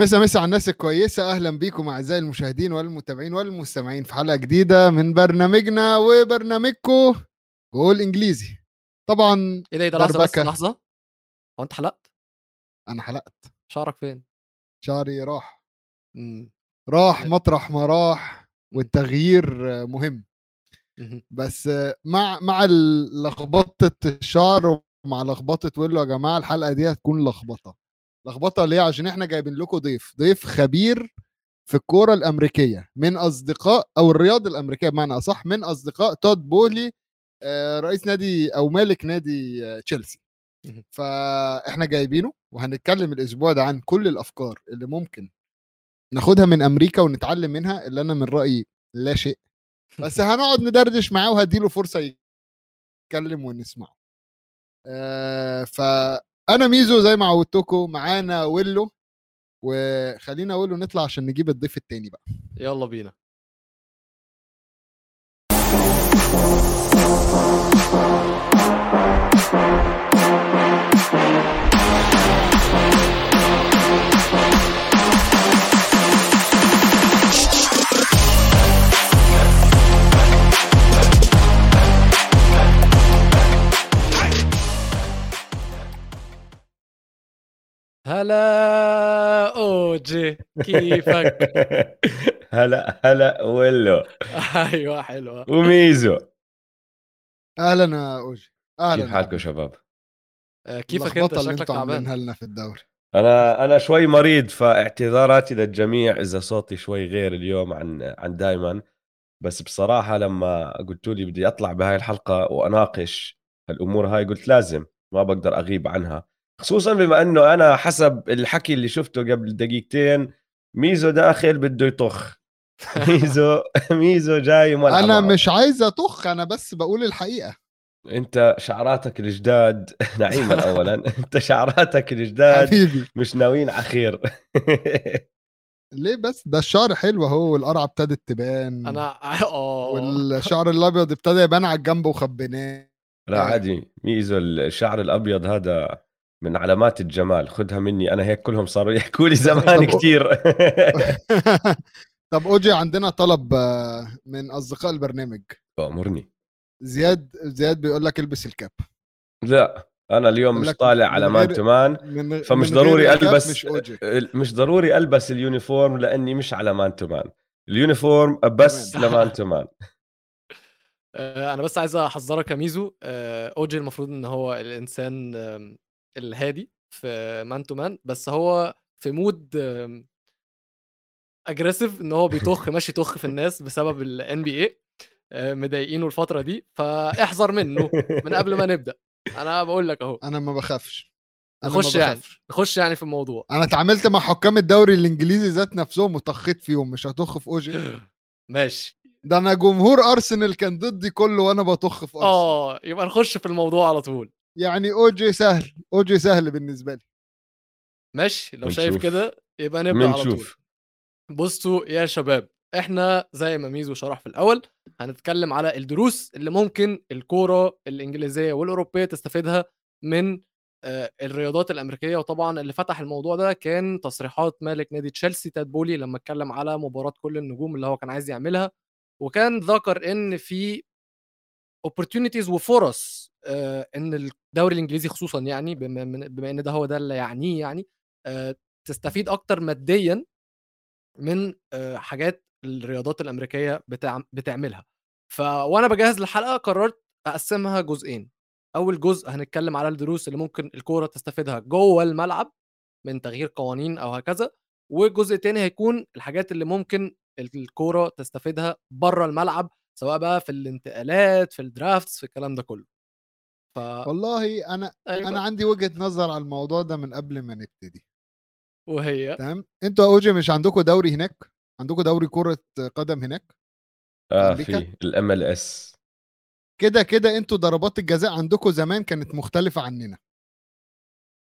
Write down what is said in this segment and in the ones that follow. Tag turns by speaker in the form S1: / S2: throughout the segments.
S1: مسا مسا على الناس الكويسة. أهلا بيكم أعزائي المشاهدين والمتابعين والمستمعين في حلقة جديدة من برنامجنا وبرنامجكو جول إنجليزي. طبعا
S2: إيه ده ده لحظة بس. لحظة. هو أنت حلقت؟
S1: أنا حلقت.
S2: شعرك فين؟
S1: شعري راح.
S2: مم.
S1: راح. مطرح ما راح والتغيير مهم. بس مع مع لخبطة الشعر ومع لخبطة ويلو يا جماعة الحلقة دي هتكون لخبطة. لخبطة ليه؟ عشان إحنا جايبين لكم ضيف ضيف خبير في الكورة الأمريكية من أصدقاء أو الرياضة الأمريكية بمعنى أصح من أصدقاء تود بولي آه، رئيس نادي أو مالك نادي آه، تشيلسي. فإحنا جايبينه وهنتكلم الأسبوع ده عن كل الأفكار اللي ممكن ناخدها من أمريكا ونتعلم منها اللي أنا من رأيي لا شيء. بس هنقعد ندردش معاه وهديله فرصة يتكلم ونسمعه. آه فانا ميزو زي ما عودتكم معانا ويلو وخلينا ويلو نطلع عشان نجيب الضيف التاني بقى.
S2: يلا بينا. هلا أوجي كيفك؟
S3: هلا هلا ولو
S2: أيوه حلوة.
S3: وميزو.
S1: أهلا يا أوجي. أهلا
S3: كيف حالكم شباب؟
S2: آه، كيفك
S1: أنت؟
S2: شكلك تعبان
S1: عاملينها لنا في الدوري.
S3: أنا أنا شوي مريض فاعتذاراتي للجميع إذا صوتي شوي غير اليوم عن عن دائما بس بصراحة لما قلتوا لي بدي أطلع بهاي الحلقة وأناقش الأمور هاي قلت لازم ما بقدر أغيب عنها. خصوصا بما إنه أنا حسب الحكي اللي شفته قبل دقيقتين ميزو داخل بده يطخ. ميزو ميزو جاي ملعب
S1: أنا مش عايز أطخ أنا بس بقول الحقيقة.
S3: أنت شعراتك الجداد نعيما اولا. أنت شعراتك الجداد
S1: حبيبي.
S3: مش ناويين على خير
S1: ليه بس؟ ده الشعر حلو أهو والقرعة ابتدت تبان.
S2: أنا آه
S1: والشعر الأبيض ابتدى يبان على الجنب وخبيناه.
S3: لا عادي. ميزو الشعر الأبيض هذا من علامات الجمال خدها مني أنا هيك كلهم صاروا يحكوا لي زمان كثير
S1: طب أوجي عندنا طلب آه، من أصدقاء البرنامج.
S3: امرني
S1: زياد زياد بيقول لك البس ال cap.
S3: لا أنا اليوم مش
S1: لك
S3: طالع على
S1: Man
S3: to Man
S1: من
S3: فمش ضروري ألبس
S1: مش
S3: مش ضروري ألبس ال uniform لأني مش على Man. to Man ال uniform بس.
S2: ل
S3: Man to Man
S2: آه، أنا بس عايز أحذرك يا ميزو. آه، أوجي المفروض إن هو الإنسان الهادي في Man to Man بس هو في mood aggressive إن هو بيطخ ماشي طخ في الناس بسبب ال NBA مضايقينه الفترة دي فاحذر منه من قبل ما نبدأ. أنا بقول لك أهو.
S1: أنا ما بخافش
S2: نخش يعني. نخش يعني في الموضوع.
S1: أنا اتعاملت مع حكام الدوري الإنجليزي ذات نفسهم وطخيت فيهم مش هطخ في أوجي.
S2: ماشي.
S1: ده أنا جمهور ارسنال كان ضدي كله وأنا بطخ في ارسنال
S2: آه يبقى نخش في الموضوع على طول.
S1: يعني اوجي سهل اوجي سهل بالنسبة لي.
S2: ماشي لو شايف
S3: بنشوف.
S2: كده يبقى نبدأ على طول. بصوا يا شباب إحنا زي ما ميزو شرح في الأول هنتكلم على الدروس اللي ممكن الكورة الإنجليزية والأوروبية تستفيدها من آه، الرياضات الأمريكية. وطبعا اللي فتح الموضوع ده كان تصريحات مالك نادي تشيلسي تاد بولي لما اتكلم على مباراة كل النجوم اللي هو كان عايز يعملها. وكان ذكر إن في opportunities وفرص إن الدوري الإنجليزي خصوصا يعني بما, إن ده هو ده اللي يعنيه يعني آه، تستفيد أكتر ماديا من آه، حاجات الرياضات الأمريكية بتعملها. ف وأنا بجهز الحلقة قررت أقسمها جزئين. أول جزء هنتكلم على الدروس اللي ممكن الكورة تستفيدها جوه الملعب من تغيير قوانين أو هكذا والجزء الثاني هيكون الحاجات اللي ممكن الكورة تستفيدها بره الملعب سواء بقى في الانتقالات في الدرافتس في الكلام ده كله. ف
S1: والله أنا
S2: أيوة.
S1: أنا عندي وجهة نظر على الموضوع ده من قبل ما نبتدي
S2: وهي
S1: تمام أنتوا أوجي مش عندكم دوري هناك عندكم دوري كرة قدم هناك آه؟
S3: في ال MLS
S1: كده كده أنتوا ضربات الجزاء عندكم زمان كانت مختلفة عننا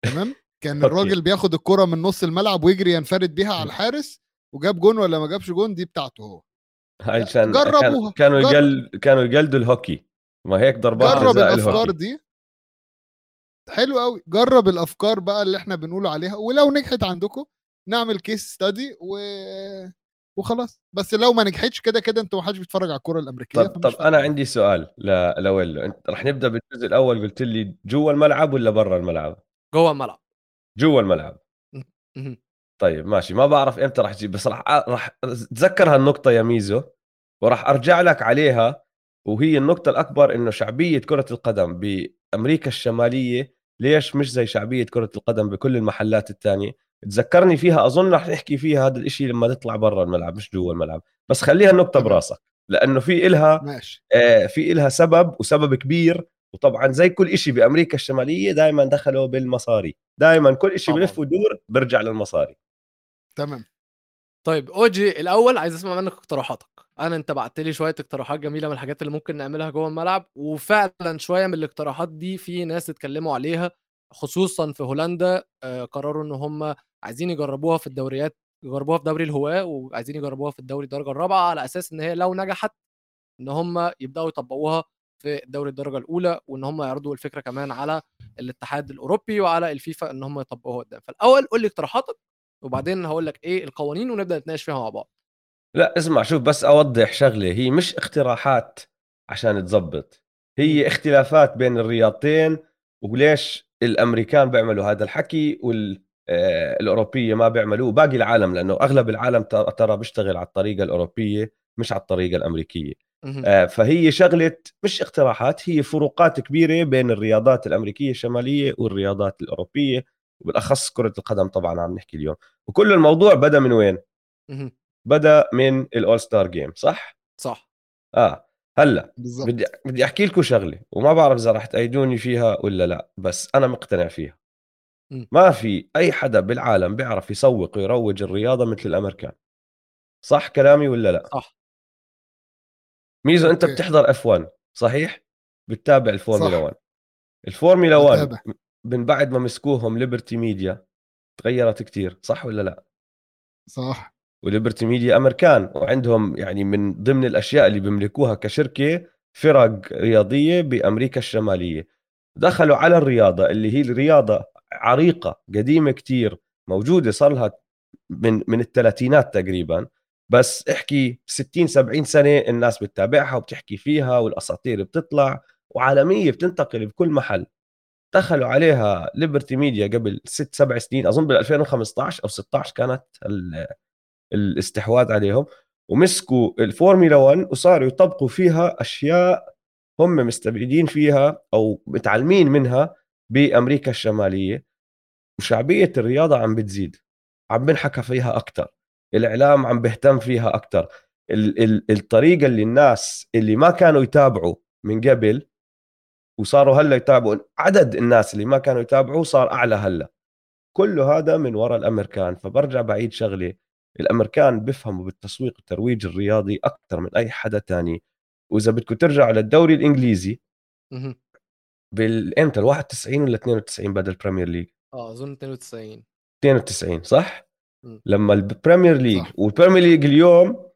S1: تمام كان. الراجل بياخد الكرة من نص الملعب ويجري ينفرد بيها على الحارس وجاب جون ولا ما جابش جون دي بتاعته هو
S3: عشان
S1: جربوها.
S3: كان- كانوا. يقل كانوا يقلدوا الهوكي ما هيك ضربات
S1: جرب
S3: الأفكار
S1: دي. حلو قوي جرب الأفكار بقى اللي إحنا بنقول عليها ولو نجحت عندكم نعمل case study و وخلاص. بس لو ما نجحتش كده كده أنت ما حدش بيتفرج على الكرة الأمريكية
S3: طب طب. أنا عندي سؤال ل- لويلو. أنت رح نبدأ بالجزء الأول قلت لي جوا الملعب ولا برا الملعب؟
S2: جوه الملعب.
S3: جوا الملعب. طيب ماشي. ما بعرف إمتى رح تجيب بس رح رح أتذكر هالنقطة يا ميزو وراح أرجع لك عليها وهي النقطة الأكبر إنه شعبية كرة القدم بأمريكا الشمالية ليش مش زي شعبية كرة القدم بكل المحلات الثانية تذكرني فيها أظن رح نحكي فيها هذا الإشي لما تطلع برا الملعب مش جوا الملعب. بس خليها النقطه
S1: تمام.
S3: براسك لأنه في إلها
S1: ماشي.
S3: آه، في إلها سبب وسبب كبير وطبعا زي كل إشي بأمريكا الشمالية دائما دخلوا بالمصاري. دائما كل إشي. بلف ودور برجع للمصاري.
S1: تمام.
S2: طيب أوجي الأول عايز أسمع منك اقتراحاتك. أنا أنت بعت لي شوية اقتراحات جميلة من الحاجات اللي ممكن نعملها جوه الملعب وفعلا شوية من الاقتراحات دي في ناس اتكلموا عليها خصوصا في هولندا آه، قرروا إن هم عايزين يجربوها في الدوريات يجربوها في دوري الهواة وعايزين يجربوها في الدوري الدرجة الرابعة على أساس إن هي لو نجحت إن هم يبدأوا يطبقوها في الدوري الدرجة الأولى وإن هم يعرضوا الفكرة كمان على الاتحاد الأوروبي وعلى الفيفا إن هم يطبقوها قدام. فالأول قول لي اقتراحاتك وبعدين هقول لك إيه القوانين ونبدأ نتناقش فيها مع بعض.
S3: لا اسمع شوف بس أوضح شغلة هي مش اقتراحات عشان تزبط هي اختلافات بين الرياضتين وليش الأمريكان بيعملوا هذا الحكي والأوروبية ما بيعملوه باقي العالم لأنه أغلب العالم ترى بيشتغل على الطريقة الأوروبية مش على الطريقة الأمريكية
S2: مهم.
S3: آه، فهي شغلة مش اقتراحات هي فروقات كبيرة بين الرياضات الأمريكية الشمالية والرياضات الأوروبية وبالأخص كرة القدم طبعا عم نحكي اليوم وكل الموضوع بدأ من وين. بدأ من ال All-Star Game صح؟
S2: صح.
S3: آه.
S1: هلأ
S3: بدي بدي أحكي لكم شغلة وما بعرف إذا رح تأيدوني فيها ولا لا بس أنا مقتنع فيها.
S2: م.
S3: ما في أي حدا بالعالم بيعرف يسوق ويروج الرياضة مثل الأمريكان. صح كلامي ولا لا؟
S2: صح.
S3: ميزو أنت
S1: okay.
S3: بتحضر F1 صحيح؟ بتتابع الفورمولا
S1: صح.
S3: 1 الفورمولا 1
S1: بتابع.
S3: من بعد ما مسكوهم Liberty Media تغيرت كتير صح ولا لا؟
S1: صح.
S3: وليبرتي ميديا أمريكان وعندهم يعني من ضمن الأشياء اللي بيملكوها كشركة فرق رياضية بأمريكا الشمالية. دخلوا على الرياضة اللي هي الرياضه عريقة قديمة كتير موجودة صار لها من من الثلاثينات تقريبا. بس احكي 60 70 سنة الناس بتتابعها وبتحكي فيها والأساطير بتطلع وعالمية بتنتقل بكل محل. دخلوا عليها Liberty Media قبل ست سبع سنين أظن بال 2015 أو 16 كانت الاستحواذ عليهم ومسكوا الفورمولا 1 وصاروا يطبقوا فيها أشياء هم مستبعدين فيها أو متعلمين منها بأمريكا الشمالية. وشعبية الرياضة عم بتزيد عم بنحكى فيها أكثر الإعلام عم بيهتم فيها أكثر ال- ال- الطريقة اللي الناس اللي ما كانوا يتابعوا من قبل وصاروا هلأ يتابعوا عدد الناس اللي ما كانوا يتابعوا صار أعلى هلأ. كله هذا من وراء الأمريكان فبرجع بعيد شغله الأمريكان بيفهموا بالتسويق والترويج الرياضي أكثر من أي حدا تاني وإذا بدكم ترجعوا للدوري
S2: الإنجليزي.
S3: بالامتى ال 91 ولا 92 بعد ال Premier
S2: League آه أظن 92
S3: 92 صح
S2: م.
S3: لما ال Premier
S1: League.
S3: وال Premier League اليوم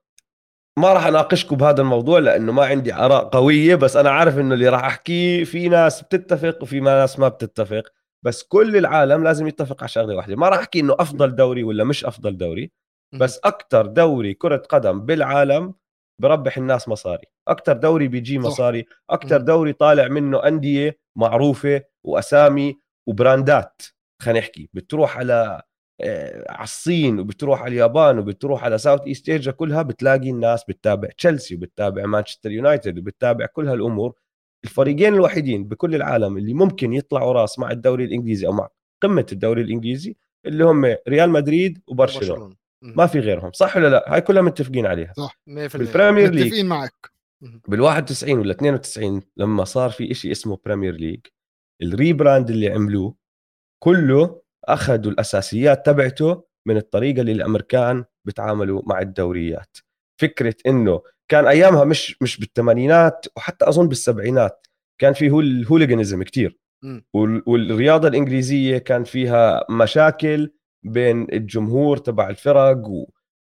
S3: ما راح أناقشكم بهذا الموضوع لأنه ما عندي آراء قوية بس أنا عارف إنه اللي راح أحكيه في ناس بتتفق وفي ناس ما بتتفق بس كل العالم لازم يتفق على شغلة واحدة ما راح أحكي إنه أفضل دوري ولا مش أفضل دوري بس أكثر دوري كرة قدم بالعالم بربح الناس مصاري. أكثر دوري بيجي. مصاري.
S2: أكثر.
S3: دوري طالع منه أندية معروفة وأسامي وبراندات. خلينا نحكي. بتروح على آه، على الصين وبتروح على اليابان وبتروح على South East Asia كلها بتلاقي الناس بتتابع. تشيلسي وبتتابع مانشستر يونايتد وبتتابع كل هالأمور. الفريقين الوحيدين بكل العالم اللي ممكن يطلعوا راس مع الدوري الإنجليزي أو مع قمة الدوري الإنجليزي اللي هم ريال مدريد
S2: وبرشلونة.
S3: ما في غيرهم صح ولا لا؟ هاي كلها متفقين عليها.
S2: 100%
S3: بال Premier League.
S1: متفقين معك.
S3: بال 91 ولا 92 لما صار في إشي اسمه Premier League ال rebrand اللي عملوه كله أخذوا الأساسيات تبعته من الطريقة اللي الأمريكان بتعاملوا مع الدوريات. فكرة إنه كان أيامها مش مش بالثمانينات وحتى أظن بالسبعينات كان في هو ال
S2: hooliganism.
S3: وال- والرياضة الإنجليزية كان فيها مشاكل بين الجمهور تبع الفرق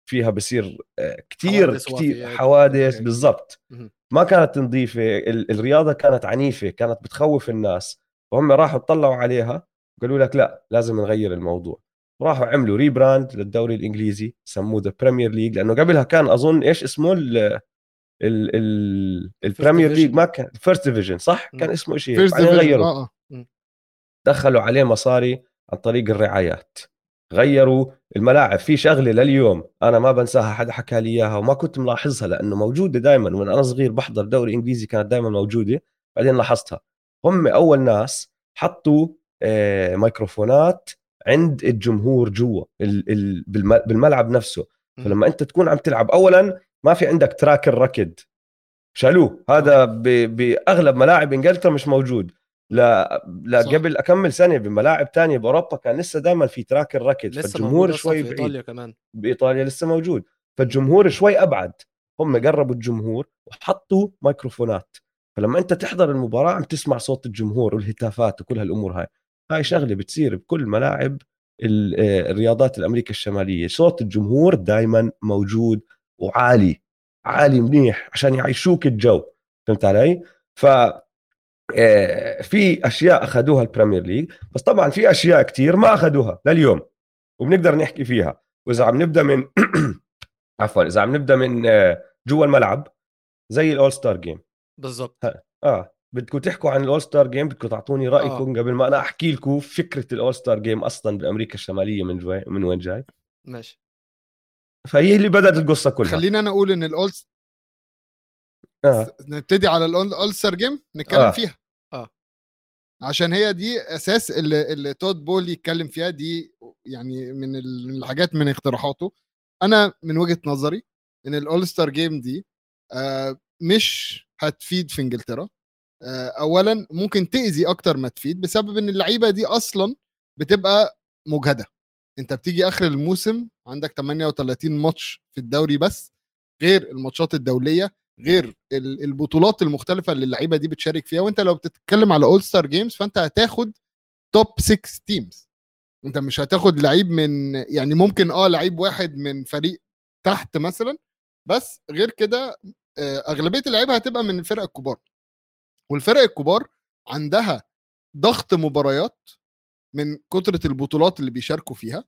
S3: وفيها بصير آه، كتير
S2: حوادث
S3: كتير حوادث بالضبط. ما كانت نظيفة ال- الرياضة كانت عنيفة كانت بتخوف الناس. فهم راحوا طلعوا عليها قالوا لك لا لازم نغير الموضوع. راحوا عملوا rebrand للدوري الإنجليزي سموه the Premier League لأنه قبلها كان أظن إيش اسمه ال ال ال ال Premier League
S2: division.
S3: ما كان First Division صح؟
S2: مم.
S3: كان اسمه شيء
S1: First
S3: بعدين غيروا.
S1: آه آه.
S3: دخلوا عليه مصاري عن طريق الرعايات. غيروا الملاعب. في شغلة لليوم أنا ما بنساها حدا حكى لي إياها وما كنت ملاحظها لأنه موجودة دائما وأنا أنا صغير بحضر دوري إنجليزي كانت دائما موجودة بعدين لاحظتها. هم أول ناس حطوا آه، ميكروفونات عند الجمهور جوا ال- ال- بالم- بالملعب نفسه. فلما أنت تكون عم تلعب اولا ما في عندك تراك الركض شالوه. هذا بأغلب ملاعب إنجلترا مش موجود. لا لا
S1: صح.
S3: قبل أكمل سنه بملاعب تانية بأوروبا كان لسه دائما في تراك الركض فالجمهور شوي
S2: في
S3: بعيد.
S2: ايطاليا كمان.
S3: بإيطاليا لسه موجود. فالجمهور شوي أبعد. هم قربوا الجمهور وحطوا ميكروفونات فلما أنت تحضر المباراة عم تسمع صوت الجمهور والهتافات وكل هالأمور هاي. هاي شغلة بتصير بكل ملاعب آه، الرياضات الأمريكا الشمالية. صوت الجمهور دائما موجود وعالي. عالي منيح عشان يعيشوك الجو. فهمت علي؟ ف في أشياء أخذوها ال Premier League بس طبعا في أشياء كتير ما أخذوها لليوم وبنقدر نحكي فيها. وإذا عم نبدأ من عفوا إذا عم نبدأ من آه، جوا الملعب زي ال All-Star Game
S2: بالظبط
S3: آه بدكم تحكوا عن ال All-Star Game بدكم تعطوني رأيكم قبل ما أنا أحكي لكم فكرة ال All-Star Game أصلا بأمريكا الشمالية من جوي من وين جاي.
S2: ماشي.
S3: فهي اللي بدأت القصة كلها.
S1: خلينا أنا أقول إن ال All
S3: آه.
S1: نبتدي على ال All-Star Game نتكلم
S3: آه.
S1: فيها.
S2: آه.
S1: عشان هي دي أساس اللي, اللي تود بول يتكلم فيها دي يعني من ال- من الحاجات من اقتراحاته. أنا من وجهة نظري إن الاولستر جيم دي آه مش هتفيد في إنجلترا. آه اولا ممكن تأذي أكتر ما تفيد بسبب إن اللعيبة دي أصلا بتبقى مجهدة. أنت بتيجي آخر الموسم عندك 38 ماتش في الدوري بس غير الماتشات الدولية. غير ال- البطولات المختلفة اللي اللعيبة دي بتشارك فيها. وانت لو بتتكلم على All-Star Games فانت هتاخد top 6 teams انت مش هتاخد لعيب من يعني ممكن آه لعيب واحد من فريق تحت مثلا بس غير كده آه، أغلبية اللعيبة هتبقى من الفرق الكبار. والفرق الكبار عندها ضغط مباريات من كترة البطولات اللي بيشاركوا فيها.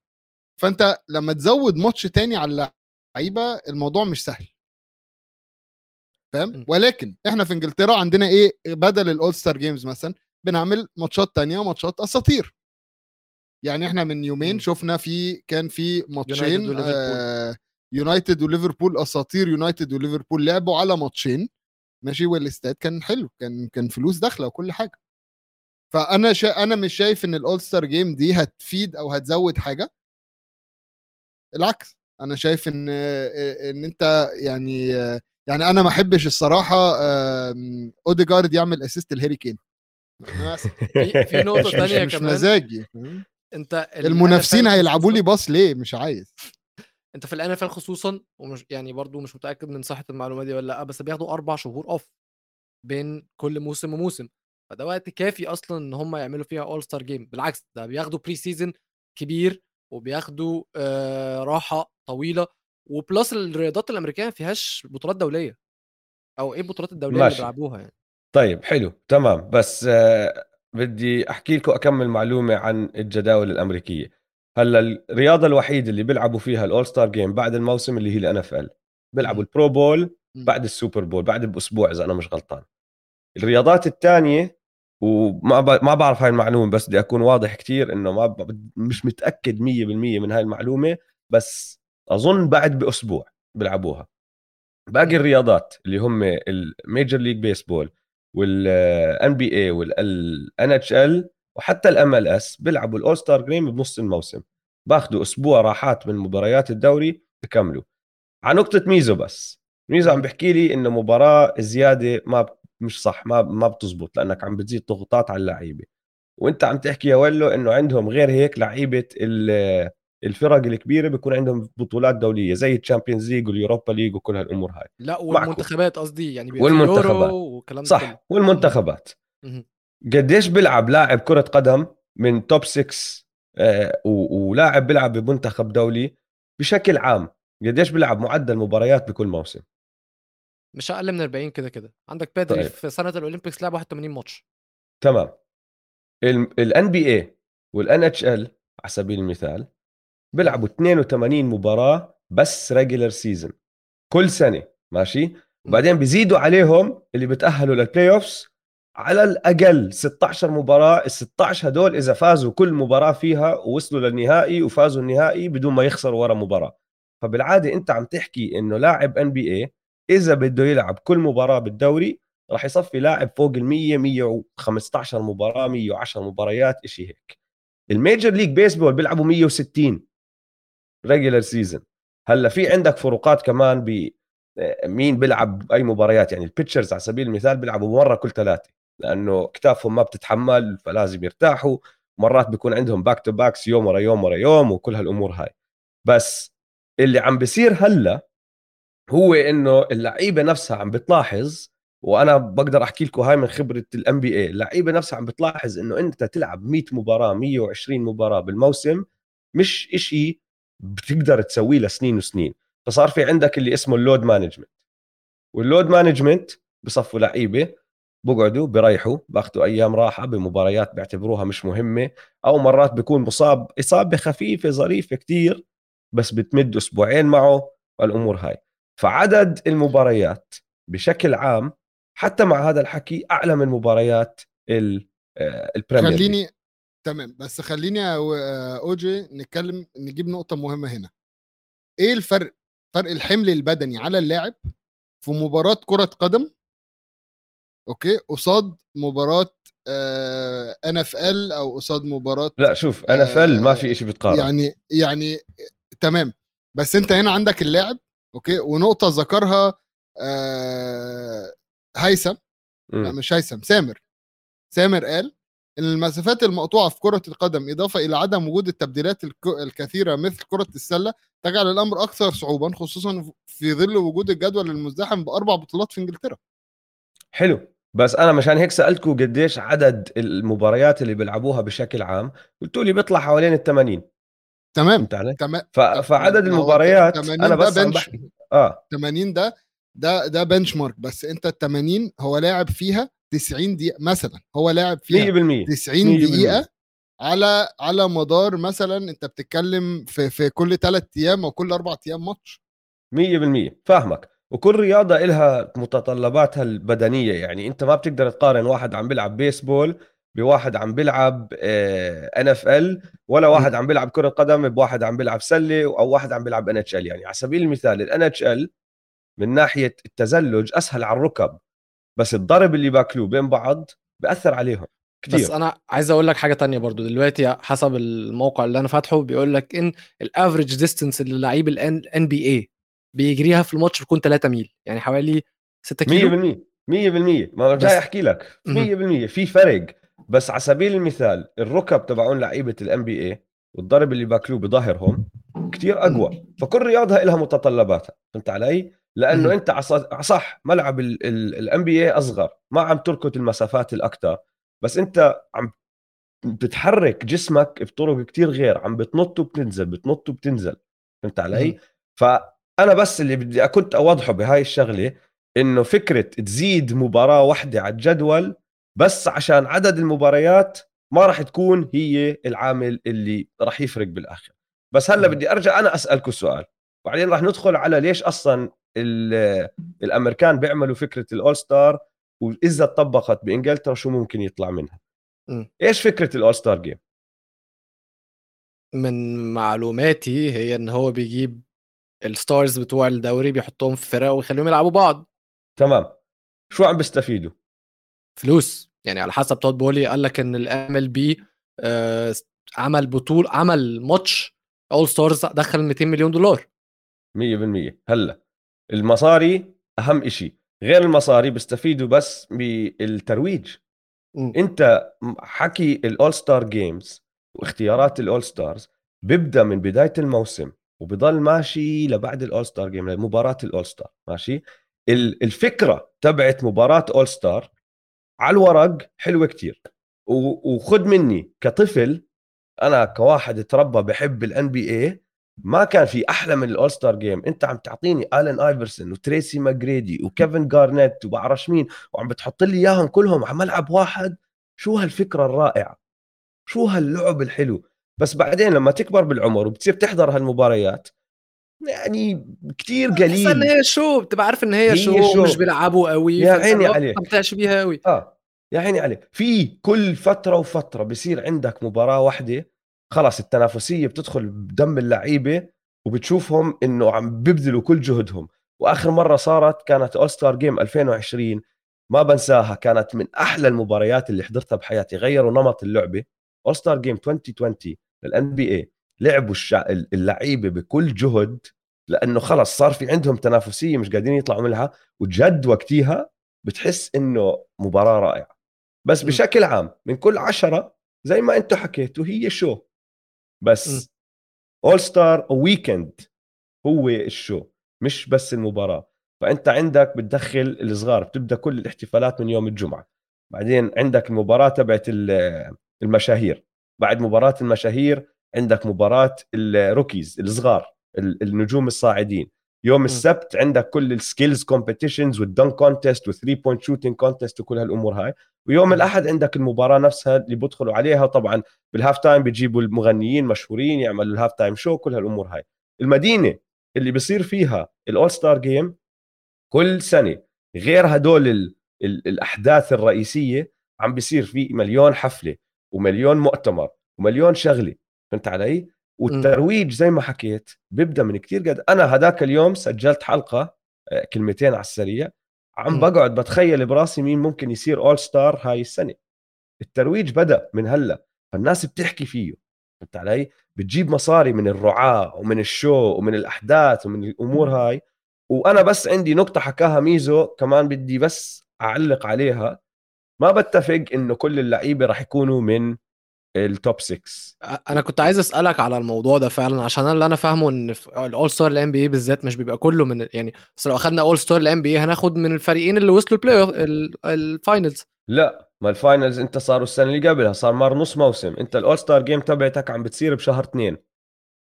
S1: فانت لما تزود ماتش تاني على اللعيبة الموضوع مش سهل. فاهم. ولكن إحنا في إنجلترا عندنا إيه بدل ال All-Star Games مثلا بنعمل ماتشات تانية ماتشات أساطير يعني إحنا من يومين. شفنا في كان في ماتشين. آه، يونايتد وليفربول أساطير يونايتد وليفربول لعبوا على ماتشين ماشي والاستاد كان حلو كان كان فلوس داخلة وكل حاجة فأنا شا... أنا مش شايف إن ال All-Star Game دي هتفيد أو هتزود حاجة العكس أنا شايف إن إن أنت يعني يعني أنا ما أحبش الصراحة أوديجارد يعمل assist لهاري كين
S2: في نقطة
S1: مش,
S2: تانية
S1: مش
S2: كمان.
S1: مزاجي؟
S2: أنت ال
S1: المنافسين هيلعبوا لي pass ليه؟ مش عايز.
S2: أنت في الان خصوصا ومش يعني برضو مش متأكد من صحة المعلومة دي ولا لأ بس بياخدوا أربع شهور off بين كل موسم وموسم. فده وقت كافي أصلا إن هم يعملوا فيها all-star game بالعكس ده بياخدوا pre-season كبير وبياخدوا آه راحة طويلة. و plus الرياضات الأمريكية ما فيهاش بطولات دولية. أو إيه البطولات الدولية اللي
S3: ماشي.
S2: بيلعبوها يعني؟
S3: طيب حلو تمام. بس آه، بدي أحكي لكم أكمل معلومة عن الجداول الأمريكية. هلأ الرياضة الوحيدة اللي بيلعبوا فيها ال all-star game بعد الموسم اللي هي ال NFL
S2: بيلعبوا.
S3: ال Pro
S1: Bowl.
S3: بعد ال Super Bowl بعد بأسبوع إذا أنا مش غلطان. الرياضات الثانية وما ب... ما بعرف هاي المعلومة بس بدي أكون واضح كتير إنه ما ب... مش متأكد 100% من هاي المعلومة. بس أظن بعد بأسبوع بيلعبوها. باقي الرياضات اللي هم ال Major League Baseball وال NBA وال NHL وحتى ال MLS بيلعبوا ال all-star game بنص الموسم. باخذوا أسبوع راحات من مباريات الدوري بكملوا. على نقطة ميزو بس ميزو عم بحكي لي إنه مباراة زيادة ما مش صح ما ما بتزبط لأنك عم بتزيد ضغوطات على اللعيبة. وأنت عم تحكي يا ولو إنه عندهم غير هيك لعيبة الفرق الكبيرة بيكون عندهم بطولات دولية زي ال Champions League وال Europa League وكل هالأمور هاي
S2: لا والمنتخبات قصدي يعني
S3: والمنتخبات.
S2: ده
S3: صح
S2: كله.
S3: والمنتخبات. قديش بيلعب لاعب كرة قدم من top 6 آه، و- ولاعب بيلعب بمنتخب دولي بشكل عام قديش بيلعب معدل مباريات بكل موسم
S2: مش أقل من 40 كده كده عندك بيدري
S3: طيب.
S2: في سنة ال Olympics لعب 81 ماتش
S3: تمام ال NBA وال NHL على سبيل المثال بيلعبوا 82 مباراة بس regular season كل سنة ماشي؟ وبعدين بيزيدوا عليهم اللي بتأهلوا لل playoffs على الأقل 16 مباراة. ال 16 هدول إذا فازوا كل مباراة فيها ووصلوا للنهائي وفازوا النهائي بدون ما يخسروا ولا مباراة. فبالعادة أنت عم تحكي إنه لاعب NBA إذا بده يلعب كل مباراة بالدوري راح يصفي لاعب فوق ال 100 115 مباراة 110 مباريات شيء هيك. ال Major League Baseball بيلعبوا 160 regular season هلا في عندك فروقات كمان ب آه، مين بيلعب أي مباريات. يعني ال pitchers على سبيل المثال بيلعبوا مرة كل ثلاثة لأنه كتافهم ما بتتحمل فلازم يرتاحوا. مرات بيكون عندهم back-to-backs يوم ورا يوم ورا يوم وكل هالأمور هاي. بس اللي عم بيصير هلا هو إنه اللعيبة نفسها عم بتلاحظ وأنا بقدر أحكي لكم هاي من خبرة ال NBA اللعيبة نفسها عم بتلاحظ إنه أنت تلعب 100 مباراة 120 مباراة بالموسم مش إشي بتقدر تسويه لسنين وسنين. فصار في عندك اللي اسمه ال load management وال load management بصفوا لعيبة بقعدوا بريحوا باخذوا أيام راحة بمباريات بيعتبروها مش مهمة أو مرات بيكون مصاب إصابة خفيفة ظريفة كتير بس بتمد أسبوعين معه والأمور هاي. فعدد المباريات بشكل عام حتى مع هذا الحكي أعلى من مباريات آه، ال Premier
S1: خليني تمام بس خليني اوجي نتكلم نجيب نقطة مهمة هنا. إيه الفرق فرق الحمل البدني على اللاعب في مباراة كرة قدم؟ okay قصاد مباراة NFL أو قصاد مباراة
S3: لا شوف NFL ما في شيء بتقارن
S1: يعني يعني تمام بس أنت هنا عندك اللاعب okay ونقطة ذكرها آه هيثم لا مش هيثم سامر. سامر قال المسافات المقطوعة في كرة القدم إضافة إلى عدم وجود التبديلات الكثيرة مثل كرة السلة تجعل الأمر أكثر صعوبة خصوصا في ظل وجود الجدول المزدحم بأربع بطولات في إنجلترا.
S3: حلو. بس أنا مشان هيك سألتكم قديش عدد المباريات اللي بيلعبوها بشكل عام قلتوا لي بيطلع حوالين ال 80
S1: تمام
S3: تمام. ف... فعدد المباريات أنا بس
S1: عم بحكي آه. 80 ده ده ده بنش مارك بس أنت ال 80 هو لاعب فيها 90 دقيقة مثلا هو لاعب فيها
S3: 100%
S1: 90 دقيقة على على مدار مثلا أنت بتتكلم في في كل ثلاث أيام أو كل أربع أيام ماتش.
S3: 100% فاهمك. وكل رياضة إلها متطلباتها البدنية يعني أنت ما بتقدر تقارن واحد عم بيلعب بيسبول بواحد عم بيلعب NFL ولا واحد عم بيلعب كرة قدم بواحد عم بيلعب سلة أو واحد عم بيلعب NHL يعني على سبيل المثال ال NHL من ناحية التزلج أسهل على الركب. بس الضرب اللي باكلوه بين بعض بأثر عليهم كتير.
S2: بس أنا عايز أقول لك حاجة تانية برضو دلوقتي حسب الموقع اللي أنا فاتحه بيقول لك إن ال average distance اللي لعيب ال NBA بيجريها في الماتش بيكون 3 ميل يعني حوالي 6 كيلو.
S3: 100% 100% ما جاي أحكي لك. 100% في فرق. بس على سبيل المثال الركب تبعون لعيبة ال NBA والضرب اللي باكلوه بظهرهم كتير أقوى. فكل رياضة لها متطلباتها. فهمت علي؟ لأنه أنت صح ملعب ال NBA أصغر ما عم تركض المسافات الاكثر بس أنت عم بتحرك جسمك بطرق كتير غير عم بتنط وبتنزل بتنط وبتنزل. فهمت علي؟ فأنا بس اللي بدي كنت أوضحه بهاي الشغلة إنه فكرة تزيد مباراة واحدة على الجدول بس عشان عدد المباريات ما راح تكون هي العامل اللي راح يفرق بالآخر. بس هلأ بدي أرجع أنا اسالكم سؤال. وبعدين راح ندخل على ليش أصلا الأمريكان بيعملوا فكرة الأول ستار وإذا طبقت بإنجلترا شو ممكن يطلع منها؟ م. إيش فكرة ال all-star game؟
S2: من معلوماتي هي إن هو بيجيب ال stars بتوع الدوري بيحطهم في فرق ويخليهم يلعبوا بعض.
S3: تمام. شو عم بيستفيدوا؟
S2: فلوس. يعني على حسب تود بولي قال لك إن ال MLB عمل بطول عمل ماتش all stars دخل 200 مليون دولار.
S3: 100% هلأ المصاري أهم إشي. غير المصاري بيستفيدوا بس بالترويج. م. أنت حكي ال all-star games واختيارات ال all-stars بيبدأ من بداية الموسم وبضل ماشي لبعد ال all-star game لمباراة ال all-star ماشي؟ الفكرة تبعت مباراة all-star على الورق حلوة كتير. وخد مني كطفل أنا كواحد تربى بحب ال NBA ما كان في أحلى من ال all-star game. أنت عم تعطيني ألن آيفرسون وتريسي ماجريدي وكيفن جارنيت وبعرفش مين وعم بتحط لي إياهم كلهم. على ملعب واحد. شو هالفكرة الرائعة؟ شو هاللعب الحلو؟ بس بعدين لما تكبر بالعمر وبتصير تحضر هالمباريات يعني كتير
S2: تحس إن
S3: قليل
S2: هي show؟ بتبقى عارف إن هي,
S3: هي
S2: show,
S3: show.
S2: مش بيلعبوا قوي
S3: يا عيني
S2: ما
S3: عليك.
S2: بتستمتعش بيها قوي.
S3: آه يا عيني عليك. في كل فترة وفترة بصير عندك مباراة واحدة خلاص التنافسية بتدخل بدم اللعيبة وبتشوفهم إنه عم بيبذلوا كل جهدهم. وآخر مرة صارت كانت all-star game 2020 ما بنساها كانت من أحلى المباريات اللي حضرتها بحياتي. غيروا نمط اللعبة. all-star game 2020 لل NBA لعبوا الشع... اللعيبة بكل جهد لأنه خلص صار في عندهم تنافسية مش قادرين يطلعوا منها وجد وقتها بتحس إنه مباراة رائعة. بس. بشكل عام من كل عشرة زي ما أنتم حكيتوا هي show بس all-star weekend هو ال show مش بس المباراة. فأنت عندك بتدخل الصغار بتبدأ كل الاحتفالات من يوم الجمعة. بعدين عندك المباراة تبعت ال- المشاهير. بعد مباراة المشاهير عندك مباراة ال rookies الصغار ال- النجوم الصاعدين. يوم السبت عندك كل ال skills competitions وال dunk contest وال three-point shooting contest وكل هالأمور هاي. ويوم. الأحد عندك المباراة نفسها اللي بيدخلوا عليها طبعا بال half-time بيجيبوا المغنيين مشهورين يعملوا ال half-time show كل هالأمور هاي. المدينة اللي بيصير فيها ال all-star game كل سنة غير هدول ال ال الأحداث الرئيسية عم بيصير في مليون حفلة ومليون مؤتمر ومليون شغلة. فهمت علي؟ والترويج زي ما حكيت بيبدأ من كتير قد. أنا هداك اليوم سجلت حلقة آه، كلمتين على السريع. عم. بقعد بتخيل براسي مين ممكن يصير all-star هاي السنة. الترويج بدأ من هلأ فالناس بتحكي فيه. فهمت علي؟ بتجيب مصاري من الرعاة ومن ال show ومن الأحداث ومن الأمور هاي. وأنا بس عندي نقطة حكاها ميزو كمان بدي بس أعلق عليها. ما بتفق إنه كل اللعيبة راح يكونوا من ال top 6
S2: أنا كنت عايز أسألك على الموضوع ده فعلا عشان أنا اللي أنا فاهمه إن ال all-star ال NBA بالذات مش بيبقى كله من يعني بس لو أخدنا all-star ال NBA هناخد من الفريقين اللي وصلوا ال play ال finals
S3: لا ما ال finals أنت صاروا السنة اللي قبلها صار مر نص موسم. أنت ال all-star game تبعتك عم بتصير بشهر اثنين.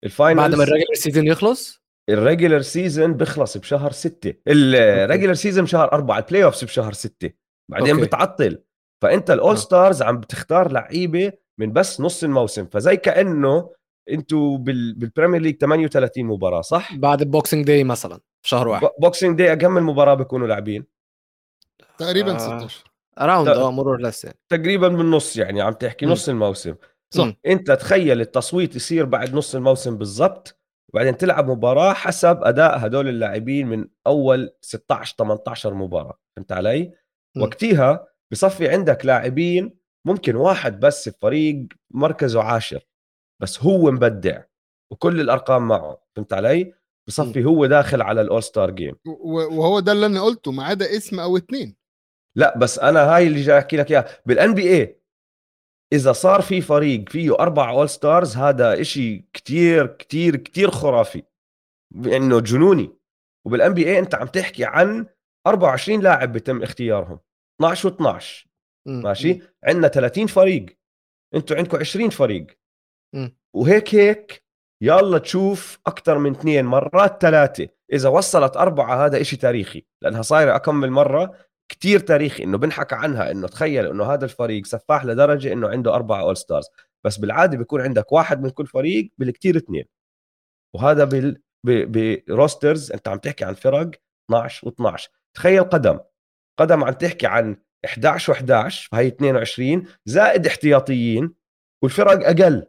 S3: ال finals
S2: بعد ما ال regular season يخلص؟
S3: ال regular season بيخلص بشهر ستة. ال regular season بشهر أربعة ال playoffs بشهر ستة. بعدين
S2: okay.
S3: بتعطل. فأنت ال all
S2: آه.
S3: stars عم بتختار لعيبة من بس نص الموسم فزي كأنه أنتوا بال... بال Premier League 38 مباراة صح
S2: بعد ال Boxing Day مثلا في شهر واحد
S3: Boxing Day كم المباراه بيكونوا لاعبين
S1: تقريبا
S2: آه.
S1: 16
S3: around.
S2: آه more or less يعني
S3: تقريبا بالنص يعني عم تحكي
S2: مم.
S3: نص الموسم
S2: صح
S3: انت تخيل التصويت يصير بعد نص الموسم بالضبط وبعدين تلعب مباراة حسب أداء هدول اللاعبين من أول 16 18 مباراة فهمت علي. وقتها بصفي عندك لاعبين ممكن واحد بس بفريق مركزه عاشر بس هو مبدع وكل الأرقام معه فهمت علي؟ بصفي هو داخل على ال all-star
S1: game وهو ده اللي أنا قلته ما عدا اسم أو اتنين.
S3: لا بس أنا هاي اللي جاي أحكي لك إياها. بال NBA إذا صار في فريق فيه أربع all-stars هذا إشي كتير كتير كتير خرافي. إنه جنوني. وبال NBA أنت عم تحكي عن 24 لاعب بيتم اختيارهم 12 و12
S2: مم.
S3: ماشي؟ عندنا 30 فريق. أنتوا عندكم 20 فريق.
S2: مم.
S3: وهيك هيك يلا تشوف أكثر من اثنين مرات ثلاثة إذا وصلت أربعة هذا إشي تاريخي لأنها صايرة اكمل مرة كتير تاريخي. إنه بنحكى عنها إنه تخيل إنه هذا الفريق سفاح لدرجة إنه عنده أربعة all-stars بس بالعادة بيكون عندك واحد من كل فريق بالكتير اثنين. وهذا بال rosters أنت عم تحكي عن فرق 12 و12 تخيل قدم. قدم عم تحكي عن 11 و11 فهي 22 زائد احتياطيين والفرق أقل.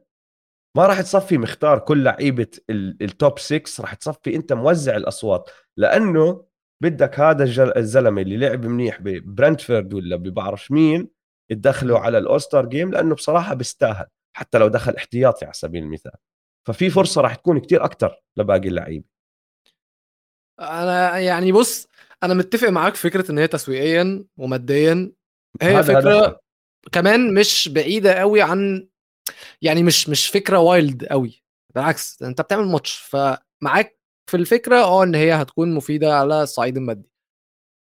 S3: ما راح تصفي مختار كل لعيبة ال- ال top 6 راح تصفي أنت موزع الأصوات لأنه بدك هذا الزلمة اللي لعب منيح ببرنتفورد ولا ببعرفش مين تدخله على ال all-star game لأنه بصراحة بيستاهل حتى لو دخل احتياطي على سبيل المثال. ففي فرصة راح تكون كتير أكثر لباقي اللعيبة.
S2: أنا يعني بص أنا متفق معاك فكرة إن هي تسويقيا وماديا. هي فكرة
S3: هدفها.
S2: كمان مش بعيدة قوي عن يعني مش مش فكرة وايلد قوي. بالعكس أنت بتعمل ماتش فمعاك في الفكرة آه إن هي هتكون مفيدة على الصعيد المادي.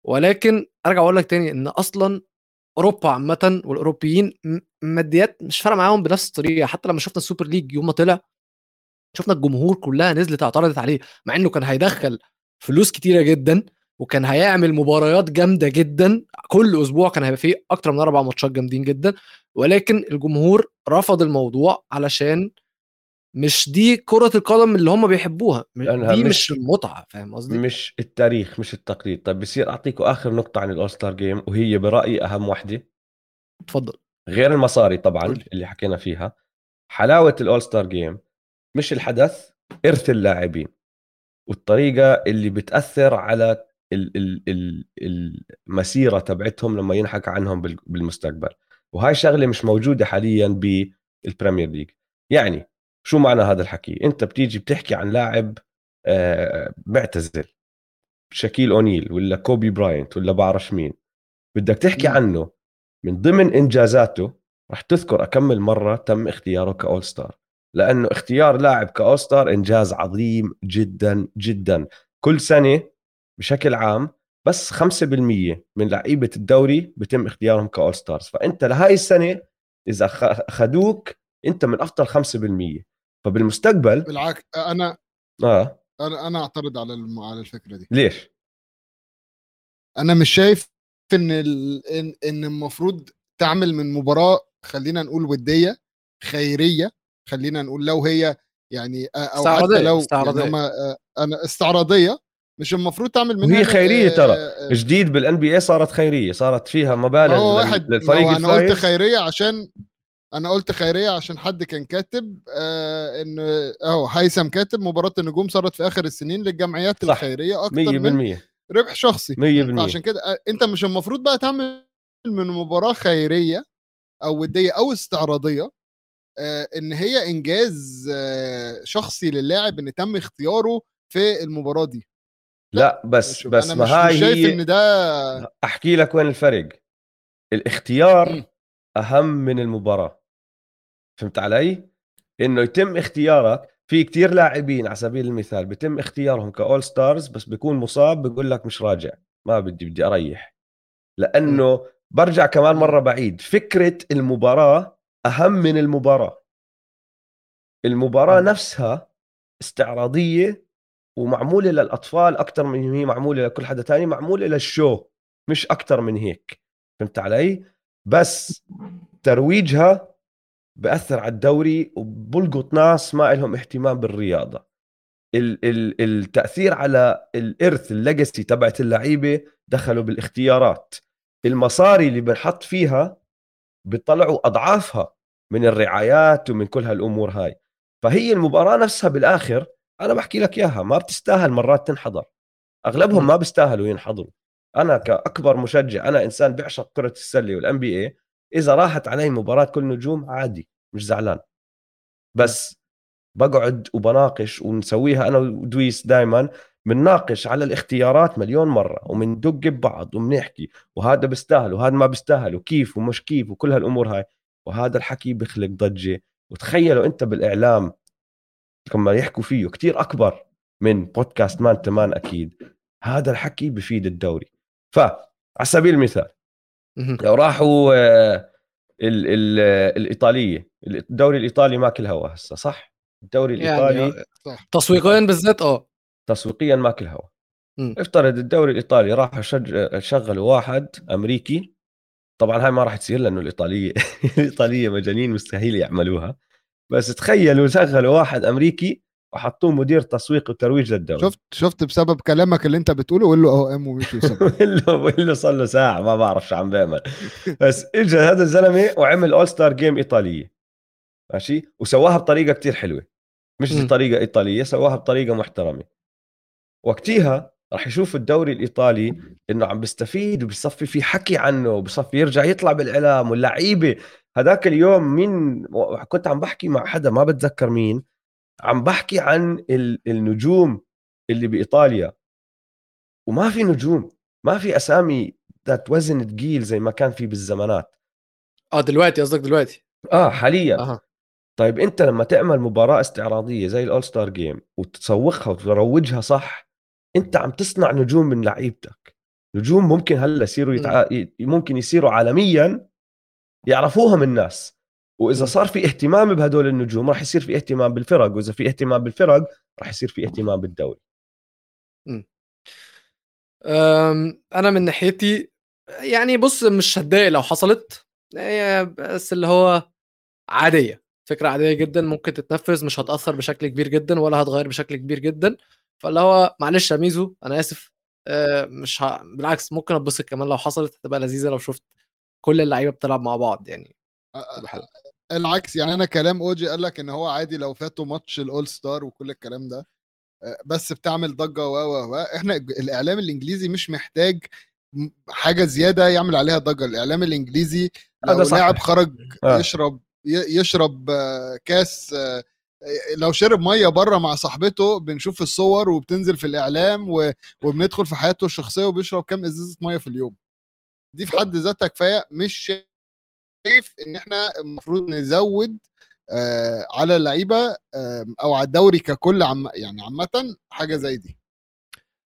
S2: ولكن أرجع أقول لك تاني إن أصلا أوروبا عامة والأوروبيين ماديات مش فارقة معاهم بنفس الطريقة. حتى لما شفنا ال Super League يوم ما طلع شفنا الجمهور كلها نزلت اعترضت عليه مع إنه كان هيدخل فلوس كتيرة جدا. وكان هيعمل مباريات جامدة جدا. كل أسبوع كان هيبقى فيه أكتر من أربع ماتشات جامدين جدا. ولكن الجمهور رفض الموضوع علشان مش دي كرة القدم اللي هم بيحبوها. دي
S3: مش-
S2: مش المتعة فاهم قصدي؟
S3: مش التاريخ مش التقليد. طيب بصير أعطيكم آخر نقطة عن ال all-star game وهي برأيي أهم وحده
S2: اتفضل.
S3: غير المصاري طبعا
S1: قولي.
S3: اللي حكينا فيها. حلاوة ال all-star game مش الحدث إرث اللاعبين والطريقة اللي بتأثر على المسيرة تبعتهم لما ينحكى عنهم بال- بالمستقبل. وهاي شغله مش موجودة حاليا بال Premier League يعني شو معنى هذا الحكي؟ أنت بتيجي بتحكي عن لاعب آه، معتزل شاكيل أونيل ولا كوبي براينت ولا بعرف مين. بدك تحكي. عنه من ضمن إنجازاته رح تذكر أكمل مرة تم اختياره ك all-star لأنه اختيار لاعب ك all-star إنجاز عظيم جدا جدا. كل سنة بشكل عام بس 5% من لعيبة الدوري بتم اختيارهم ك all-stars. فأنت لهاي السنة إذا خ- اخذوك أنت من أفضل 5% فبالمستقبل
S1: بالعكس أنا
S3: آه.
S1: أنا أنا أعترض على الم... على الفكرة دي.
S3: ليش؟
S1: أنا مش شايف إن ال... إن إن المفروض تعمل من مباراة خلينا نقول ودية خيرية خلينا نقول لو هي يعني أو حتى لو
S2: استعراضية.
S1: يعني هما آه، أنا استعراضية مش المفروض تعمل منها
S3: وهي خيرية ترى. جديد بالان بي اي صارت خيرية صارت فيها مبالغ
S1: هو واحد
S3: للفريق
S1: هو أنا قلت خيرية عشان أنا قلت خيرية عشان حد كان كاتب آه ان أهو هيثم كاتب مباراة النجوم صارت في آخر السنين للجمعيات
S3: صح.
S1: الخيرية أكتر من
S3: 100%
S1: ربح شخصي.
S3: 100%
S1: فعشان كده آه، أنت مش المفروض بقى تعمل من مباراة خيرية أو ودية أو استعراضية آه إن هي إنجاز آه شخصي للاعب إن تم اختياره في المباراة دي.
S3: لا بس بس ما هاي
S1: مش شايف
S3: هي
S1: إن ده
S3: أحكي لك وين الفرق. الاختيار
S1: مم.
S3: أهم من المباراة. فهمت علي؟ إنه يتم اختيارك. في كتير لاعبين على سبيل المثال بيتم اختيارهم كأول ستارز بس بيكون مصاب بيقول لك مش راجع. ما بدي بدي أريح. لأنه برجع كمان مرة بعيد. فكرة المباراة أهم من المباراة.
S2: المباراة.
S3: نفسها استعراضية ومعمولة للأطفال أكثر من هي معمولة لكل حدا تاني معمولة للشو مش أكثر من هيك. فهمت علي؟ بس ترويجها بأثر على الدوري وبلقط ناس ما لهم اهتمام بالرياضة. ال- ال- التأثير على الإرث ال legacy تبعت اللعيبة دخلوا بالاختيارات. المصاري اللي بنحط فيها بيطلعوا أضعافها من الرعايات ومن كل هالأمور هاي. فهي المباراة نفسها بالآخر أنا بحكي لك إياها ما بتستاهل مرات تنحضر. أغلبهم ما بيستاهلوا ينحضروا. أنا كأكبر مشجع أنا إنسان بيعشق كرة السلة وال NBA إذا راحت علي مباراة كل النجوم عادي مش زعلان. بس بقعد وبناقش ونسويها أنا ودويس دائما بنناقش على الاختيارات مليون مرة ومندق ببعض وبنحكي وهذا بيستاهل وهذا ما بيستاهل وكيف ومش كيف وكل هالأمور هاي. وهذا الحكي بيخلق ضجة. وتخيلوا أنت بالإعلام لما يحكوا فيه كتير أكبر من بودكاست مان تمان أكيد. هذا الحكي بفيد الدوري. فعلى سبيل المثال. لو راحوا آه، ال ال الإيطالية الدوري الإيطالي ماكل هوا هسه صح؟ الدوري الإيطالي
S2: يعني
S1: صح.
S2: تسويقيا بالذات آه.
S3: تسويقيا ماكل هوا. افترض الدوري الإيطالي راحوا شج... شغلوا واحد أمريكي. طبعا هاي ما راح تصير لأنه الإيطالية الإيطالية مجانين مستحيل يعملوها. بس تخيلوا شغلوا واحد أمريكي وحطوه مدير تسويق وترويج للدوري
S1: شفت شفت بسبب كلامك اللي انت بتقوله قول له اهو قام ومشي.
S3: وله وله صار له ساعة ما بعرف شو عم بيعمل. بس اجى هذا الزلمة وعمل اول ستار جيم إيطالية. ماشي؟ وسواها بطريقة كتير حلوة. مش. بطريقة إيطالية سواها بطريقة محترمة. وقتها راح يشوف الدوري الإيطالي إنه عم بيستفيد وبيصفي في حكي عنه وبصفي يرجع يطلع بالإعلام واللعيبة. هذاك اليوم مين كنت عم بحكي مع حدا ما بتذكر مين عم بحكي عن ال- النجوم اللي بإيطاليا. وما في نجوم ما في أسامي ذات وزن ثقيل زي ما كان في بالزمانات.
S2: آه دلوقتي قصدك دلوقتي؟
S3: آه حاليا.
S2: أها.
S3: طيب أنت لما تعمل مباراة استعراضية زي الأول ستار جيم وتسوقها وتروجها صح أنت عم تصنع نجوم من لعيبتك. نجوم ممكن هلأ يصيروا يتع... ممكن يصيروا عالميا يعرفوهم الناس
S2: وإذا.
S3: صار في اهتمام بهدول النجوم راح يصير في اهتمام بالفرق وإذا في اهتمام بالفرق راح يصير في اهتمام بالدوري.
S2: أنا من ناحيتي يعني بص مش هتضايق لو حصلت هي بس اللي هو عادية فكرة عادية جدا ممكن تتنفذ مش هتأثر بشكل كبير جدا ولا هتغير بشكل كبير جدا. فاللي هو معلش يا ميزو أنا آسف آه، مش ه... بالعكس ممكن أتبسط كمان لو حصلت هتبقى لذيذة لو شفت. كل اللعيبة بتلعب مع بعض يعني تبقى حلوة.
S1: العكس يعني أنا كلام أوجي قال لك إن هو عادي لو فاتوا ماتش الأول ستار وكل الكلام ده بس بتعمل ضجة و و و إحنا الإعلام الإنجليزي مش محتاج حاجة زيادة يعمل عليها ضجة
S2: الإعلام الإنجليزي
S1: لو. لاعب خرج
S3: آه.
S1: يشرب ي- يشرب كاس لو شرب مية بره مع صاحبته بنشوف الصور وبتنزل في الإعلام و- وبندخل في حياته الشخصية وبيشرب كام إزازة مية في اليوم دي في حد ذاتها كفاية مش شايف إن إحنا المفروض نزود آه على اللعيبة آه أو على الدوري ككل عم يعني عامة حاجة زي دي.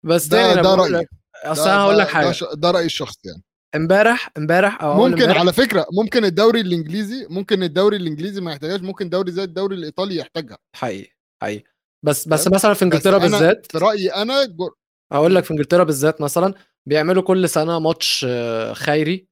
S2: بس
S1: ده ده
S2: رأيي.
S1: أصل
S2: أنا هقول لك حاجة.
S1: ده, ده رأيي الشخصي يعني.
S2: امبارح امبارح أو
S1: ممكن
S2: امبارح
S1: على فكرة ممكن الدوري الإنجليزي ممكن الدوري الإنجليزي ما يحتاجهاش ممكن دوري زي الدوري الإيطالي يحتاجها.
S2: حقيقي حقيقي. بس بس؟ مثلا في إنجلترا
S1: أنا
S2: بالذات
S1: في رأيي أنا جو-
S2: هقول لك في إنجلترا بالذات مثلا بيعملوا كل سنة ماتش آه، خيري.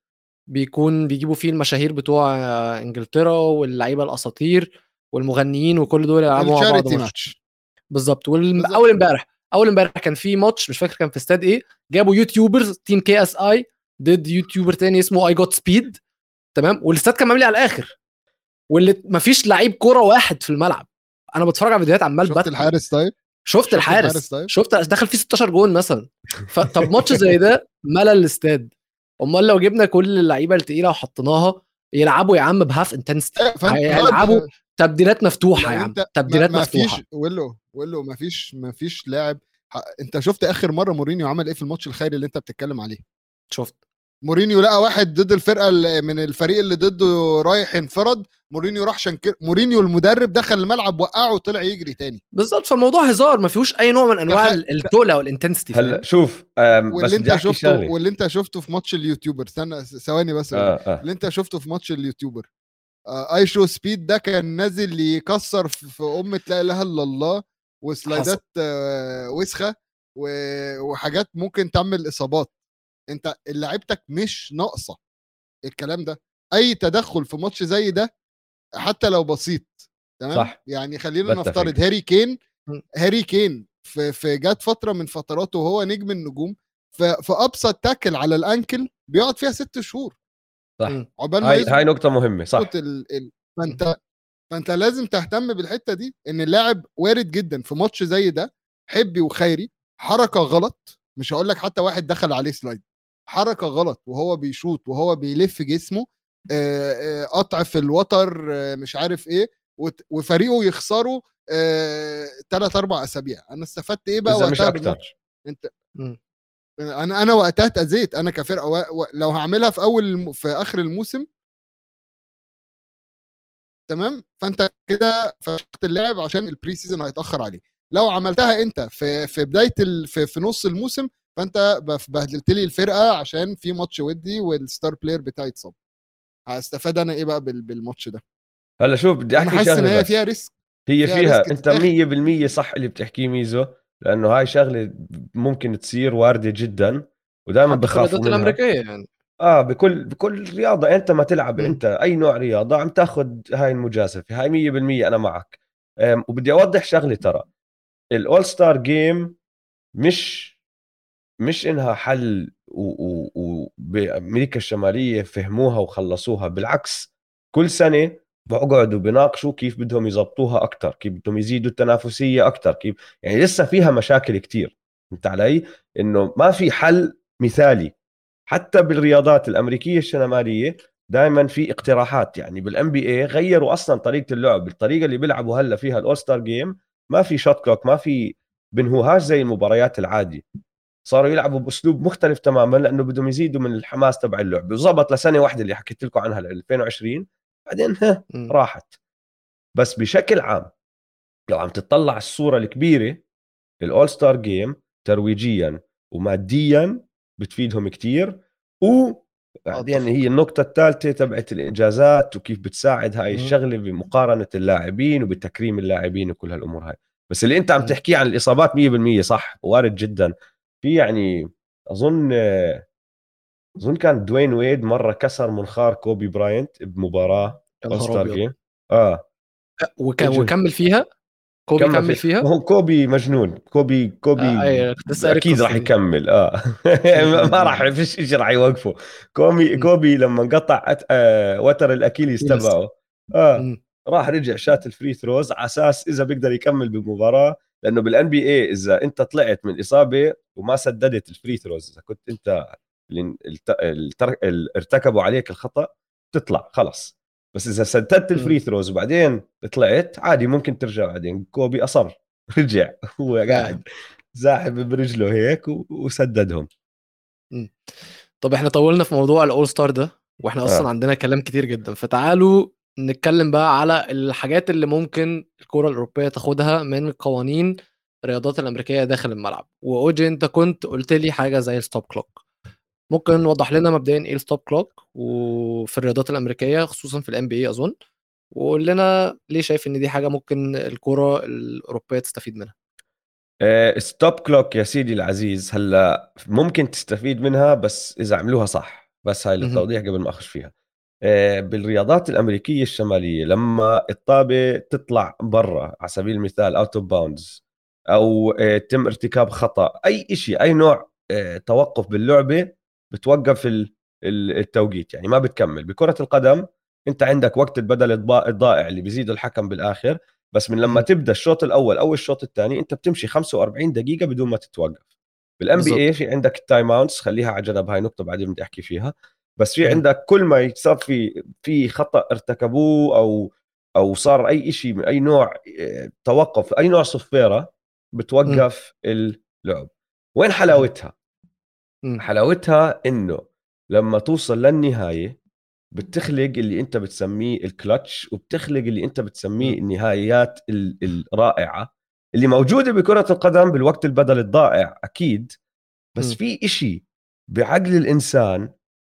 S2: بيكون بيجيبوا فيه المشاهير بتوع آه، إنجلترا واللعيبة الأساطير والمغنيين وكل دول يلعبوا مع بعض ماتش. بالظبط واول. امبارح أول امبارح كان في ماتش مش فاكر كان في استاد إيه جابوا YouTubers team KSI ضد YouTuber تاني اسمه IShowSpeed تمام؟ والاستاد كان مملي على الآخر. واللي مفيش لعيب كوره واحد في الملعب. أنا بتفرج على فيديوهات عمال
S1: شفت الحارس طيب؟
S2: شفت الحارس.
S1: طيب؟
S2: شفت دخل فيه 16 جون مثلا. فطب ماتش زي ده ملى الاستاد. أمال لو جبنا كل اللعيبة التقيلة وحطيناها يلعبوا يا عم ب half
S1: intensity
S2: هيلعبوا تبديلات مفتوحة
S1: لو
S2: يا عم. تبديلات
S1: ما مفتوحة. ولو ولو ما فيش ما فيش لاعب أنت شفت آخر مرة مورينيو عمل إيه في الماتش الخيري اللي أنت بتتكلم عليه؟
S2: شفت.
S1: مورينيو لقى واحد ضد الفرقة اللي من الفريق اللي ضده رايح انفرد مورينيو راح شنكر مورينيو المدرب دخل الملعب وقعه وطلع يجري تاني.
S2: بالظبط فالموضوع هزار ما فيهوش أي نوع من أنواع
S1: تخيل-
S2: التقل أو ال intensity
S3: هلا شوف
S1: واللي انت شفته
S3: شغله
S1: واللي انت شفته في match ال YouTuber استنى ثواني بس.
S3: آه آه.
S1: اللي انت شفته في match ال YouTuber آه IShowSpeed ده كان نازل يكسر في امه لا إله إلا الله و slideات آه وسخة و- وحاجات ممكن تعمل إصابات. أنت لعيبتك مش ناقصة الكلام ده أي تدخل في ماتش زي ده حتى لو بسيط تمام
S3: صح.
S1: يعني خلينا. نفترض هاري كين. هاري كين في في جات فترة من فتراته وهو نجم النجوم في في ابسط tackle على ال ankle بيقعد فيها ست شهور
S3: صح.
S1: عقبال ما
S3: هاي هاي نقطة مهمة صح
S1: ال... ال... فأنت فأنت لازم تهتم بالحتة دي إن اللاعب وارد جدا في ماتش زي ده حبي وخيري حركة غلط مش هقول لك حتى واحد دخل عليه slide حركة غلط وهو بيشوط وهو بيلف جسمه قطع في الوتر مش عارف إيه وت- وفريقه يخسروا ثلاث أربع أسابيع. أنا استفدت إيه بقى
S3: مش
S1: وقتها
S3: أكتر.
S1: بالماتش؟ أنت
S2: مم.
S1: أنا أنا وقتها اتأذيت. أنا كفرقة و... و... لو هعملها في أول الم... في آخر الموسم تمام؟ فأنت كده فشخت اللاعب عشان ال pre-season هيتأخر عليه. لو عملتها أنت في في بداية ال... في, في نص الموسم فانت بهدلت لي الفرقة عشان في ماتش ودي وال star player بتاعي اتصاب. هستفاد أنا إيه بقى بال... بالماتش ده؟
S3: هلا شوف بدي أحكي
S1: حاسس
S3: إن
S1: هي. فيها ريسك
S3: هي
S1: فيها
S3: فيها
S1: ريسك
S3: أنت
S1: تتاخد.
S3: 100% صح اللي بتحكيه ميزو لأنه هاي شغلة ممكن تصير واردة جدا ودائما بخافوا
S2: الرياضات
S3: منها.
S2: الأمريكية يعني.
S3: آه بكل بكل رياضة. أنت ما تلعب
S2: مم.
S3: أنت أي نوع رياضة عم تاخذ هاي المجازفة. هاي 100% أنا معك. وبدي أوضح شغلة ترى. ال all-star game مش مش إنها حل وبامريكا الشمالية فهموها وخلصوها بالعكس كل سنة بقعدوا بناقشوا كيف بدهم يزبطوها أكثر كيف بدهم يزيدوا التنافسية أكثر كيف يعني لسه فيها مشاكل كتير فهمت علي؟ إنه ما في حل مثالي. حتى بالرياضات الأمريكية الشمالية دائما في اقتراحات يعني بال NBA غيروا أصلا طريقة اللعب الطريقة اللي بيلعبوا هلأ فيها ال all-star game ما في shot clock ما في بنهوهاش زي المباريات العادي صاروا يلعبوا بأسلوب مختلف تماما لأنه بدهم يزيدوا من الحماس تبع اللعب وزبط لسنة واحدة اللي حكيت لكم عنها ل 2020 بعدين ها. راحت بس بشكل عام لو عم تطلع على الصورة الكبيرة ال all-star game ترويجيا وماديا بتفيدهم كتير وبعدين
S2: أتفق.
S3: هي النقطة الثالثة تبعت الإنجازات وكيف بتساعد هاي. الشغلة بمقارنة اللاعبين وبتكريم اللاعبين وكل هالأمور هاي بس اللي أنت عم. تحكيه عن الإصابات 100% صح وارد جدا في يعني أظن أظن كان دوين ويد مرة كسر منخار كوبي براينت
S2: all-star
S3: game آه
S2: وكان
S3: بجوز.
S2: وكمل فيها كوبي كمل فيها
S3: هو كوبي مجنون كوبي كوبي
S2: آه، أيوة، أكيد
S3: راح. يكمل آه ما راح فيش شيء راح يوقفه كوبي. كوبي لما انقطع أت- آه، وتر ال
S2: Achilles.
S3: تبعه
S2: آه.
S3: راح رجع شات ال free throws على أساس إذا بيقدر يكمل بالمباراه لأنه بال NBA إذا أنت طلعت من إصابة وما سددت ال free throws إذا كنت أنت اللي ارتكبوا عليك الخطأ تطلع خلص. بس إذا سددت ال free throws وبعدين طلعت عادي ممكن ترجع بعدين. كوبي أصر رجع. هو قاعد ساحب برجله هيك وسددهم.
S2: طب إحنا طولنا في موضوع ال All-Star ده وإحنا أصلا
S3: آه.
S2: عندنا كلام كتير جدا. فتعالوا نتكلم بقى على الحاجات اللي ممكن الكرة الأوروبية تاخدها من قوانين الرياضات الأمريكية داخل الملعب. وأوجي أنت كنت قلت لي حاجة زي ال stop clock ممكن توضح لنا مبدئيا إيه ال stop clock وفي الرياضات الأمريكية خصوصا في ال NBA أظن وقول لنا ليه شايف إن دي حاجة ممكن الكرة الأوروبية تستفيد منها؟
S3: stop clock يا سيدي العزيز هلأ ممكن تستفيد منها بس إذا عملوها صح. بس هاي. للتوضيح قبل ما أخش فيها. آه، بالرياضات الأمريكية الشمالية لما الطابة تطلع برا على سبيل المثال out of bounds أو آه، تم ارتكاب خطأ أي شيء أي نوع آه، توقف باللعبة بتوقف ال- ال- التوقيت يعني ما بتكمل. بكرة القدم أنت عندك وقت البدل الضا- الضائع اللي بيزيده الحكم بالآخر بس من لما. تبدأ الشوط الأول أو الشوط الثاني أنت بتمشي 45 دقيقة بدون ما تتوقف. بال NBA في عندك ال timeouts خليها على جنب هاي نقطة بعدين بدي أحكي فيها. بس في. عندك كل ما صار في في خطأ ارتكبوه أو أو صار أي شيء من أي نوع آه، توقف أي نوع صفيره بتوقف اللعب وين حلاوتها
S2: مم.
S3: حلاوتها إنه لما توصل للنهاية بتخلق اللي أنت بتسميه الكلتش وبتخلق اللي أنت بتسميه. النهايات ال- الرائعة اللي موجودة بكرة القدم بالوقت البدل الضائع أكيد بس
S2: مم.
S3: في إشي بعقل الإنسان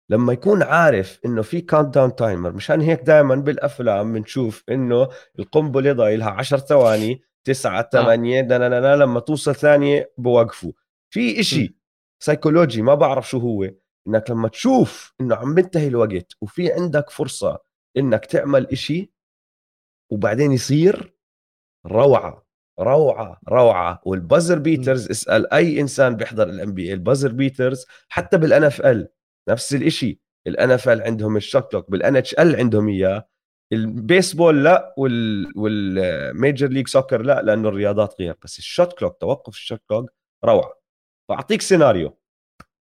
S3: لما يكون عارف إنه في countdown timer مشان هيك دائما بالأفلام بنشوف إنه القنبلة ضايلها 10 ثواني 9 8 دنانانا لما توصل ثانية بوقفوا. في إشي سيكولوجي ما بعرف شو هو إنك لما تشوف إنه عم بنتهي الوقت وفي عندك فرصة إنك تعمل إشي وبعدين يصير روعة روعة روعة. وال buzzer beaters اسأل أي إنسان بيحضر ال NBA ال buzzer beaters حتى بال NFL نفس الإشي. ال NFL عندهم ال shot clock بال NHL عندهم إياه. البيسبول لا وال وال Major League Soccer لا لأنه الرياضات غير. بس ال shot clock توقف ال shot clock روعة. فاعطيك سيناريو.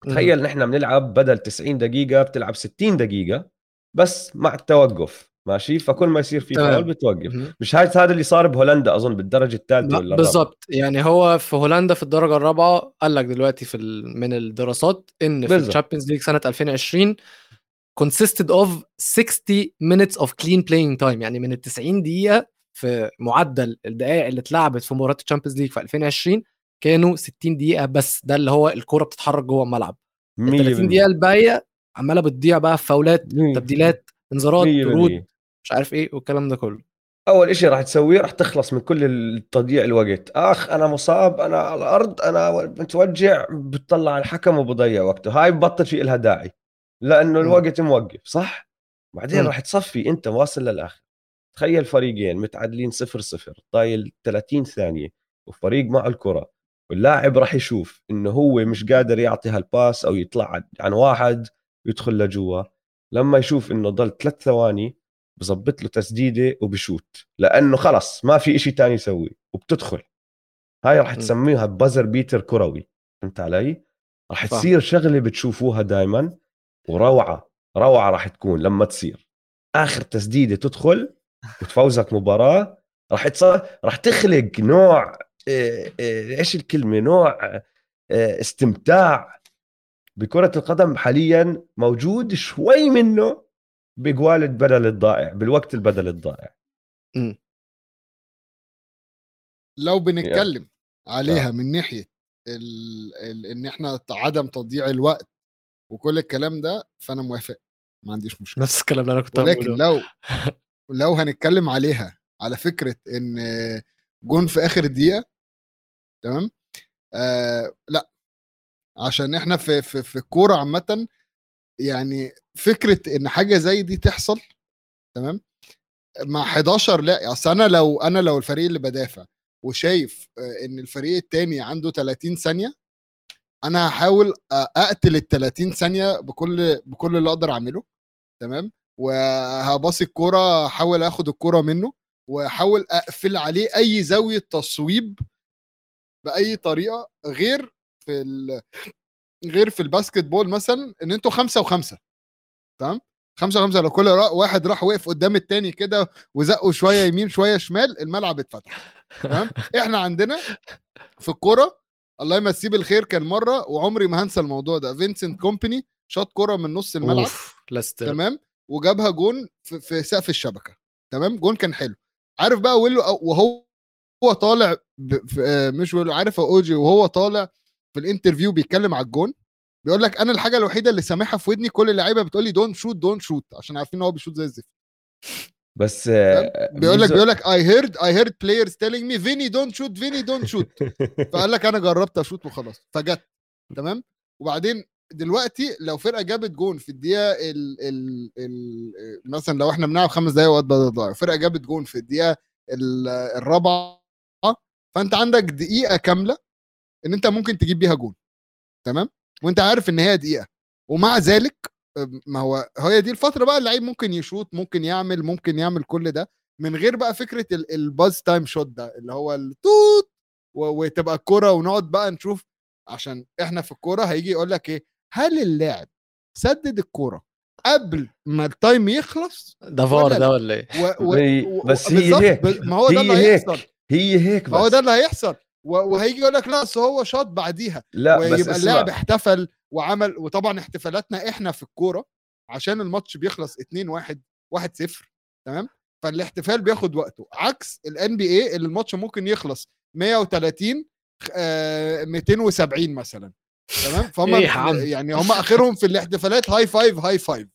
S3: تخيل نحن بنلعب بدل 90 دقيقة بتلعب 60 دقيقة بس مع التوقف. ماشي فكل ما يصير في. فاول بتوقف. مش هاي هذا اللي صار بهولندا أظن بالدرجة الثالثة ولا.
S2: بالظبط يعني هو في هولندا في الدرجة الرابعة قال لك دلوقتي في ال... من الدراسات إن في.
S3: ال
S2: Champions League سنة 2020 consisted of 60 minutes of clean playing time يعني من ال 90 دقيقة في معدل الدقائق اللي اتلعبت في مباراة ال Champions League في 2020 كانوا 60 دقيقة بس ده اللي هو الكوره بتتحرك جوه الملعب ال 30 دقيقة الباقية عمالة بتضيع بقى في فاولات تبديلات انذارات طرود مش عارف إيه والكلام ده كله.
S3: أول شيء راح تسويه راح تخلص من كل التضييع الوقت. أخ أنا مصاب أنا على الأرض أنا متوجع بتطلع على الحكم وبضيع وقته هاي ببطل في لها داعي
S2: لأنه.
S3: الوقت موقف صح؟ بعدين. راح تصفي أنت واصل للآخر. تخيل فريقين متعادلين صفر صفر طايل 30 ثانية وفريق مع الكرة واللاعب راح يشوف إنه هو مش قادر يعطي هالباس أو يطلع عن واحد ويدخل لجوا. لما يشوف إنه ضل ثلاث ثواني بظبط له تسديدة وبشوت لأنه خلص ما في إشي تاني يسوي وبتدخل هاي راح
S2: م.
S3: تسميها بازر بيتر كروي فهمت علي؟ راح
S2: فاهم.
S3: تصير شغلة بتشوفوها دائما وروعة روعة راح تكون لما تصير آخر تسديدة تدخل وتفوزك مباراة راح تصير راح تخلق نوع إيه، إيه، إيش الكلمة نوع إيه، استمتاع بكرة القدم حاليا موجود شوي منه بجوال البدل الضائع بالوقت البدل الضائع.
S1: لو بنتكلم عليها من ناحية ال... ال... إن إحنا عدم تضييع الوقت وكل الكلام ده فأنا موافق ما عنديش مشكلة.
S2: نفس الكلام اللي أنا كنت
S1: ولكن لو لو هنتكلم عليها على فكرة إن جون في آخر دقيقة تمام؟ آه لأ عشان إحنا في في في الكورة عامة يعني فكرة إن حاجة زي دي تحصل تمام؟ مع 11 لا أصل أنا لو أنا لو الفريق اللي بدافع وشايف آه، إن الفريق التاني عنده 30 ثانية أنا هحاول أقتل ال 30 ثانية بكل بكل اللي أقدر أعمله تمام؟ وهباصي الكورة احاول آخد الكورة منه واحاول أقفل عليه أي زاوية تصويب بأي طريقة غير في ال... غير في الباسكت بول مثلا إن أنتوا خمسة وخمسة تمام؟ خمسة وخمسة لو كل واحد راح وقف قدام التاني كده وزقوا شوية يمين شوية شمال الملعب اتفتح تمام؟ إحنا عندنا في الكورة الله يمسيه بالخير كان مرة وعمري ما هنسى الموضوع ده فينسنت كومباني شاط كورة من نص الملعب
S2: لستر
S1: تمام؟ وجابها جون في, في سقف الشبكة تمام؟ جون كان حلو. عارف بقى ويلو وهو هو طالع مش ويلو عارف أوجي وهو طالع في ال interview بيتكلم على الجون بيقول لك أنا الحاجة الوحيدة اللي سامعها في ودني كل اللعيبة بتقول لي don't shoot don't shoot عشان عارفين إن هو بيشوت زي الزفت.
S3: بس
S1: بيقول لك بيقول لك I heard I heard players telling me Vinny don't shoot Vinny don't shoot فقال لك أنا جربت أشوط وخلاص فجت. تمام؟ وبعدين دلوقتي لو فرقة جابت جون في الدقيقة ال ال ال مثلا لو إحنا بنلعب خمس دقايق وقت بدل ضايع فرقة جابت جون في الدقيقة ال- الرابعة فأنت عندك دقيقة كاملة إن أنت ممكن تجيب بيها جون تمام وأنت عارف إن هي دقيقة ومع ذلك ما هو هي دي الفترة بقى اللعيب ممكن يشوط ممكن يعمل ممكن يعمل كل ده من غير بقى فكرة ال- ال buzz time shot ده اللي هو التوت وتبقى الكرة ونقعد بقى نشوف عشان إحنا في الكورة هيجي يقول لك إيه هل اللاعب سدد الكورة قبل ما ال time يخلص
S2: ده فار ده
S1: لا؟
S2: ولا إيه
S1: و... و...
S3: بس هي هيك.
S1: ما هو ده اللي. هيحصل
S3: هي هيك
S1: ما هو
S3: بس
S1: ده اللي هيحصل. وهيجي يقول لك لا أصل هو شاط بعديها.
S3: لا
S1: ويبقى اللاعب احتفل وعمل وطبعا احتفالاتنا إحنا في الكورة عشان الماتش بيخلص 2 1 1 0 تمام؟ فالاحتفال بياخد وقته. عكس ال NBA اللي الماتش ممكن يخلص 130 آه 270 مثلا تمام؟ فهم
S2: إيه عم؟
S1: يعني هم آخرهم في الاحتفالات high five high five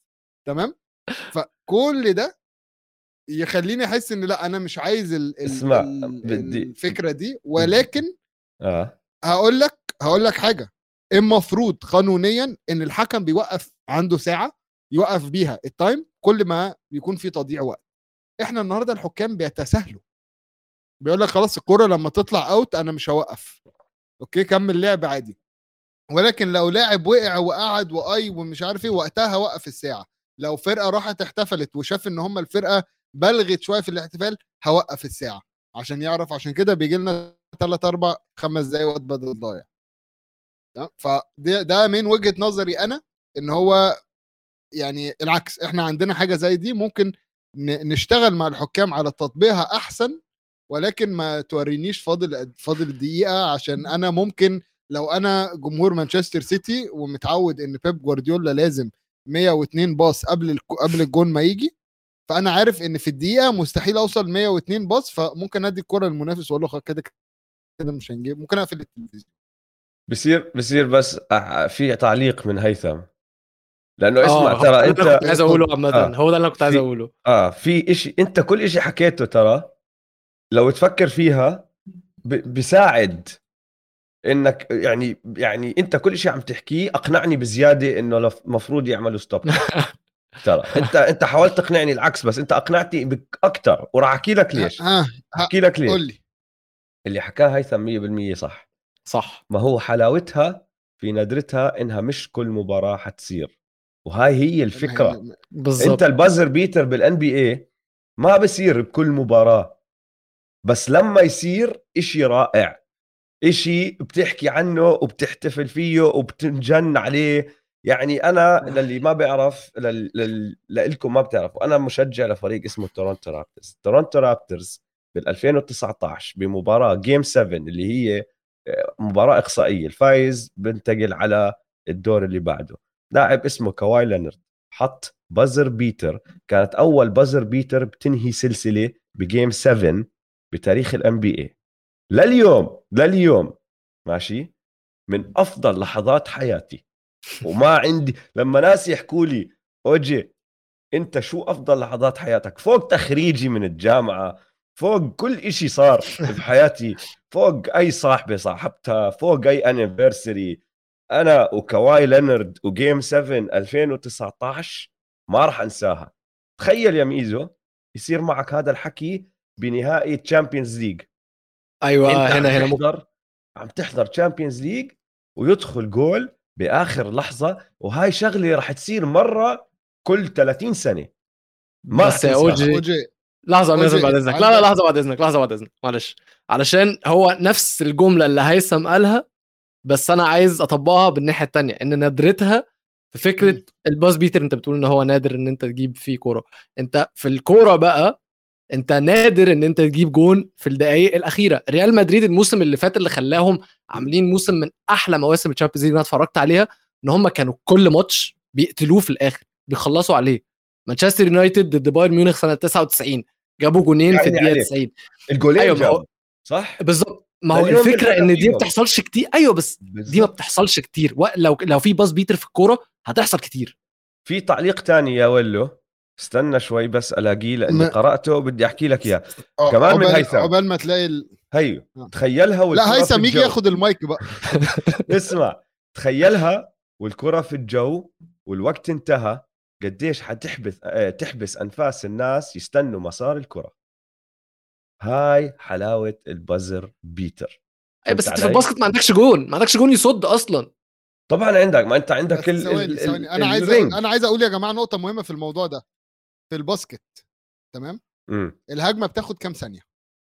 S1: تمام؟ فكل ده يخليني أحس إن لأ أنا مش عايز ال ال
S3: اسمع، بدي-
S1: الفكرة دي. ولكن
S3: آه.
S1: هقول لك هقول لك حاجة. المفروض قانونيا إن الحكم بيوقف عنده ساعة يوقف بيها ال time كل ما يكون في تضييع وقت. إحنا النهارده الحكام بيتساهلوا. بيقول لك خلاص الكره لما تطلع out أنا مش هوقف. okay كمل لعب عادي. ولكن لو لاعب وقع وقعد وأي ومش عارف إيه وقتها هوقف الساعة. لو فرقة راحت احتفلت وشاف إن هم الفرقة بلغت شوية في الاحتفال هوقف الساعة. عشان يعرف عشان كده بيجي لنا 3 4 5 دقايق وقت بدل ضايع؟ فده ده من وجهة نظري أنا إن هو يعني العكس. إحنا عندنا حاجة زي دي ممكن نشتغل مع الحكام على تطبيقها أحسن ولكن ما تورينيش فاضل فاضل دقيقة عشان أنا ممكن لو أنا جمهور مانشستر سيتي ومتعود إن بيب جوارديولا لازم 102 باص قبل قبل الجون ما يجي فأنا عارف إن في الدقيقة مستحيل أوصل 102 باص فممكن أدي الكرة للمنافس وأقول له خلاص كده كده مش هنجيب ممكن أقفل التلفزيون
S3: بصير بصير بس آه، في تعليق من هيثم لأنه
S2: آه،
S3: اسمع
S2: هو
S3: ترى
S2: ده اللي أنت كنت عايز أقوله عامة
S3: آه.
S2: هو ده اللي أنا كنت عايز
S3: في-
S2: أقوله
S3: آه في إشي أنت كل إشي حكيته ترى لو تفكر فيها. بيساعد إنك يعني يعني أنت كل شيء عم تحكيه أقنعني بزيادة إنه المفروض يعملوا stop ترى. انت انت حاولت تقنعني العكس بس انت اقنعتني بيه أكثر وراح احكي لك ليش.
S1: ها
S3: احكي لك ليش.
S1: قول لي.
S3: اللي حكاه هيثم 100% صح.
S2: صح.
S3: ما هو حلاوتها في ندرتها إنها مش كل مباراة حتصير. وهاي هي
S1: الفكرة.
S2: بالظبط
S3: أنت ال buzzer beater بال NBA ما بصير بكل مباراة. بس لما يصير إشي رائع. إشي بتحكي عنه وبتحتفل فيه وبتنجن عليه. يعني أنا للي ما بيعرف. لكم ما بتعرفوا أنا مشجع لفريق اسمه تورونتو رابترز تورونتو رابترز بال 2019 بمباراة game 7 اللي هي آه، مباراة إقصائية. الفايز بنتقل على الدور اللي بعده. لاعب اسمه كواي لينارد حط buzzer beater كانت أول buzzer beater بتنهي سلسلة ب game 7 بتاريخ ال NBA لليوم لليوم ماشي؟ من أفضل لحظات حياتي. وما عندي لما ناس يحكوا لي أوجي أنت شو أفضل لحظات حياتك؟ فوق تخريجي من الجامعة فوق كل إشي صار بحياتي فوق أي صاحبة صاحبتها فوق أي anniversary أنا وكواي لينارد و game 7 2019 ما راح أنساها. تخيل يا ميزو يصير معك هذا الحكي بنهائي Champions
S2: League
S3: أيوه
S2: هنا
S3: عم
S2: هنا ممكن
S3: تحضر عم تحضر Champions League ويدخل جول بآخر لحظة وهاي شغلة راح تصير مرة كل 30 سنة. ما
S2: بس يا. أوجي لحظة بعد إذنك. لا لا لحظة بعد إذنك لحظة بعد إذنك معلش. علشان هو نفس الجملة اللي هيثم قالها بس أنا عايز أطبقها بالناحية التانية إن نادرتها في فكرة.
S1: ال
S2: buzzer beater. أنت بتقول إن هو نادر إن أنت تجيب فيه كورة. أنت في الكورة بقى انت نادر ان انت تجيب جون في الدقائق الاخيرة. ريال مدريد الموسم اللي فات اللي خلاهم عاملين موسم من أحلى مواسم ال Champions League اللي أنا اتفرجت عليها إن هم كانوا كل ماتش بيقتلوه في الآخر بيخلصوا عليه. مانشستر يونايتد ضد بايرن ميونخ سنة 99 جابوا جونين في
S3: يعني
S2: الدقيقة
S3: عليك.
S2: 90
S3: الجولين
S2: أيوة، ما هو-
S3: صح؟
S2: بالظبط. ما هو
S3: الفكرة
S2: إن دي. ما بتحصلش كتير. أيوه بس دي ما. بتحصلش كتير. لو لو في buzzer beater في الكورة هتحصل كتير.
S3: في تعليق تاني يا ولو استنى شوي بس ألاقيه لأني
S1: ما-
S3: قرأته وبدي أحكي لك
S1: إياه
S3: كمان من هيثم.
S1: عقبال ما تلاقي ال...
S3: هيو
S1: آه.
S3: تخيلها
S1: لا هيثم يجي. ياخد المايك بقى
S3: اسمع تخيلها والكرة في الجو والوقت انتهى قديش حتحبس آه، تحبس أنفاس الناس يستنوا مسار الكرة هاي حلاوة ال buzzer beater
S2: اي بس أنت في؟
S3: ال
S2: basket ما عندكش جون ما عندكش جون يصد أصلا
S3: طبعا عندك ما أنت عندك ال ال- ال-
S1: أنا عايز. أنا عايز أقول يا جماعة نقطة مهمة في الموضوع ده في ال basket تمام؟
S3: مم.
S1: الهجمة بتاخد كام ثانية؟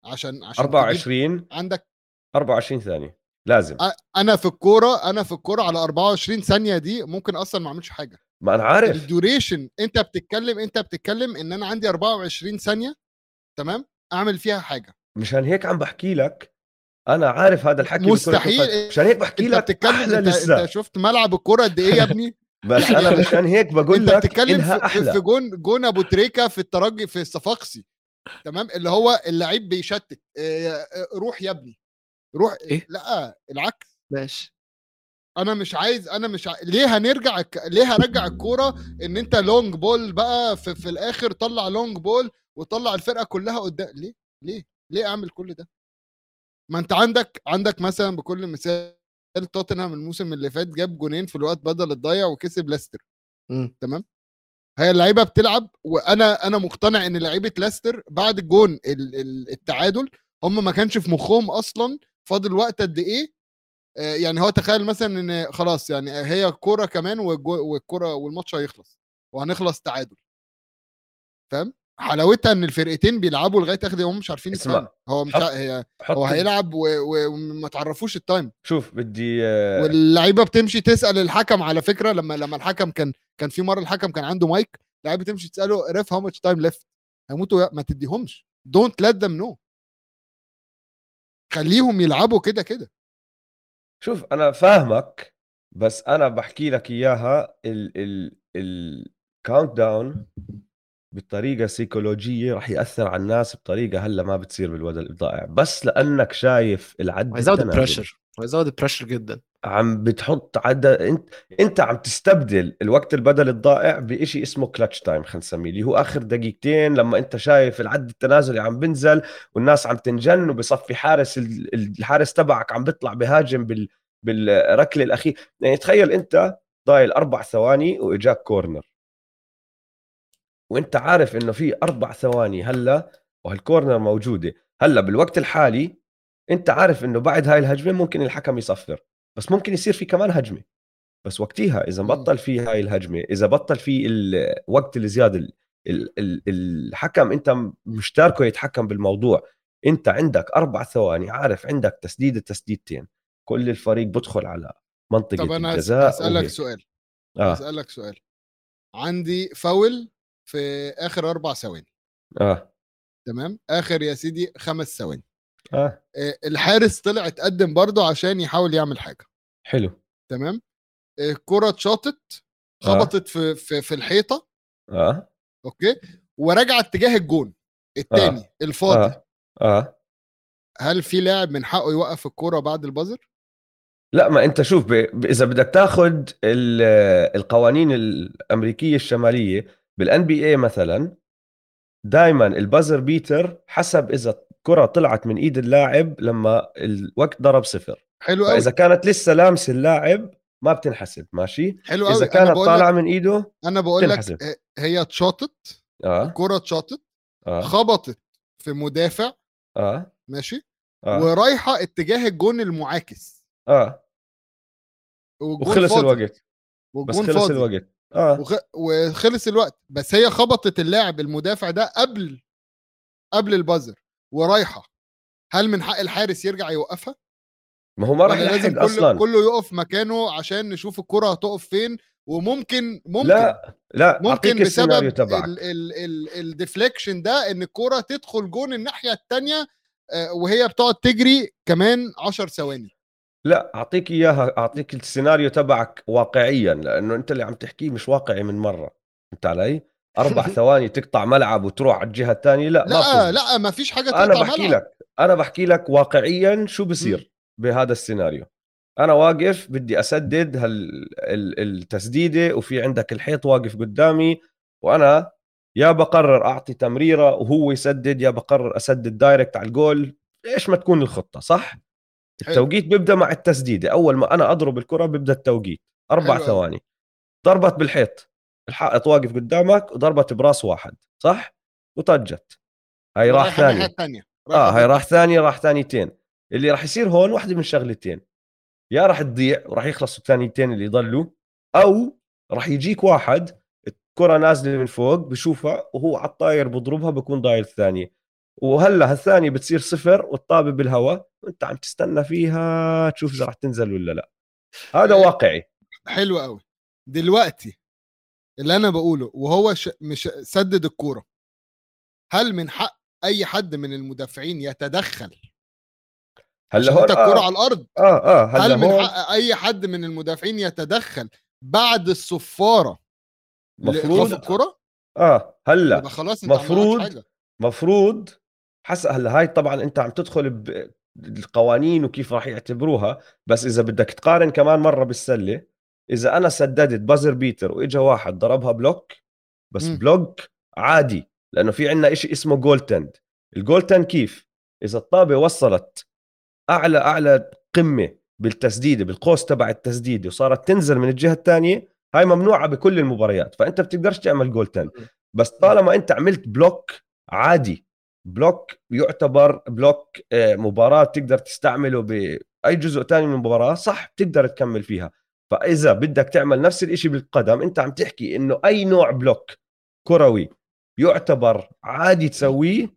S1: عشان عشان تجيب
S3: 24
S1: عندك
S3: 24 ثانية لازم.
S1: أنا في الكورة أنا في الكورة على 24 ثانية دي ممكن أصلا ما أعملش حاجة.
S3: ما أنا عارف.
S1: ال duration أنت بتتكلم أنت بتتكلم إن أنا عندي 24 ثانية تمام؟ أعمل فيها حاجة.
S3: مشان هيك عم بحكي لك. أنا عارف هذا الحكي
S1: مستحيل.
S3: مشان هيك بحكي
S1: أنت
S3: لك
S1: بتتكلم
S3: أحلى
S1: أنت,
S3: لسه.
S1: انت شفت ملعب الكورة قد إيه يا ابني؟
S3: بس أنا مشان هيك بقول
S1: أنت
S3: لك
S1: بتتكلم
S3: إنها
S1: في, جون جون أبو تريكة في الترجي في الصفاقسي تمام؟ اللي هو اللعيب بيشتت. آه، آه، روح يا ابني. روح
S2: إيه؟
S1: لا العكس.
S2: ماشي.
S1: أنا مش عايز أنا مش ع... ليه هنرجع. ليه هرجع الكورة إن أنت long ball بقى في, في الآخر طلع long ball وطلع الفرقة كلها قدام؟ ليه؟ ليه؟ ليه أعمل كل ده؟ ما أنت عندك عندك مثلا بكل مثال توتنهام الموسم اللي فات جاب جونين في الوقت بدل الضايع وكسب ليستر. تمام؟ هي اللعيبة بتلعب وأنا أنا مقتنع إن لعيبة ليستر بعد الجون ال- ال- التعادل هم ما كانش في مخهم أصلا فاضل وقت قد إيه؟ آه، يعني هو تخيل مثلا إن خلاص يعني هي كورة كمان والكورة والماتش هيخلص وهنخلص تعادل. فاهم؟ حلاوتها إن الفرقتين بيلعبوا لغاية آخر هم مش عارفين
S3: اسمع،
S1: هو مش
S3: حط-
S1: هي
S3: حط
S1: هو هيلعب و- و- وما تعرفوش ال time.
S3: شوف بدي آه،
S1: واللعيبة بتمشي تسأل الحكم على فكرة لما لما الحكم كان كان في مرة الحكم كان عنده مايك اللعيبه تمشي تسأله ref how much time left هيموتوا ما تديهمش. don't let them know خليهم يلعبوا كده كده.
S3: شوف أنا فاهمك بس أنا بحكي لك إياها ال ال ال countdown بطريقة سيكولوجية راح يأثر على الناس بطريقة هلأ ما بتصير بالوقت الضائع. بس لأنك شايف العد
S2: وهيزود
S3: التنازلي.
S2: ال pressure وهيزود ال pressure جدا؟
S3: عم بتحط عدد إنت إنت عم تستبدل الوقت البدل الضائع بشيء اسمه clutch time خلينا نسميه اللي هو آخر دقيقتين لما إنت شايف العد التنازلي عم بنزل والناس عم تنجن وبصفي حارس ال- ال- الحارس تبعك عم بيطلع بهاجم بال بالركلة الاخير يعني تخيل إنت ضايل أربع ثواني وإجاك كورنر وانت عارف انه في أربع ثواني هلا وهالكورنر موجودة. هلا بالوقت الحالي انت عارف انه بعد هاي الهجمة ممكن الحكم يصفر. بس ممكن يصير في كمان هجمة. بس وقتها
S1: إذا.
S3: بطل في هاي الهجمة إذا بطل في الوقت الزياده ال- ال- ال- الحكم انت مش تاركه يتحكم بالموضوع. انت عندك أربع ثواني عارف عندك تسديده تسديدتين كل الفريق بدخل على منطقة
S1: طب هس-
S3: الجزاء
S1: هسالك
S3: وهيك.
S1: سؤال.
S3: آه.
S1: هسالك سؤال. عندي فاول في آخر أربع ثواني.
S3: آه.
S1: تمام؟ آخر يا سيدي خمس ثواني.
S3: آه.
S1: آه، الحارس طلع اتقدم برضه عشان يحاول يعمل حاجة.
S3: حلو.
S1: تمام؟ آه، الكره اتشاطت خبطت في في في الحيطة.
S3: آه.
S1: أوكي؟ ورجع اتجاه الجون الثاني
S3: آه.
S1: الفاضي.
S3: آه. آه.
S1: هل في لاعب من حقه يوقف الكوره بعد ال buzzer؟
S3: لا ما أنت شوف ب... ب- إذا بدك تاخذ ال- القوانين الأمريكية الشمالية بال NBA مثلا دائما ال buzzer beater حسب إذا الكرة طلعت من إيد اللاعب لما الوقت ضرب صفر.
S1: حلو قوي
S3: فاذا كانت لسه لامس اللاعب ما بتنحسب ماشي؟
S1: حلو قوي
S3: اذا كانت
S1: طالعة
S3: من إيده
S1: أنا بقول لك. آه، هي اتشاطت
S3: آه.
S1: الكرة اتشاطت
S3: آه.
S1: خبطت في مدافع
S3: آه.
S1: ماشي؟
S3: آه,
S1: ورايحة اتجاه الجون المعاكس.
S3: آه.
S1: والجون
S3: وخلص
S1: فاضي.
S3: الوقت. بس خلص
S1: فاضي.
S3: الوقت. آه.
S1: وخ... وخلص الوقت. بس هي خبطت اللاعب المدافع ده قبل قبل البازر ورايحة. هل من حق الحارس يرجع يوقفها؟
S3: ما هو ما راح
S1: لازم كله
S3: أصلا.
S1: كله يقف مكانه عشان نشوف الكرة هتقف فين؟ وممكن ممكن
S3: لا لا
S1: ممكن بسبب ال deflection ده إن الكرة تدخل جون الناحية الثانية وهي بتقعد تجري كمان 10 ثواني.
S3: لا أعطيك إياها أعطيك السيناريو تبعك واقعيا لأنه أنت اللي عم تحكيه مش واقعي من مرة فهمت علي؟ أربع ثواني تقطع ملعب وتروح على الجهة الثانية لا, ما
S1: لا
S3: بتزبط.
S1: لا ما فيش حاجة
S3: أنا
S1: تقطع
S3: بحكي
S1: ملعب
S3: لك أنا بحكي لك واقعيا شو بصير بهذا السيناريو أنا واقف بدي أسدد هال ال- التسديدة وفي عندك الحيط واقف قدامي وأنا يا بقرر أعطي تمريرة وهو يسدد يا بقرر أسدد direct على الجول إيش ما تكون الخطة صح. التوقيت بيبدأ مع التسديدة. أول ما أنا أضرب الكرة بيبدأ التوقيت. أربع
S1: حلو.
S3: ثواني. ضربت بالحيط. الحائط واقف قدامك وضربت براس واحد. صح؟ وطجت. هاي راح
S1: رايحة الناحية
S3: ثاني
S1: الثانية
S3: آه هاي راح ثاني راح ثانيتين. اللي راح يصير هون واحدة من شغلتين. يا راح تضيع وراح يخلصوا الثانيتين اللي ضلوا أو راح يجيك واحد الكرة نازلة من فوق بشوفها وهو على الطاير بضربها بكون ضايل الثانية. وهلا الثانية بتصير صفر والطابة بالهواء. وانت عم تستنى فيها تشوف إذا راح تنزل ولا لا. هذا
S1: إيه.
S3: واقعي.
S1: حلو قوي دلوقتي اللي أنا بقوله وهو ش... مش سدد الكورة. هل من حق أي حد من المدافعين يتدخل؟
S3: هلا هون
S1: الكورة
S3: آه,
S1: على الأرض.
S3: آه آه هلا
S1: هل من حق أي حد من المدافعين يتدخل بعد الصفارة
S3: مفروض
S1: الكره
S3: آه هلا
S1: خلاص
S3: مفروض مفروض حسب هلأ هاي طبعا أنت عم تدخل بالقوانين وكيف راح يعتبروها بس إذا بدك تقارن كمان مرة بالسلة إذا أنا سددت buzzer beater وإجا واحد ضربها block بس
S1: مم.
S3: block عادي لأنه في عندنا شيء اسمه goaltend ال goaltend كيف؟ إذا الطابة وصلت أعلى أعلى قمة بالتسديدة بالقوس تبع التسديدة وصارت تنزل من الجهة الثانية هاي ممنوعة بكل المباريات فأنت بتقدرش تعمل goaltend بس طالما أنت عملت block عادي. block يعتبر block آه، مباراة تقدر تستعمله بأي جزء تاني من المباراة صح بتقدر تكمل فيها. فإذا بدك تعمل نفس الإشي بالقدم أنت عم تحكي إنه أي نوع بلوك كروي يعتبر عادي تسويه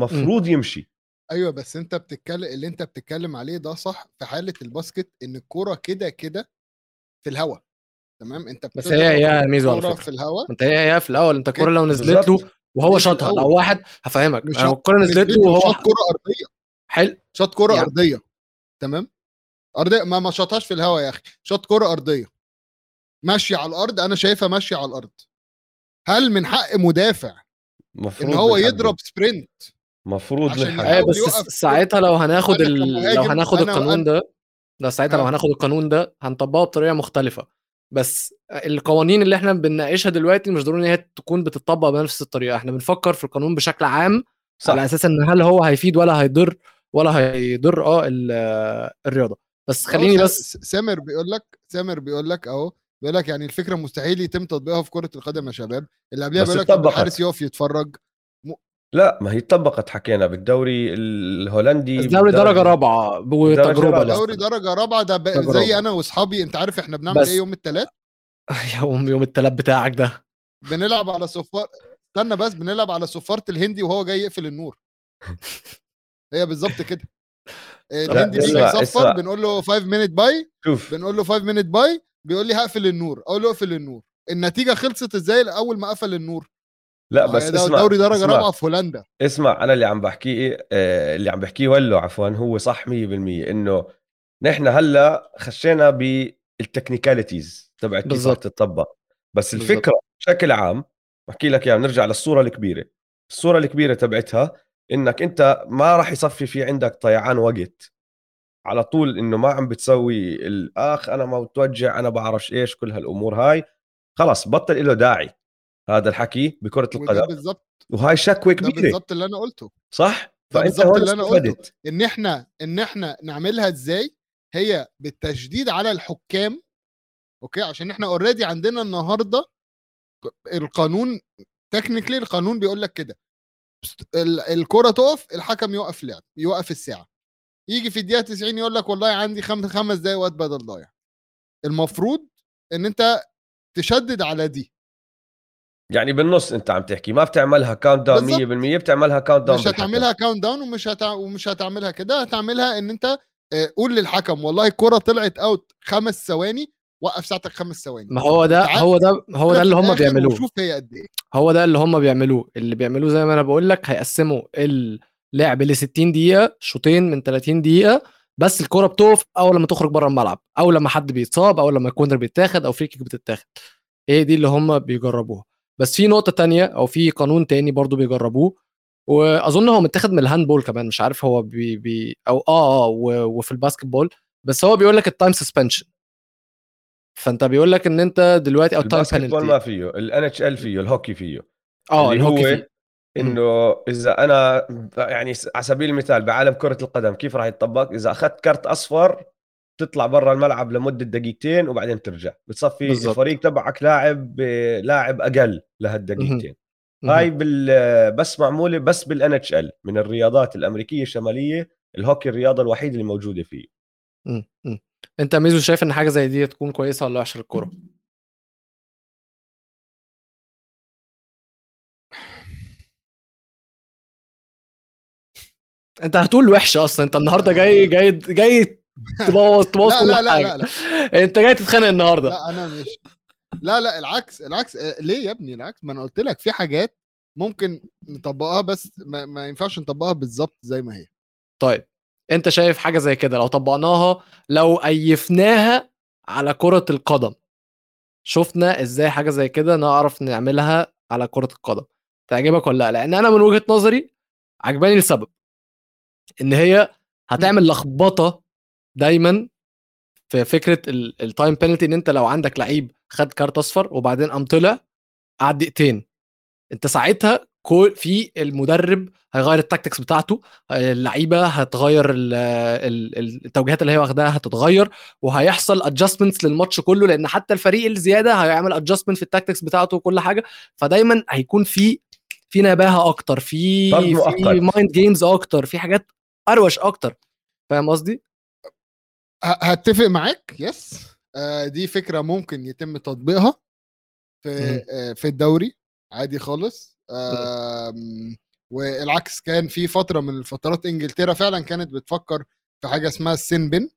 S3: مفروض يمشي.
S1: أيوه بس أنت بتتكلم اللي أنت بتتكلم عليه ده صح في حالة ال basket إن الكورة كده كده في الهواء تمام؟ أنت
S2: بس هي هي ميزو فكرة.
S1: في الهواء
S2: أنت هي هي في الأول أنت الكورة لو نزلت له. وهو شاطها. لو واحد هفهمك. لو الكوره نزلت له وهو
S1: شاط كوره أرضية.
S2: حلو.
S1: شاط كوره
S2: يعني-
S1: أرضية. تمام؟ أرضية ما ما شاطهاش في الهواء يا أخي. شاط كوره أرضية. ماشية على الأرض أنا شايفها ماشية على الأرض. هل من حق مدافع
S3: مفروض
S1: ان هو
S3: نحدد.
S1: يضرب سبرنت
S3: مفروض
S1: يحاول
S2: بس ساعتها لو هناخد ال... لو هناخد القانون ده ده ساعتها لو
S1: آه.
S2: هناخد القانون ده هنطبقه بطريقة مختلفة. بس القوانين اللي إحنا بنناقشها دلوقتي مش ضروري إن هي تكون بتطبق بنفس الطريقة. إحنا بنفكر في القانون بشكل عام
S3: صح.
S2: على أساس إن هل هو هيفيد ولا هيضر ولا هيضر آه ال- الرياضة. بس خليني بس
S1: سامر بيقول لك سامر بيقول لك أهو بيقول لك يعني الفكرة مستحيل يتم تطبيقها في كرة القدم يا شباب. اللي قبلها بيقول لك. الحارس يقف يتفرج.
S3: لا ما هي طبقت حكينا بالدوري الهولندي
S2: بس دوري
S3: بالدرجة-
S2: درجة رابعة وتجربه
S3: رابعة.
S2: لسه.
S1: دوري درجة رابعة ده ب-. زي أنا وأصحابي أنت عارف إحنا بنعمل
S2: بس-
S1: إيه يوم الثلاث
S2: يوم يوم التلات بتاعك ده.
S1: بنلعب على صفار استنى بس بنلعب على صفارة الهندي وهو جاي يقفل النور. هي بالظبط كده. الهندي بيجي يصفر. بنقول له 5 minute bye
S3: شوف.
S1: بنقول له 5 minute bye بيقول لي هقفل النور. أقول له اقفل النور. النتيجة خلصت إزاي اول ما قفل النور؟
S3: لا
S1: آه،
S3: بس
S1: ده
S3: اسمع
S1: دوري
S3: درجة.
S1: رابعة في هولندا
S3: اسمع أنا اللي عم بحكيه آه، اللي عم بحكيه ولو عفوا هو صح 100% إنه نحن هلأ خشينا بالتكنيكاليتيز تبع كيف رح. تطبق بس
S2: بالظبط.
S3: الفكرة بشكل عام بحكي لك يعني نرجع للصورة الكبيرة الصورة الكبيرة تبعتها إنك أنت ما راح يصفي في عندك ضيعان وقت على طول إنه ما عم بتسوي الأخ أنا ما بتوجع أنا بعرفش إيش كل هالأمور هاي خلص بطل له داعي هذا الحكي
S1: بكرة
S3: القدم.
S1: بالظبط
S3: وهاي شكوى كبيرة.
S1: بالظبط اللي أنا قلته.
S3: صح؟
S1: بالظبط اللي أنا قلته. إن إحنا إن إحنا نعملها إزاي؟ هي بالتشديد على الحكام أوكي؟ عشان إحنا already عندنا النهارده القانون technically القانون بيقول لك كده. ال- الكرة تقف الحكم يوقف لعب يوقف الساعة. يجي في الدقيقة 90 يقول لك والله عندي خمس خمس دقايق وقت بدل ضايع. المفروض إن أنت تشدد على دي.
S3: يعني بالنص انت عم تحكي ما بتعملها count down
S1: بالظبط.
S3: 100% بتعملها count down
S1: مش هتعملها count down ومش هتع... ومش هتعملها كده هتعملها ان انت آه، قول للحكم والله الكرة طلعت out خمس ثواني وقف ساعتك خمس ثواني.
S2: ما هو ده هو ده هو ده اللي هم بيعملوه.
S1: وشوف هي قد إيه.
S2: هو ده اللي هم بيعملوه. اللي بيعملوه زي ما أنا بقول لك هيقسموا اللعب ل 60 دقيقة شوطين من 30 دقيقة بس الكرة بتقف أول لما تخرج بره الملعب أو لما حد بيتصاب أو لما ال corner بيتاخد أو free kick بتتاخد. هي دي اللي هم بيجربوها. بس في نقطة تانية أو في قانون تاني برضو بيجربوه وأظن هو متاخد من ال handball كمان مش عارف هو بي بي أو آه آه وفي ال basketball بس هو بيقول لك ال time suspension فأنت بيقول لك إن أنت دلوقتي أو
S3: ال time
S2: penalty
S3: ما فيه ال NHL فيه الهوكي فيه.
S2: آه
S3: اللي
S2: الهوكي
S3: هو
S2: فيه.
S3: إنه إذا أنا يعني على سبيل المثال بعالم كرة القدم كيف راح يتطبق؟ إذا أخذت كرت أصفر تطلع برا الملعب لمدة دقيقتين وبعدين ترجع. بتصفي
S2: بالظبط.
S3: الفريق تبعك لاعب لاعب أقل لهالدقيقتين. هاي بال بس معمولة بس بال NHL من الرياضات الأمريكية الشمالية الهوكي الرياضة الوحيدة اللي موجوده فيه.
S2: مم. أنت ميزو شايف إن حاجة زي دي تكون كويسة ولا وحشة للكورة؟ أنت هتقول وحشة أصلا. أنت النهارده جاي جاي جاي تبوظ تبوظ
S1: لا لا لا لا لا.
S2: انت جاي تتخانق النهارده.
S1: لا أنا مش. لا لا العكس العكس. آه، ليه يا ابني العكس؟ ما أنا قلت لك في حاجات ممكن نطبقها بس ما, ما ينفعش نطبقها بالظبط زي ما هي.
S2: طيب انت شايف حاجة زي كده؟ لو طبقناها لو أيفناها على كرة القدم. شفنا إزاي حاجة زي كده نعرف نعملها على كرة القدم. تعجبك ولا لأ؟ لأن أنا من وجهة نظري عجباني لسبب إن هي هتعمل لخبطة دايما في فكرة ال time penalty إن أنت لو عندك لعيب خد كارت أصفر وبعدين قام طلع قعد دقيقتين أنت ساعتها كل في المدرب هيغير ال tactics بتاعته اللعيبة هتغير ال- ال- التوجيهات اللي هي واخداها هتتغير وهيحصل adjustments للماتش كله لأن حتى الفريق الزيادة هيعمل adjustment في ال tactics بتاعته وكل حاجة فدايما هيكون في في نباهة أكتر في في. mind games أكتر في حاجات أروش أكتر فاهم قصدي؟
S1: ه- هتفق معاك. yes آه، دي فكرة ممكن يتم تطبيقها في. آه، في الدوري. عادي خالص. والعكس كان في فترة من الفترات إنجلترا فعلا كانت بتفكر في حاجة اسمها ال sin
S2: bin.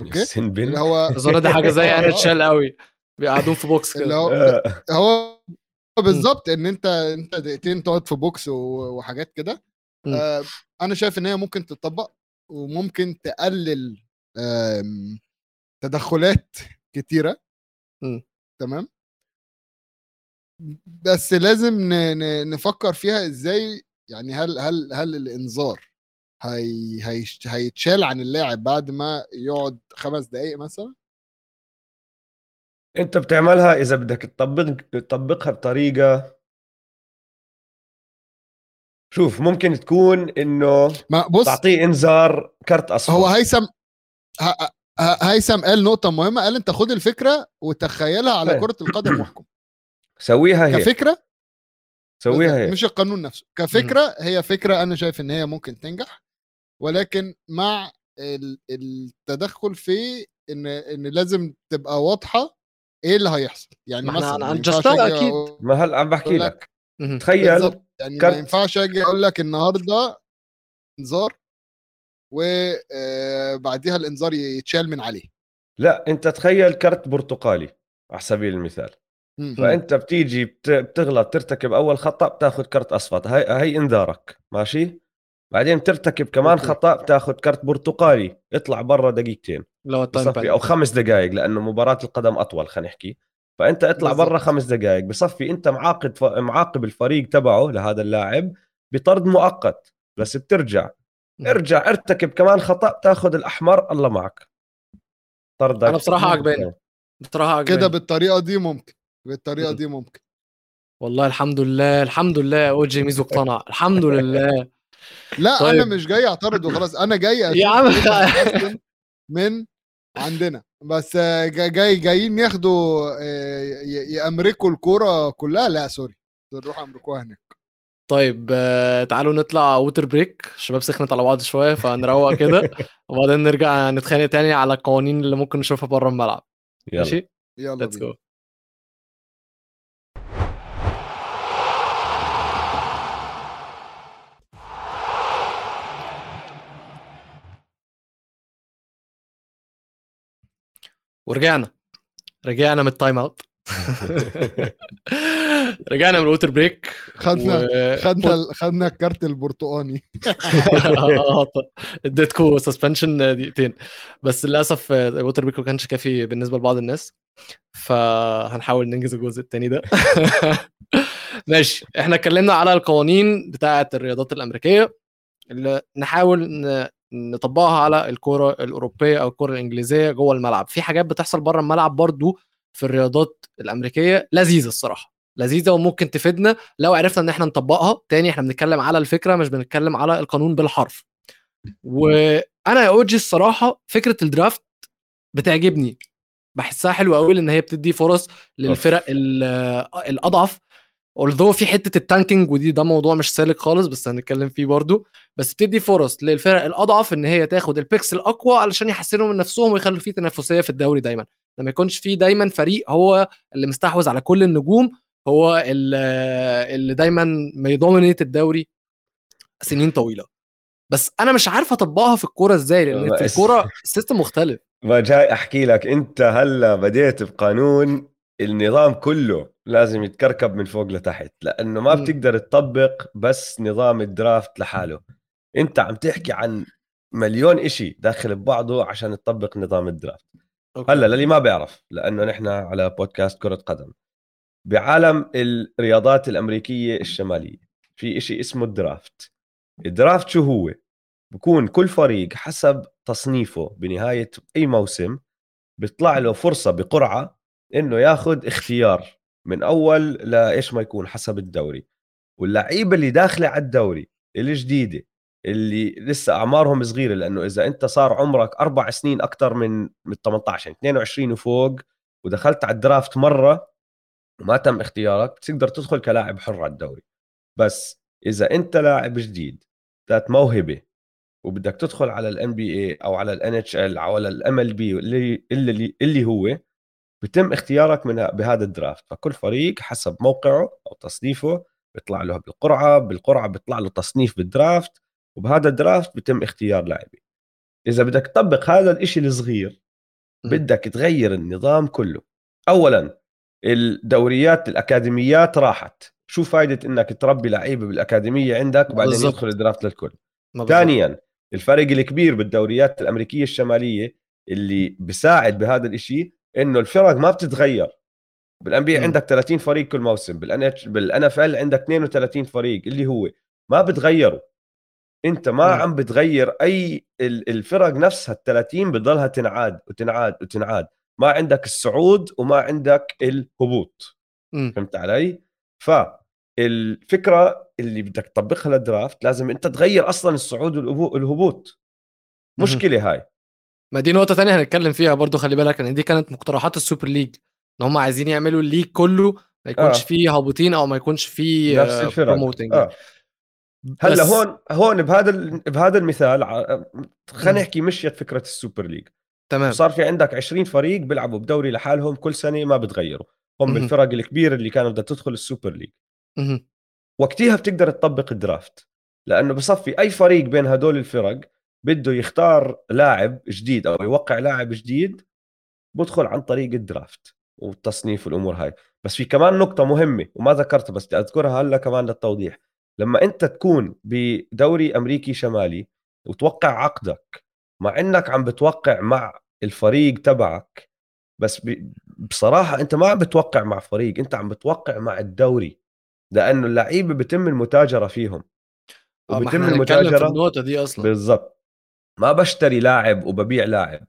S1: أوكي؟
S3: sin bin
S1: اللي هو
S2: اظن دي حاجة زي NHL قوي. بيقعدون في box
S1: اللي
S2: كده
S1: هو
S3: آه،
S1: هو بالظبط إن أنت أنت دقيقتين تقعد في box وحاجات كده. أنا شايف إن هي ممكن تطبق وممكن تقلل تدخلات
S2: كتيرة.
S1: تمام؟ بس لازم نفكر فيها إزاي يعني هل هل هل الإنذار هي هي هيتشال عن اللاعب بعد ما يقعد خمس دقائق مثلا؟
S3: أنت بتعملها إذا بدك تطبق تطبقها بطريقة. شوف ممكن تكون إنه
S1: ما بص
S3: تعطيه إنذار كرت أصفر.
S1: هو هيثم هيثم قال نقطة مهمة قال أنت خد الفكرة وتخيلها على
S3: فاهم.
S1: كرة القدم واحكم.
S3: سويها هيك
S1: كفكرة؟
S3: سويها هيك
S1: مش القانون نفسه. كفكرة هي فكرة أنا شايف إن هي ممكن تنجح ولكن مع ال- التدخل في إن إن لازم تبقى واضحة إيه اللي هيحصل. يعني مثلا ينفعش أجي
S2: أكيد.
S1: أقول
S3: ما هلا عم بحكي لك. تخيل
S1: بالظبط. يعني
S3: كرت-
S1: ما ينفعش أجي أقول لك النهارده إنذار. وبعديها الإنذار يتشال من عليه.
S3: لا أنت تخيل كرت برتقالي على سبيل المثال. فأنت بتيجي بت- بتغلط ترتكب أول خطأ بتاخذ كرت أصفر. هي هي إنذارك. ماشي؟ بعدين بترتكب كمان. خطأ بتاخذ كرت برتقالي. اطلع برا دقيقتين.
S2: التايم
S3: بصفي أو خمس دقائق لأنه مباراة القدم أطول خلينا نحكي. فأنت اطلع. برا خمس دقائق بصفي أنت معاقد ف... معاقب الفريق تبعه لهذا اللاعب بطرد مؤقت. بس بترجع. ارجع ارتكب كمان خطأ تاخذ الأحمر الله معك. طردك.
S2: أنا بصراحة عجباني. بصراحة
S1: كده
S2: عجباني.
S1: بالطريقة دي ممكن.
S2: بالطريقة.
S1: دي ممكن.
S2: والله الحمد لله الحمد لله. أوجي ميزو اقتنع. الحمد لله.
S1: لا
S2: طيب.
S1: أنا مش جاي أعترض وخلاص. أنا جاي
S2: يا عم.
S1: إيه من عندنا. بس جا- جاي جايين ياخدوا آه، يأمركوا الكورة كلها. لا سوري. نروح أمركوها هناك.
S2: طيب آه، تعالوا نطلع water break الشباب سخنت على بعض شوية فنروق كده. وبعدين نرجع نتخانق تاني على القوانين اللي ممكن نشوفها بره الملعب.
S3: يلا.
S2: ماشي؟
S1: يلا
S2: let's
S1: بينا.
S2: جو ورجعنا. رجعنا من ال time out رجعنا من ال water break
S1: خدنا
S2: و-
S1: خدنا خدنا ال card البرتقاني.
S2: آه، اديتكم suspension دقيقتين. بس للأسف ال water break ما كانش كافي بالنسبة لبعض الناس. فهنحاول ننجز الجزء الثاني ده. ماشي. إحنا اتكلمنا على القوانين بتاعة الرياضات الأمريكية. اللي نحاول نطبقها على الكرة الأوروبية أو الكرة الإنجليزية جوه الملعب. في حاجات بتحصل بره الملعب برضو في الرياضات الأمريكية لذيذة الصراحة لذيذة وممكن تفيدنا لو عرفنا إن إحنا نطبقها. تاني إحنا بنتكلم على الفكرة مش بنتكلم على القانون بالحرف. وأنا يا أوجي الصراحة فكرة الدرافت بتعجبني. بحسها حلوة قوي لأن هي بتدي فرص للفرق ال- الأضعف. اولذو في حتة التانكينج ودي ده موضوع مش سالك خالص بس هنتكلم فيه برضو. بس بتدي فرص للفرق الأضعف إن هي تاخد ال picks الأقوى علشان يحسنوا من نفسهم ويخلوا فيه تنافسية في الدوري دايما. لما يكونش فيه دايما فريق هو اللي مستحوذ على كل النجوم هو اللي, اللي دايما ي dominate الدوري سنين طويلة. بس أنا مش عارف أطبقها في الكورة إزاي لأن في
S3: الكورة
S2: ال system مختلف.
S3: ما جاي أحكي لك أنت هلأ بديت بقانون النظام كله لازم يتكركب من فوق لتحت لأنه ما. بتقدر تطبق بس نظام ال draft لحاله. أنت عم تحكي عن مليون إشي داخل ببعضه عشان تطبق نظام ال
S2: draft. Okay.
S3: هلا للي ما بيعرف لأنه نحن على بودكاست كرة قدم. بعالم الرياضات الأمريكية الشمالية في إشي اسمه ال draft. ال draft شو هو؟ بكون كل فريق حسب تصنيفه بنهاية أي موسم بيطلع له فرصة بقرعة إنه ياخذ اختيار من أول لإيش ما يكون حسب الدوري. واللعيبة اللي داخلة على الدوري الجديدة اللي لسه أعمارهم صغيرة لأنه إذا أنت صار عمرك أربع سنين أكثر من من 18 يعني 22 وفوق ودخلت على ال draft مرة وما تم اختيارك بتقدر تدخل كلاعب حر على الدوري. بس إذا أنت لاعب جديد ذات موهبة وبدك تدخل على ال NBA أو على ال NHL أو على ال MLB اللي اللي اللي هو بتم اختيارك من بهذا ال draft. فكل فريق حسب موقعه أو تصنيفه بيطلع له بالقرعة بالقرعة بيطلع له تصنيف بالدرافت. وبهذا الدرافت بيتم اختيار لاعبين إذا بدك تطبق هذا الإشي الصغير. بدك تغير النظام كله اولا الدوريات الأكاديميات راحت شو فايدة إنك تربي لعيبة بالأكاديمية عندك وبعدين
S2: بالضبط.
S3: يدخل الدرافت للكل. ثانيا الفرق الكبير بالدوريات الأمريكية الشمالية اللي بيساعد بهذا الإشي إنه الفرق ما بتتغير بال
S2: NBA.
S3: عندك 30 فريق كل موسم بال N بال NFL عندك 32 فريق اللي هو ما بتغيروا أنت ما. عم بتغير أي ال- الفرق نفسها ال 30 بتضلها تنعاد وتنعاد وتنعاد ما عندك الصعود وما عندك الهبوط
S2: م.
S3: فهمت علي؟ فالفكرة اللي بدك تطبقها لل draft لازم أنت تغير أصلا الصعود والهبو- والهبوط. مشكلة هاي
S2: ما دي نقطة تانية هنتكلم فيها برضو خلي بالك إن دي كانت مقترحات ال Super League إن هم عايزين يعملوا ال league كله ما يكونش
S3: آه.
S2: فيه هابطين أو ما يكونش فيه
S3: نفس الفرق
S2: promoting
S3: آه. هلا
S2: بس-
S3: هون هون بهذا ال- بهذا المثال خلينا. نحكي مشيت فكرة ال Super League
S2: تمام
S3: صار في عندك 20 فريق بيلعبوا بدوري لحالهم كل سنة ما بتغيروا هم. الفرق الكبيره اللي كانت بدها تدخل ال Super
S2: League.
S3: وقتها بتقدر تطبق ال draft لأنه بصفي أي فريق بين هدول الفرق بده يختار لاعب جديد أو يوقع لاعب جديد بدخل عن طريق الدرافت والتصنيف والأمور هاي بس في كمان نقطة مهمة وما ذكرتها بس بدي أذكرها هلا كمان للتوضيح لما أنت تكون بدوري أمريكي شمالي وتوقع عقدك مع إنك عم بتوقع مع الفريق تبعك بس ب... بصراحة أنت ما عم بتوقع مع فريق أنت عم بتوقع مع الدوري لأنه اللعيبة بتم المتاجرة فيهم
S2: آه،
S3: وبتم
S2: هنتكلم في
S3: المتاجرة
S2: النقطة دي أصلا
S3: بالضبط ما بشتري لاعب وببيع لاعب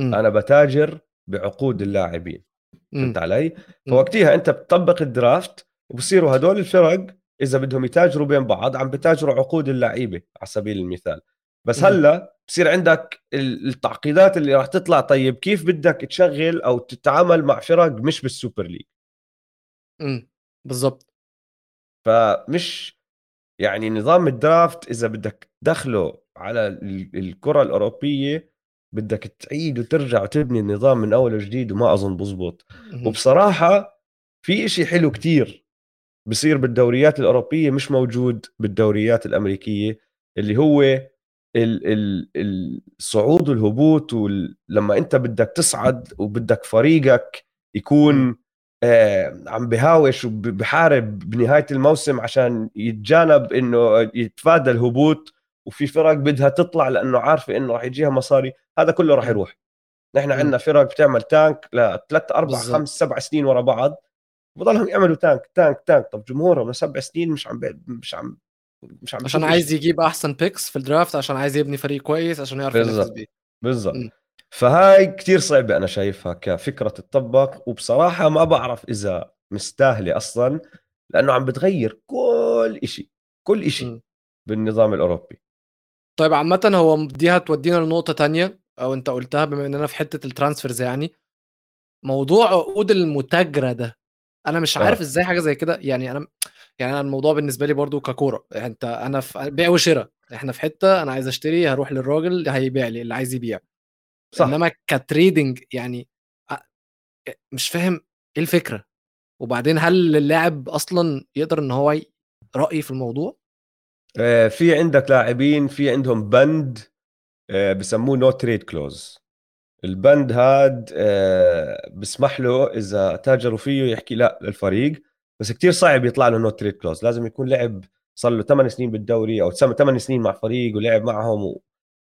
S2: مم.
S3: أنا بتاجر بعقود اللاعبين. فهمت علي. فوقتها أنت بتطبق الدرافت وبصيروا هدول الفرق إذا بدهم يتاجروا بين بعض عم بتاجروا عقود اللعيبة على سبيل المثال بس. هلأ بصير عندك ال- التعقيدات اللي راح تطلع طيب كيف بدك تشغل أو تتعامل مع فرق مش بالسوبر ليج
S2: مم. بالظبط
S3: فمش يعني نظام الدرافت إذا بدك تدخله على ال- الكرة الأوروبية بدك تعيد وترجع وتبني النظام من أول وجديد وما أظن بزبط. وبصراحة في إشي حلو كتير بصير بالدوريات الأوروبية مش موجود بالدوريات الأمريكية اللي هو ال ال الصعود والهبوط ولما أنت بدك تصعد وبدك فريقك يكون آه عم بهاوش وبحارب بنهاية الموسم عشان يتجانب إنه يتفادى الهبوط وفي فرق بدها تطلع لأنه عارفة إنه راح يجيها مصاري هذا كله راح. يروح نحن. عندنا فرق بتعمل تانك لثلاث
S2: أربع.
S3: خمس سبع سنين ورا بعض بضلهم يعملوا تانك تانك تانك طب جمهورهم لسبع سنين مش عم مش عم مش عم
S2: عشان عايز. يجيب أحسن بيكس في الدرافت عشان عايز يبني فريق كويس عشان يعرف ينافس. بيه
S3: بالضبط. فهاي كتير صعبة أنا شايفها كفكرة تطبق وبصراحة ما بعرف إذا مستاهلة أصلا لأنه عم بتغير كل إشي كل إشي
S2: مم.
S3: بالنظام الأوروبي
S2: طيب عامة هو دي هتودينا لنقطة تانية أو أنت قلتها بما إننا في حتة الترانسفيرز يعني موضوع عقود المتاجرة ده أنا مش عارف
S3: آه.
S2: إزاي حاجة زي كده يعني أنا يعني أنا الموضوع بالنسبة لي برضو يعني أنت أنا في بيع وشراء إحنا في حتة أنا عايز أشتري هروح للراجل هيبيع لي اللي عايز يبيع
S3: صح.
S2: إنما ك trading يعني مش فاهم إيه الفكرة؟ وبعدين هل اللاعب أصلا يقدر إن هو ي- رأي في الموضوع؟
S3: آه، في عندك لاعبين في عندهم بند بسموه no trade clause البند هاد آه، بسمح له إذا تاجروا فيه يحكي لا للفريق بس كتير صعب يطلع له no trade clause لازم يكون لعب صار له 8 سنين بالدوري أو 8 سنين مع فريق ولعب معهم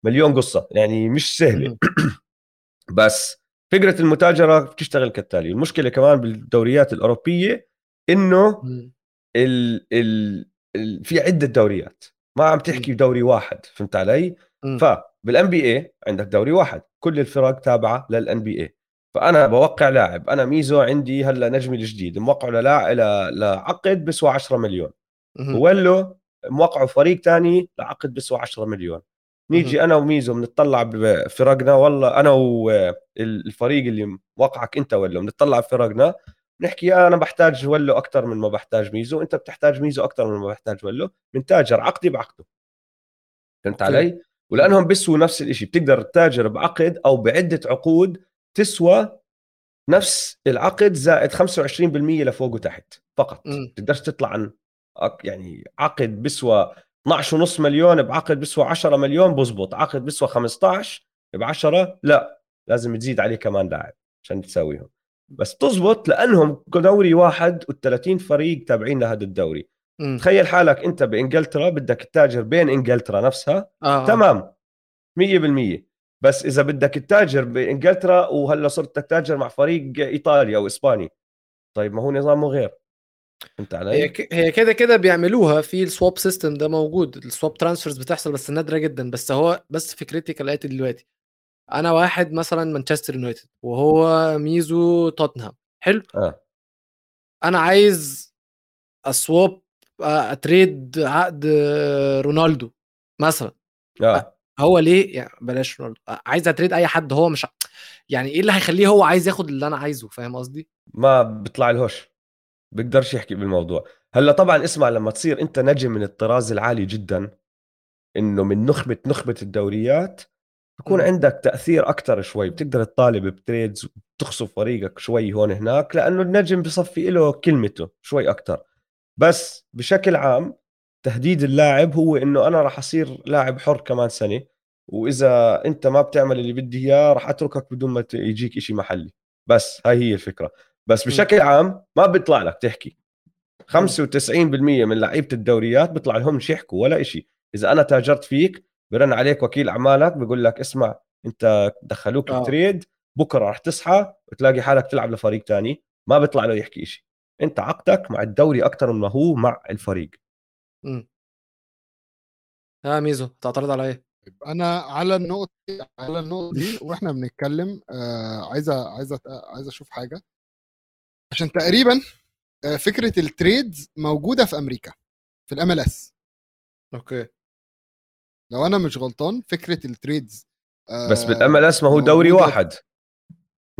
S3: مليون قصة يعني مش
S2: سهلة.
S3: بس فكرة المتاجرة بتشتغل كالتالي المشكلة كمان بالدوريات الأوروبية
S2: إنه.
S3: ال ال ال في عدة دوريات ما عم تحكي دوري واحد فهمت علي. فبال NBA عندك دوري واحد كل الفرق تابعة لل NBA فأنا بوقع لاعب أنا ميزو عندي هلا نجمي الجديد موقعه للاع- ل- لعقد بسوى 10 مليون. وولو موقعه فريق تاني لعقد بسوى 10 مليون. نيجي أنا وميزو بنطلع بفرقنا والله أنا والفريق اللي موقعك أنت ولو بنطلع بفرقنا. بنحكي يا أنا بحتاج ولو أكثر من ما بحتاج ميزو أنت بتحتاج ميزو أكثر من ما بحتاج ولو بنتاجر عقدي بعقده. فهمت. علي؟ ولأنهم بيسووا نفس الشيء بتقدر تتاجر بعقد أو بعدة عقود تسوى نفس العقد زائد 25% لفوق وتحت فقط. بتقدرش تطلع عن يعني عقد بيسوى 12.5 مليون بعقد بيسوى 10 مليون بزبط. عقد بيسوى 15 ب 10 لا لازم تزيد عليه كمان لاعب عشان تساويهم. بس تزبط لأنهم دوري واحد وال30 فريق تابعين لهذا الدوري.
S2: مم.
S3: تخيل حالك انت بإنجلترا بدك تتاجر بين إنجلترا نفسها.
S2: آه.
S3: تمام. 100% بس إذا بدك تتاجر بإنجلترا وهلأ صرت تتاجر مع فريق ايطالي أو إسباني. طيب ما هو نظامه غير.
S2: هي
S3: علي؟
S2: ك- هي كده كده بيعملوها. في ال swap system ده موجود. ال swap transfers بتحصل بس نادرة جدا. بس هو بس فكرتي كالاتي دلوقتي. أنا واحد مثلا مانشستر يونايتد وهو ميزو توتنهام حلو؟
S3: آه.
S2: أنا عايز ا swap آه، ا trade عقد آه، رونالدو مثلا.
S3: آه.
S2: هو ليه؟ يعني بلاش رونالدو. عايز ا trade أي حد هو مش يعني إيه اللي هيخليه هو عايز ياخد اللي أنا عايزه؟ فاهم قصدي؟
S3: ما بيطلع لهوش بيقدرش يحكي بالموضوع. هلأ طبعا اسمع لما تصير أنت نجم من الطراز العالي جدا إنه من نخبة نخبة الدوريات بكون. عندك تأثير أكثر شوي. بتقدر تطالب بتريدز وتخصف فريقك شوي هون هناك لأنه النجم بصفي له كلمته شوي أكثر بس بشكل عام تهديد اللاعب هو إنه أنا راح أصير لاعب حر كمان سنة وإذا أنت ما بتعمل اللي بدي إياه راح أتركك بدون ما يجيك إشي محلي. بس هاي هي الفكرة. بس. بشكل عام ما بيطلع لك تحكي. 95% من لعيبة الدوريات بيطلع لهمش يحكوا ولا إشي. إذا أنا تاجرت فيك برن عليك وكيل أعمالك بيقول لك اسمع أنت دخلوك
S2: آه.
S3: بتريد بكرة راح تصحى وتلاقي حالك تلعب لفريق تاني ما بيطلع له يحكي إشي. أنت عقدك مع الدوري أكثر من ما هو مع الفريق.
S2: مم. ها ميزو تعترض على إيه؟
S1: أنا على النقطة على النقطة دي وإحنا بنتكلم آه عايزه عايزه عايزه أشوف حاجة. عشان تقريبا آه فكرة ال trades موجودة في أمريكا في ال MLS
S2: okay.
S1: لو أنا مش غلطان فكرة ال trades آه
S3: بس بالام ال اس ما هو دوري واحد.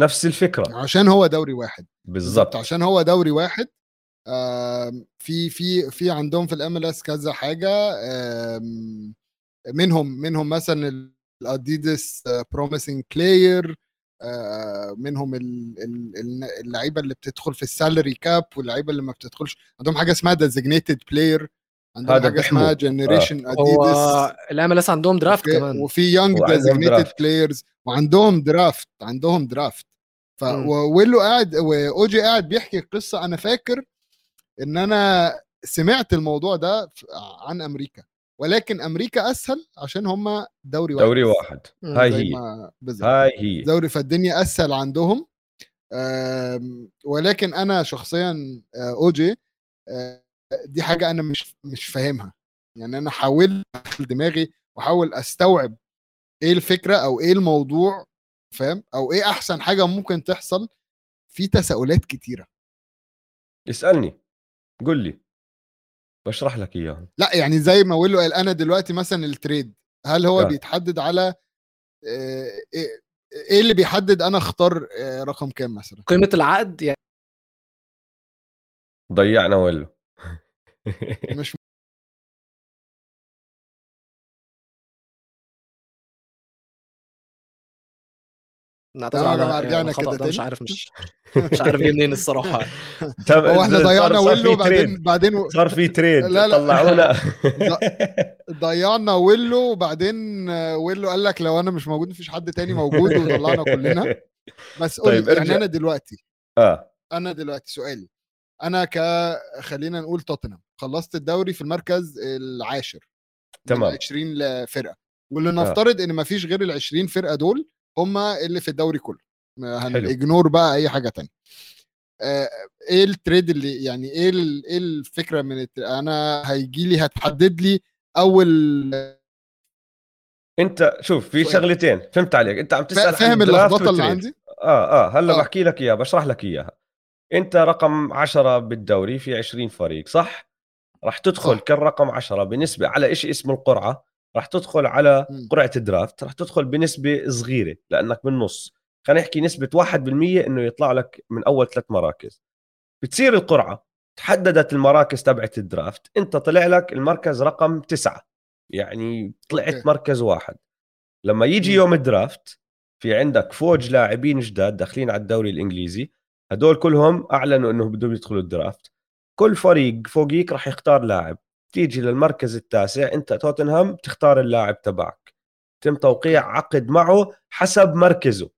S3: نفس الفكرة.
S1: عشان هو دوري واحد. بالظبط. عشان هو دوري واحد. في في في عندهم في ال MLS كذا حاجة. منهم منهم مثلا ال Adidas promising player منهم ال- ال- ال- اللعيبة اللي بتدخل في ال salary cap واللعيبة اللي ما بتدخلش. عندهم حاجة اسمها designated player عندهم
S3: هذا
S1: حاجة اسمها. generation
S2: هو
S1: اديداس
S2: ال MLS عندهم
S1: draft
S2: كمان.
S1: وفي young
S3: designated.
S1: Players وعندهم draft عندهم draft ف
S2: مم.
S1: وويلو قاعد وأوجي قاعد بيحكي قصة. أنا فاكر إن أنا سمعت الموضوع ده عن أمريكا. ولكن أمريكا أسهل عشان هم دوري واحد.
S3: دوري. واحد. هاي هي. هاي هي.
S1: دوري فالدنيا أسهل عندهم. ولكن أنا شخصيا آه، أوجي آه، دي حاجة أنا مش مش فاهمها. يعني أنا حاولت أدخل دماغي وأحاول أستوعب إيه الفكرة أو إيه الموضوع فاهم؟ أو إيه أحسن حاجة ممكن تحصل في تساؤلات كتيرة.
S3: اسألني. قل لي. بشرح لك اياهم
S1: لا يعني زي ما ويلو قال أنا دلوقتي مثلا التريد هل هو
S3: آه.
S1: بيتحدد على آه، إيه إيه اللي بيحدد أنا أختار آه، رقم كام مثلا؟
S2: قيمة العقد يعني
S3: ضيعنا ولو
S1: مش
S2: نعتذر على
S1: جماعة، رجعنا
S2: الخطأ
S1: كده
S2: ده مش
S1: تاني.
S2: عارف مش مش عارف جه منين الصراحة.
S1: هو
S3: إحنا
S1: ضيعنا ويلو
S3: في
S1: بعدين
S3: صار في تريد
S1: لا، لا.
S3: طلعونا.
S1: ضيعنا ويلو وبعدين ويلو قال لك لو أنا مش موجود مفيش حد تاني موجود وطلعنا كلنا. بس قول
S3: طيب،
S1: يعني. أنا دلوقتي.
S3: آه.
S1: أنا دلوقتي سؤالي. أنا ك خلينا نقول توتنهام خلصت الدوري في المركز العاشر
S3: تمام.
S1: 20 فرقه واللي نفترض إن مفيش غير ال 20 فرقة دول هم اللي في الدوري كله. هنجنور بقى أي حاجة تانية. آه، إيه التريد اللي يعني إيه ال- إيه الفكرة من الت... أنا هيجي لي هتحدد لي أول
S3: أنت شوف في. شغلتين فهمت عليك. أنت عم تسأل
S1: فاهم اللخبطة اللي. عندي؟
S3: آه آه هلأ
S1: آه.
S3: بحكي لك إياها بشرح لك إياها. انت رقم 10 بالدوري في 20 فريق صح راح تدخل
S1: صح.
S3: كالرقم 10 بنسبه على شيء اسمه القرعة راح تدخل على. قرعة الدرافت راح تدخل بنسبة صغيرة لأنك بالنص خلينا نحكي نسبة 1% إنه يطلع لك من أول ثلاث مراكز بتصير القرعة تحددت المراكز تبعت الدرافت أنت طلع لك المركز رقم تسعة يعني طلعت. مركز واحد لما يجي. يوم الدرافت في عندك فوج لاعبين جداد داخلين على الدوري الإنجليزي هدول كلهم أعلنوا انه بدهم يدخلوا ال draft. كل فريق فوقيك راح يختار لاعب. تيجي للمركز التاسع أنت توتنهام تختار اللاعب تبعك. تم توقيع عقد معه حسب مركزه.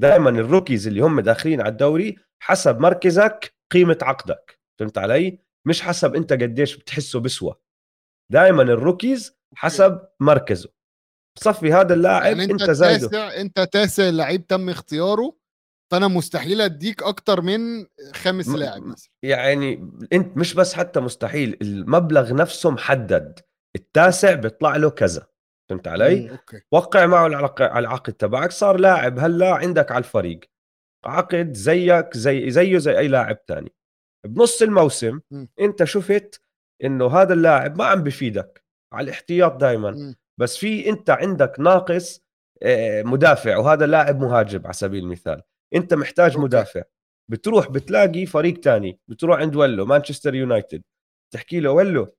S3: دائما ال rookies اللي هم داخلين على الدوري حسب مركزك قيمة عقدك. فهمت علي؟ مش حسب أنت قديش بتحسه بسوى. دائما ال rookies حسب مركزه. صفي هذا اللاعب
S1: يعني
S3: أنت,
S1: أنت
S3: زايده.
S1: تاسع أنت تاسع لعيب تم اختياره؟ فانا مستحيل اديك أكتر من خامس
S3: م-
S1: لاعب مثلا
S3: يعني انت مش بس حتى مستحيل المبلغ نفسه محدد التاسع بيطلع له كذا فهمت علي؟
S2: مم.
S1: أوكي
S3: وقع معه العق- على العقد تبعك صار لاعب هلا عندك على الفريق عقد زيك زي زيه زي أي لاعب تاني بنص الموسم
S1: مم.
S3: انت شفت إنه هذا اللاعب ما عم بفيدك على الاحتياط دائما. بس في انت عندك ناقص آه، مدافع وهذا لاعب مهاجم على سبيل المثال أنت محتاج. مدافع. بتروح بتلاقي فريق تاني. بتروح عند ولو مانشستر يونايتد. تحكي له ولو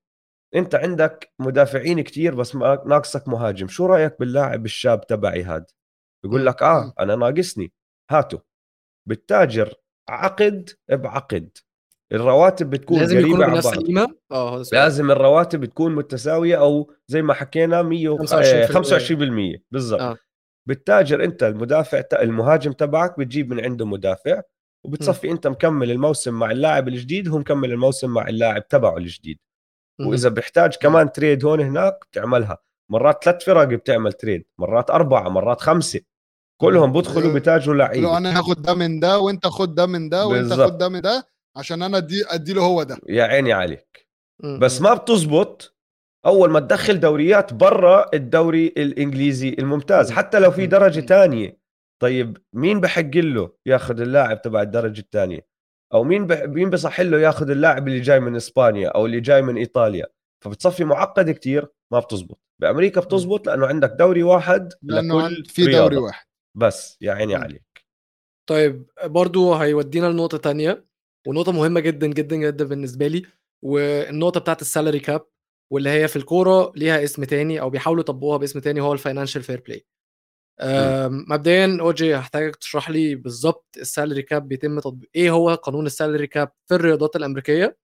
S3: أنت عندك مدافعين كتير بس ما- ناقصك مهاجم. شو رأيك باللاعب الشاب تبعي هاد؟ بيقول. لك
S1: آه.
S3: أنا ناقصني. هاته بالتاجر عقد بعقد. الرواتب بتكون
S2: لازم قريبة
S3: عن
S2: بنفس
S3: بعض.
S2: آه السؤال.
S3: لازم الرواتب تكون متساوية أو زي ما حكينا 100
S2: 25%
S3: 25% بالضبط.
S2: آه.
S3: بالتاجر انت المدافع المهاجم تبعك بتجيب من عنده مدافع وبتصفي انت مكمل الموسم مع اللاعب الجديد وهو مكمل الموسم مع اللاعب تبعه الجديد. وإذا بيحتاج كمان تريد هون هناك بتعملها. مرات ثلاث فرق بتعمل تريد مرات أربعة مرات خمسة. كلهم بدخلوا بتاجروا
S1: لو
S3: لعيبة.
S1: أنا هاخد ده من ده وأنت خد ده من ده
S3: وأنت.
S1: خد ده من ده عشان أنا ادي ادي له هو ده.
S3: يا عيني عليك. بس ما بتزبط أول ما تدخل دوريات برا الدوري الإنجليزي الممتاز
S2: مم.
S3: حتى لو في.
S1: درجة.
S3: تانية طيب مين بحق له ياخذ اللاعب تبع الدرجة الثانية أو مين بح... مين بصح له ياخذ اللاعب اللي جاي من إسبانيا أو اللي جاي من إيطاليا فبتصفي معقد كتير ما بتزبط بأمريكا بتزبط لأنه عندك دوري واحد
S1: لأنه
S3: لكل
S1: في
S3: رياضة.
S1: دوري واحد
S3: بس يا عيني. عليك
S2: طيب برضو هيودينا لنقطة تانية ونقطة مهمة جدا جدا جدا بالنسبة لي والنقطة بتاعت ال salary cap واللي هي في الكورة ليها اسم تاني أو بيحاولوا يطبقوها باسم تاني هو ال financial fair play مبدئيا أوجي هحتاجك تشرح لي بالظبط ال salary cap بيتم تطبيق إيه هو قانون ال salary cap في الرياضات الأمريكية؟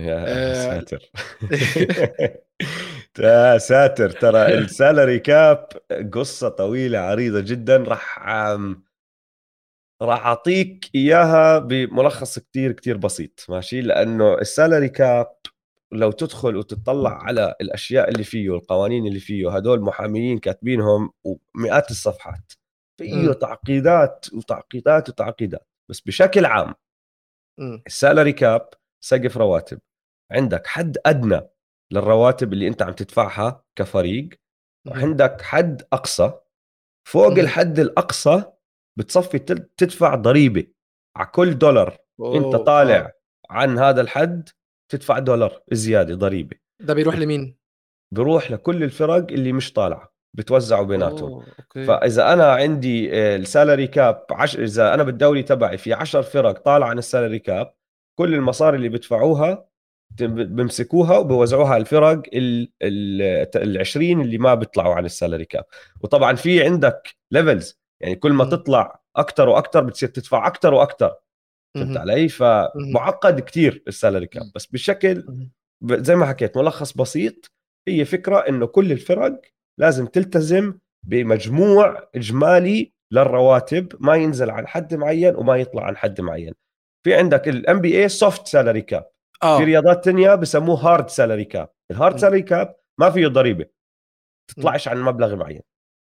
S3: يا
S2: آه.
S3: ساتر. يا ساتر ترى ال salary cap قصة طويلة عريضة جدا راح راح أعطيك إياها بملخص كتير كتير بسيط ماشي؟ لأنه ال salary cap لو تدخل وتطلع على الأشياء اللي فيه القوانين اللي فيه هدول محاميين كاتبينهم ومئات الصفحات فيه
S2: مم.
S3: تعقيدات وتعقيدات وتعقيدات بس بشكل عام.
S2: ال
S3: salary cap سقف رواتب عندك حد أدنى للرواتب اللي أنت عم تدفعها كفريق. وعندك حد أقصى فوق
S2: مهم.
S3: الحد الأقصى بتصفي تدفع ضريبة على كل دولار أنت
S2: أوه،
S3: طالع
S2: آه.
S3: عن هذا الحد تدفع دولار زيادة ضريبة.
S2: ده بيروح لمين؟
S3: بروح لكل الفرق اللي مش طالعة بتوزعوا بيناتهم. فإذا أنا عندي ال salary cap عش... إذا أنا بالدوري تبعي في 10 فرق طالعة عن ال salary cap كل المصاري اللي بدفعوها بمسكوها وبوزعوها على الفرق ال ال ال 20 اللي ما بيطلعوا عن ال salary cap وطبعا في عندك levels يعني كل ما
S2: مم.
S3: تطلع أكثر وأكثر بتصير تدفع أكثر وأكثر فهمت. علي فمعقد كتير ال salary
S1: cap.
S3: بس بشكل زي ما حكيت ملخص بسيط هي فكرة إنه كل الفرق لازم تلتزم بمجموع إجمالي للرواتب ما ينزل عن حد معين وما يطلع عن حد معين في عندك ال NBA soft salary cap في
S2: آه
S3: رياضات تانية بسموه hard salary cap ال
S2: hard.
S3: salary cap ما فيه ضريبة تطلعش عن مبلغ معين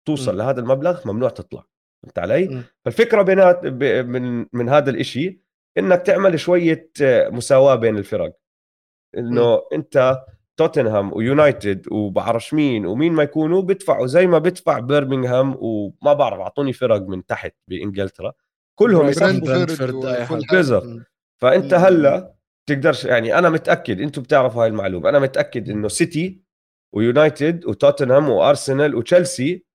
S3: توصل
S2: م.
S3: لهذا المبلغ ممنوع تطلع فهمت علي
S2: م.
S3: فالفكرة بينات من من هذا الإشي إنك تعمل شوية آه، مساواة بين الفرق إنه أنت توتنهام ويونايتد وبعرفش مين ومين ما يكونوا بدفعوا زي ما بدفع بيرمنغهام وما بعرف أعطوني فرق من تحت بإنجلترا كلهم.
S2: م.
S1: فأنت.
S3: هلأ تقدرش يعني أنا متأكد أنتم بتعرفوا هاي المعلومة أنا متأكد إنه سيتي ويونايتد وتوتنهام وأرسنال وتشيلسي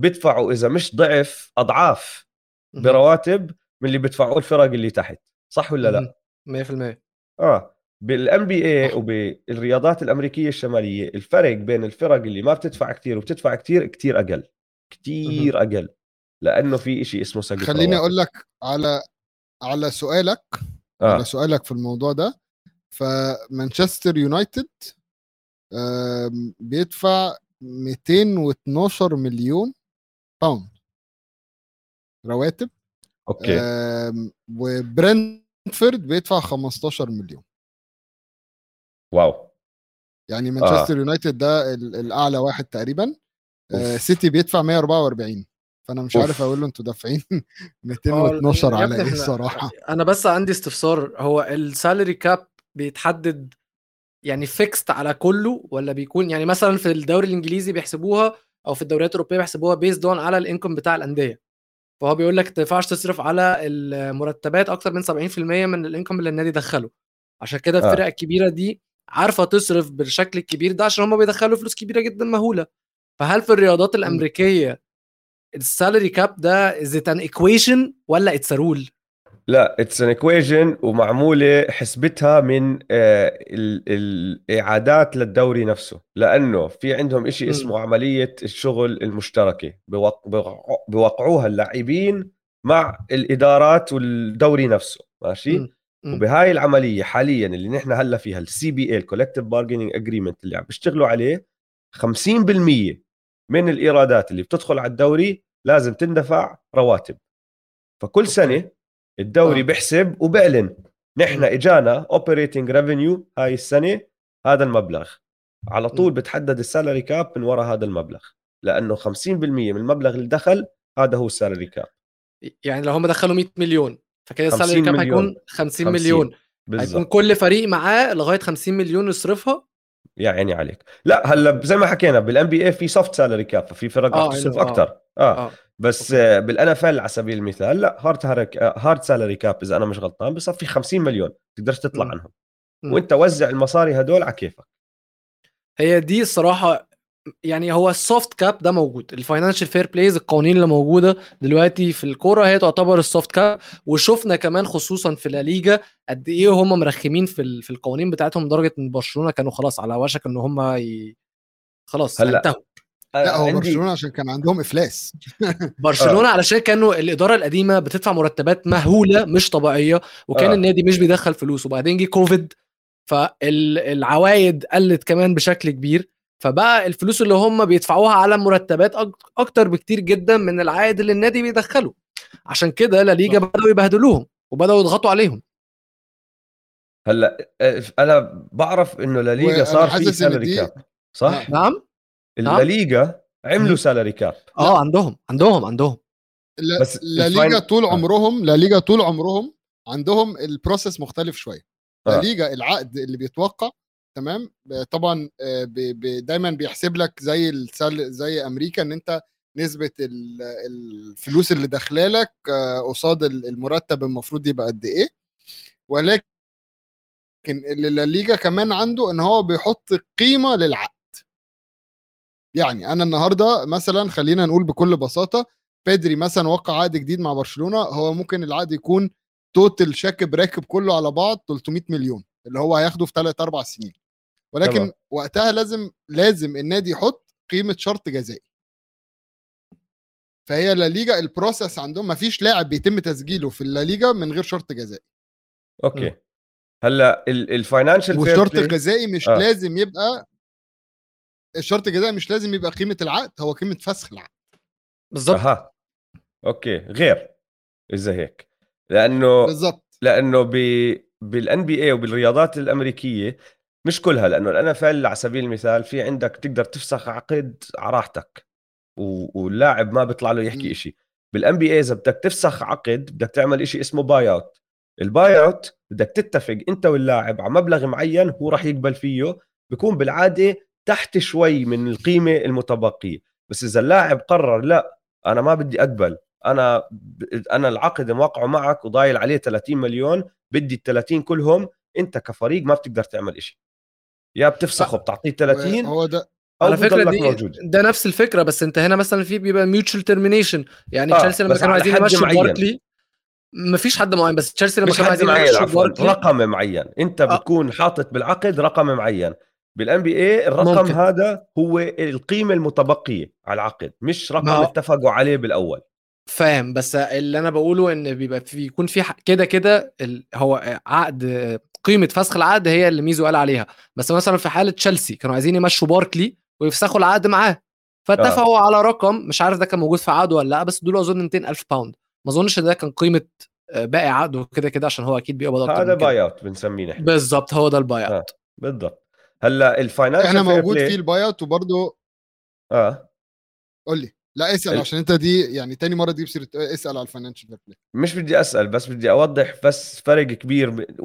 S3: بدفعوا إذا مش ضعف
S2: أضعاف.
S3: برواتب من اللي بدفعوه الفرق اللي تحت صح ولا لا
S2: مهم. 100%
S3: آه بالان بي اي. وبالرياضات الأمريكية الشمالية الفرق بين الفرق اللي ما بتدفع كتير وبتدفع كتير كتير أقل كتير أقل لأنه في إشي اسمه سقف
S1: خليني. أقول لك على على سؤالك
S3: آه.
S1: على سؤالك في الموضوع ده فمانشستر يونايتد بيدفع 212 مليون pound رواتب okay. وبرنتفورد بيدفع 15 مليون.
S3: wow.
S1: يعني مانشستر يونايتد ده ال- الأعلى واحد تقريبا. آه،. سيتي بيدفع 144 فأنا مش
S3: أوف.
S1: عارف أقول له أنتوا دافعين
S2: آه،
S1: 212
S2: يا
S1: على
S2: إيه
S1: الصراحه
S2: أنا بس عندي استفسار. هو ال salary cap بيتحدد يعني fixed على كله ولا بيكون يعني مثلا في الدوري الإنجليزي بيحسبوها أو في الدوريات الأوروبية بيحسبوها based on على ال income بتاع الأندية؟ فهو بيقول لك ما ينفعش تصرف على المرتبات أكتر من 70% من ال income اللي النادي دخله. عشان كده
S3: آه.
S2: الفرق الكبيرة دي عارفة تصرف بالشكل الكبير ده عشان هم بيدخلوا فلوس كبيرة جدا مهولة. فهل في الرياضات الأمريكية ال salary cap ده is it an equation ولا it's rule
S3: لا it's an equation ومعمولة حسبتها من آه، ال- الإيرادات للدوري نفسه لأنه في عندهم
S2: مم.
S3: اسمه عملية الشغل المشتركة بوق- بوقع- بوقعوها اللاعبين مع الإدارات والدوري نفسه ماشي. وبهاي العملية حاليا اللي نحن هلأ فيها ال CBA ال collective bargaining agreement اللي عم بيشتغلوا عليه 50% من الإيرادات اللي بتدخل على الدوري لازم تندفع رواتب فكل. سنة الدوري
S2: آه.
S3: بيحسب وبيعلن نحن. إجانا operating revenue هاي السنة هذا المبلغ. على طول. بتحدد ال salary cap من وراء هذا المبلغ. لأنه 50% من المبلغ اللي دخل هذا هو ال salary cap
S2: يعني لو هم دخلوا 100 مليون فكده
S3: 50
S2: ال salary
S3: cap.
S2: هيكون 50
S3: 50
S2: مليون. هيكون
S3: بالضبط
S2: كل فريق معاه لغاية 50 مليون يصرفها؟
S3: يا عيني عليك. لا هلا زي ما حكينا بال NBA في soft salary cap ففي فرق
S2: آه،
S3: تصرف
S2: إنه آه.
S3: أكثر آه,
S2: آه.
S3: بس
S2: okay.
S3: آه بال NFL على سبيل المثال لا hard hard salary cap إذا أنا مش غلطان بصفي 50 مليون تقدرش تطلع
S2: مم.
S3: عنهم
S2: مم.
S3: وأنت وزع المصاري هدول على كيفك
S2: هي دي الصراحه يعني هو ال soft cap ده موجود ال financial fair plays القوانين اللي موجودة دلوقتي في الكورة هي تعتبر ال soft cap وشفنا كمان خصوصا في لا ليجا قد إيه هم مرخمين في في القوانين بتاعتهم لدرجة إن برشلونة كانوا خلاص على وشك إن هم ي... خلاص
S3: هلأ
S2: هينتهوا
S1: لا هو
S3: عندي-
S1: برشلونة عشان كان عندهم إفلاس
S2: برشلونة علشان كانوا الإدارة القديمة بتدفع مرتبات مهولة مش طبيعية وكان
S3: آه.
S2: النادي مش بيدخل فلوس وبعدين جه كوفيد فالعوايد قلت كمان بشكل كبير فبقى الفلوس اللي هم بيدفعوها على مرتبات أك- أكتر بكتير جدا من العائد اللي النادي بيدخله عشان كده لا ليجا
S1: صح.
S2: بدأوا يبهدلوهم وبدأوا يضغطوا عليهم
S3: هلأ آه، أنا بعرف إنه لا
S1: وأنا
S3: صار في
S1: salary
S3: cap صح؟
S2: نعم
S3: لا. ليغا عملوا
S2: مم.
S3: سالري كاب
S2: آه عندهم عندهم عندهم.
S1: لا,
S3: بس
S1: ليجا طول
S3: آه.
S1: عمرهم لا ليجا طول عمرهم عندهم ال process مختلف شوية. لا
S3: آه.
S1: ليجا العقد اللي بيتوقع تمام؟ طبعا آه، دايما بيحسب لك زي السل زي أمريكا إن أنت نسبة ال- الفلوس اللي داخلالك آه، قصاد ال- المرتب المفروض يبقى قد إيه. ولكن اللي لا ليجا كمان عنده إن هو بيحط قيمة للعقد. يعني أنا النهارده مثلا خلينا نقول بكل بساطة بيدري مثلا وقع عقد جديد مع برشلونة هو ممكن العقد يكون total شاكب راكب كله على بعض 300 مليون اللي هو هياخده في 3 4 سنين ولكن
S3: تمام.
S1: وقتها لازم لازم النادي يحط قيمة شرط جزائي فهي لا ليجا ال process عندهم ما فيش لاعب بيتم تسجيله في الليجا من غير شرط جزائي
S3: okay هلأ ال financial
S1: والشرط الجزائي مش.
S3: آه.
S1: لازم يبقى الشرط الجزائي مش لازم يبقى قيمة العقد هو قيمة فسخ العقد.
S2: بالظبط
S3: أها. okay. غير. إذا هيك. لأنه
S1: بالظبط
S3: لأنه ب بال NBA وبالرياضات الأمريكية مش كلها لأنه ال NFL على سبيل المثال في عندك تقدر تفسخ عقد على راحتك. و- واللاعب ما بيطلع له يحكي. إشي. بال NBA إذا بدك تفسخ عقد بدك تعمل إشي اسمه buyout ال buyout بدك تتفق أنت واللاعب على مبلغ معين هو راح يقبل فيه بيكون بالعادة تحت شوي من القيمة المتبقية. بس إذا اللاعب قرر لا أنا ما بدي أقبل. أنا أنا العقد موقعه معك وضايل عليه 30 مليون بدي ال 30 كلهم. أنت كفريق ما بتقدر تعمل إشي. يا بتفسخه بتعطيه 30
S1: هو ده.
S2: على
S3: فكرة
S2: دي
S3: موجود.
S2: ده نفس الفكرة بس أنت هنا مثلا في بيبقى mutual termination يعني
S3: آه،
S2: تشيلسي لما كانوا عايزين
S3: حد
S2: يمشوا
S3: معين.
S2: باركلي مفيش حد معين بس تشيلسي لما كانوا
S3: حد
S2: عايزين
S3: معين
S2: يمشوا باركلي.
S3: رقم معين. أنت
S2: آه.
S3: بتكون حاطط بالعقد رقم معين. بال NBA الرقم
S2: ممكن.
S3: هذا هو القيمة المتبقية على العقد مش رقم
S2: ما
S3: اتفقوا عليه بالأول.
S2: فاهم بس اللي أنا بقوله إن بيبقى في يكون في كده كده هو عقد قيمة فسخ العقد هي اللي ميزو قال عليها. بس مثلا في حالة تشيلسي كانوا عايزين يمشوا باركلي ويفسخوا العقد معاه. فاتفقوا على رقم مش عارف ده كان موجود في عقده ولا لأ بس دول أظن 200 ألف باوند ما أظنش ده كان قيمة آه، باقي عقده كده كده عشان هو أكيد بيقبض أكتر
S3: هذا buyout بنسميه نحن.
S2: بالظبط هو ده الباي
S3: آه.
S2: اوت
S3: بالضبط. هلأ ال
S1: financial
S3: إحنا
S1: موجود فيه ال buyout وبرده
S3: آه.
S1: قول لي. لا اسأل
S3: ال-
S1: عشان أنت دي يعني تاني مرة تجيب سيرة اسأل على الفاينانشال فير بلاي
S3: مش بدي أسأل بس بدي أوضح بس فرق كبير ب-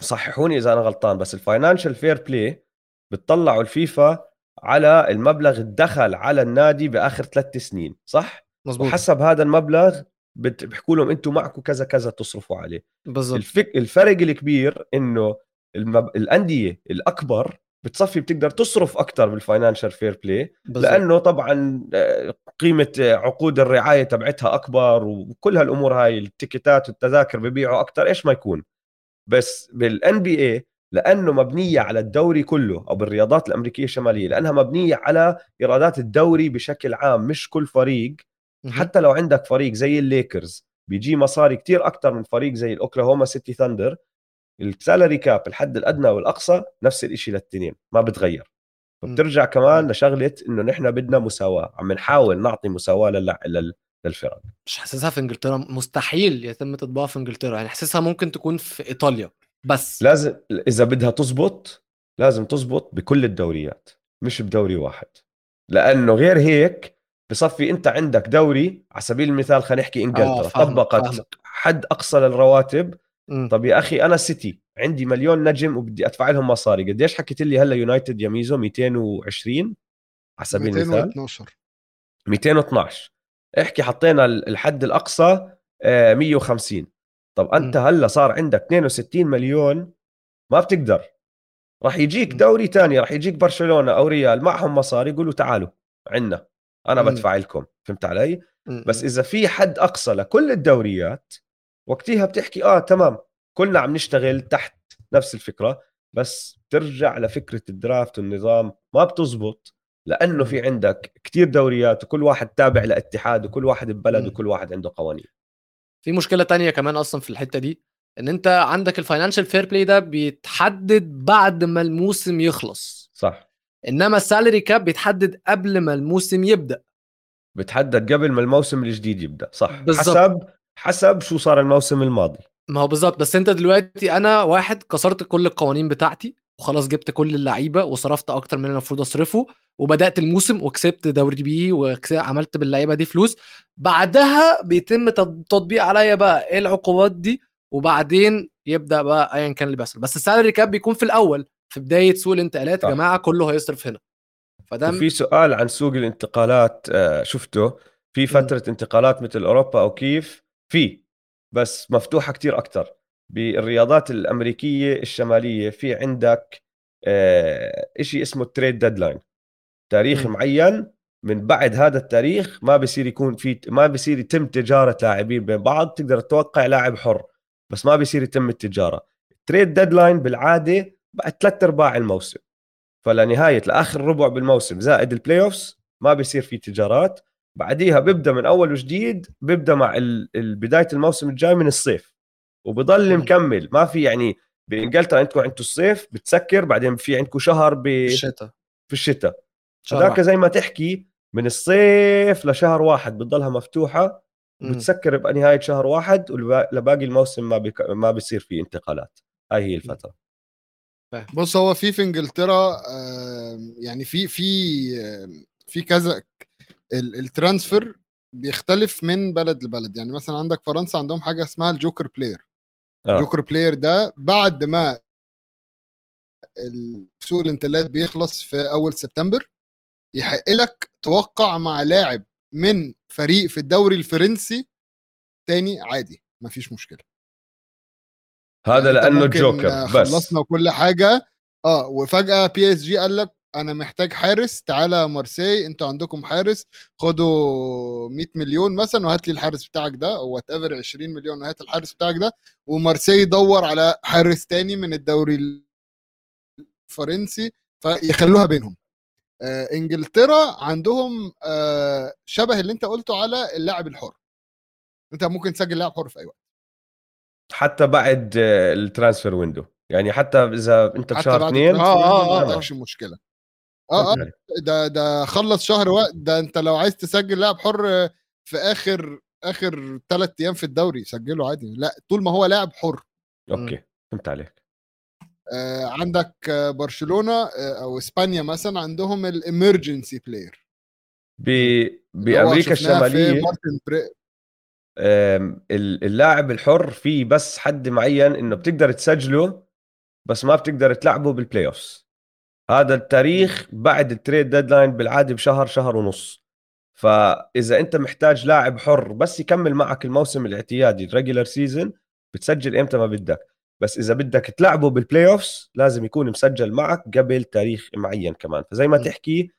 S3: وصححوني إذا أنا غلطان بس ال financial fair play بتطلعوا الفيفا على المبلغ الدخل على النادي بآخر ثلاث سنين صح؟
S2: مظبوط.
S3: وحسب هذا المبلغ بت- بيحكوا لهم أنتم معكم كذا كذا تصرفوا عليه.
S2: بالظبط
S3: الفك... الفرق الكبير إنه المب... الأندية الأكبر بتصفي بتقدر تصرف أكثر بال financial fair
S2: play.
S3: لأنه طبعا آه، قيمة آه، عقود الرعاية تبعتها أكبر وكل هالأمور هاي ال ticketات والتذاكر ببيعوا أكثر إيش ما يكون بس بال NBA لأنه مبنية على الدوري كله أو بالرياضات الأمريكية الشمالية لأنها مبنية على إيرادات الدوري بشكل عام مش كل فريق. حتى لو عندك فريق زي الليكرز بيجي مصاري كتير أكثر من فريق زي الأوكلاهوما سيتي ثاندر ال salary cap الحد الأدنى والأقصى نفس الشيء للتنين ما بتغير. فبترجع كمان لشغلة إنه نحن بدنا مساواة عم نحاول نعطي مساواة لل... لل... للفرق.
S2: مش حاسسها في إنجلترا؟ مستحيل يتم تطبيقها في إنجلترا يعني حاسسها ممكن تكون في إيطاليا بس.
S3: لازم إذا بدها تزبط لازم تزبط بكل الدوريات مش بدوري واحد. لأنه غير هيك بصفي أنت عندك دوري على سبيل المثال خلينا نحكي إنجلترا
S2: فاهمك،
S3: طبقت. حد أقصى للرواتب
S2: مم.
S3: طب يا أخي أنا سيتي عندي مليون نجم وبدي أدفع لهم مصاري قديش حكيت لي هلا يونايتد يا ميزو 220 على سبيل المثال
S1: 212
S3: 212 احكي حطينا الحد الأقصى آه، 150 طب أنت
S2: م.
S3: هلا صار عندك 62 مليون ما بتقدر راح يجيك
S2: م.
S3: دوري تاني راح يجيك برشلونة أو ريال معهم مصاري يقولوا تعالوا عنا أنا
S2: م.
S3: بدفع لكم فهمت علي
S2: م-
S3: بس
S2: م.
S3: إذا في حد أقصى لكل الدوريات وقتها بتحكي آه تمام كلنا عم نشتغل تحت نفس الفكرة بس ترجع لفكرة الدرافت والنظام ما بتزبط
S2: لأنه.
S3: في عندك كتير دوريات وكل واحد تابع لاتحاد وكل واحد ببلد. وكل واحد عنده قوانين
S2: في مشكلة تانية كمان أصلا في الحتة دي إن أنت عندك ال financial fair play ده بيتحدد بعد ما الموسم يخلص
S3: صح
S2: إنما ال salary cap بيتحدد قبل ما الموسم يبدأ
S3: بتحدد قبل ما الموسم الجديد يبدأ صح
S2: بالضبط.
S3: حسب حسب شو صار الموسم الماضي.
S2: ما هو بالظبط بس انت دلوقتي أنا واحد كسرت كل القوانين بتاعتي وخلاص جبت كل اللعيبة وصرفت أكتر من اللي المفروض أصرفه وبدأت الموسم وكسبت دوري بي وعملت باللعيبة دي فلوس. بعدها بيتم تط- تطبيق عليا بقى إيه العقوبات دي وبعدين يبدأ بقى ايا كان اللي بيحصل. بس ال salary cap بيكون في الأول في بداية سوق الانتقالات يا. جماعة كله هيصرف هنا. فده
S3: وفي سؤال عن سوق الانتقالات آه، شفته؟ في فترة انتقالات مثل أوروبا أو كيف في بس مفتوحة كتير أكتر. بالرياضات الأمريكية الشمالية في عندك آه، إشي اسمه ال trade deadline
S2: تاريخ.
S3: معين من بعد هذا التاريخ ما بصير يكون في ما بصير يتم تجارة لاعبين بين بعض تقدر توقع لاعب حر بس ما بصير يتم التجارة. ال trade deadline بالعادة بعد ثلاث أرباع الموسم. فلنهاية لآخر ربع بالموسم زائد ال playoffs ما بيصير في تجارات. بعديها بيبدأ من أول وجديد بيبدأ مع بداية الموسم الجاي من الصيف. وبضل. مكمل. ما في يعني بانجلترا عندكم عندكم الصيف بتسكر بعدين في عندكم شهر ب...
S2: الشتاء.
S3: في الشتاء. هذاك. زي ما تحكي من الصيف لشهر واحد بتضلها
S2: مفتوحة.
S3: بتسكر بنهاية شهر واحد ولباقي الموسم ما بك... ما بيصير في انتقالات. هاي هي الفترة.
S1: بص هو في في إنجلترا يعني في في في كذا ال transfer بيختلف من بلد لبلد. يعني مثلا عندك فرنسا عندهم حاجة اسمها ال joker player.
S3: آه.
S1: ال joker player ده بعد ما سوق الانتقالات بيخلص في أول سبتمبر يحق لك توقع مع لاعب من فريق في الدوري الفرنسي تاني عادي مفيش مشكلة.
S3: هذا
S1: يعني
S3: لأنه
S1: ممكن،
S3: جوكر
S1: آه،
S3: بس.
S1: خلصنا وكل حاجة آه وفجأة PSG قال لك أنا محتاج حارس تعالى مارسي أنتوا عندكم حارس خدوا 100 مليون مثلا وهات لي الحارس بتاعك ده أو whatever 20 مليون وهات الحارس بتاعك ده ومارسي يدور على حارس تاني من الدوري الفرنسي فيخلوها بينهم. آه إنجلترا عندهم آه شبه اللي أنت قلته على اللاعب الحر. أنت ممكن تسجل لاعب حر في أي وقت.
S3: حتى بعد آه، ال transfer window يعني حتى إذا
S1: أنت
S3: بشهر
S1: بعد
S3: اثنين
S2: آه، آه،
S1: window ما
S2: آه.
S1: عندكش مشكلة.
S3: آه آه.
S1: ده ده خلص شهر وقت ده أنت لو عايز تسجل لاعب حر في آخر آخر ثلاث أيام في الدوري سجله عادي. لا طول ما هو لاعب حر.
S3: okay فهمت عليك.
S1: آه عندك برشلونة آه أو إسبانيا مثلا عندهم
S3: ال emergency
S1: player ب...
S3: بأمريكا الشمالية اللاعب الحر في بس حد معين إنه بتقدر تسجله بس ما بتقدر تلعبه بال playoffs هذا التاريخ بعد ال trade deadline بالعادة بشهر شهر ونص فإذا أنت محتاج لاعب حر بس يكمل معك الموسم الاعتيادي ال regular season بتسجل إمتى ما بدك بس إذا بدك تلعبه بال playoffs لازم يكون مسجل معك قبل تاريخ معين كمان فزي ما. تحكي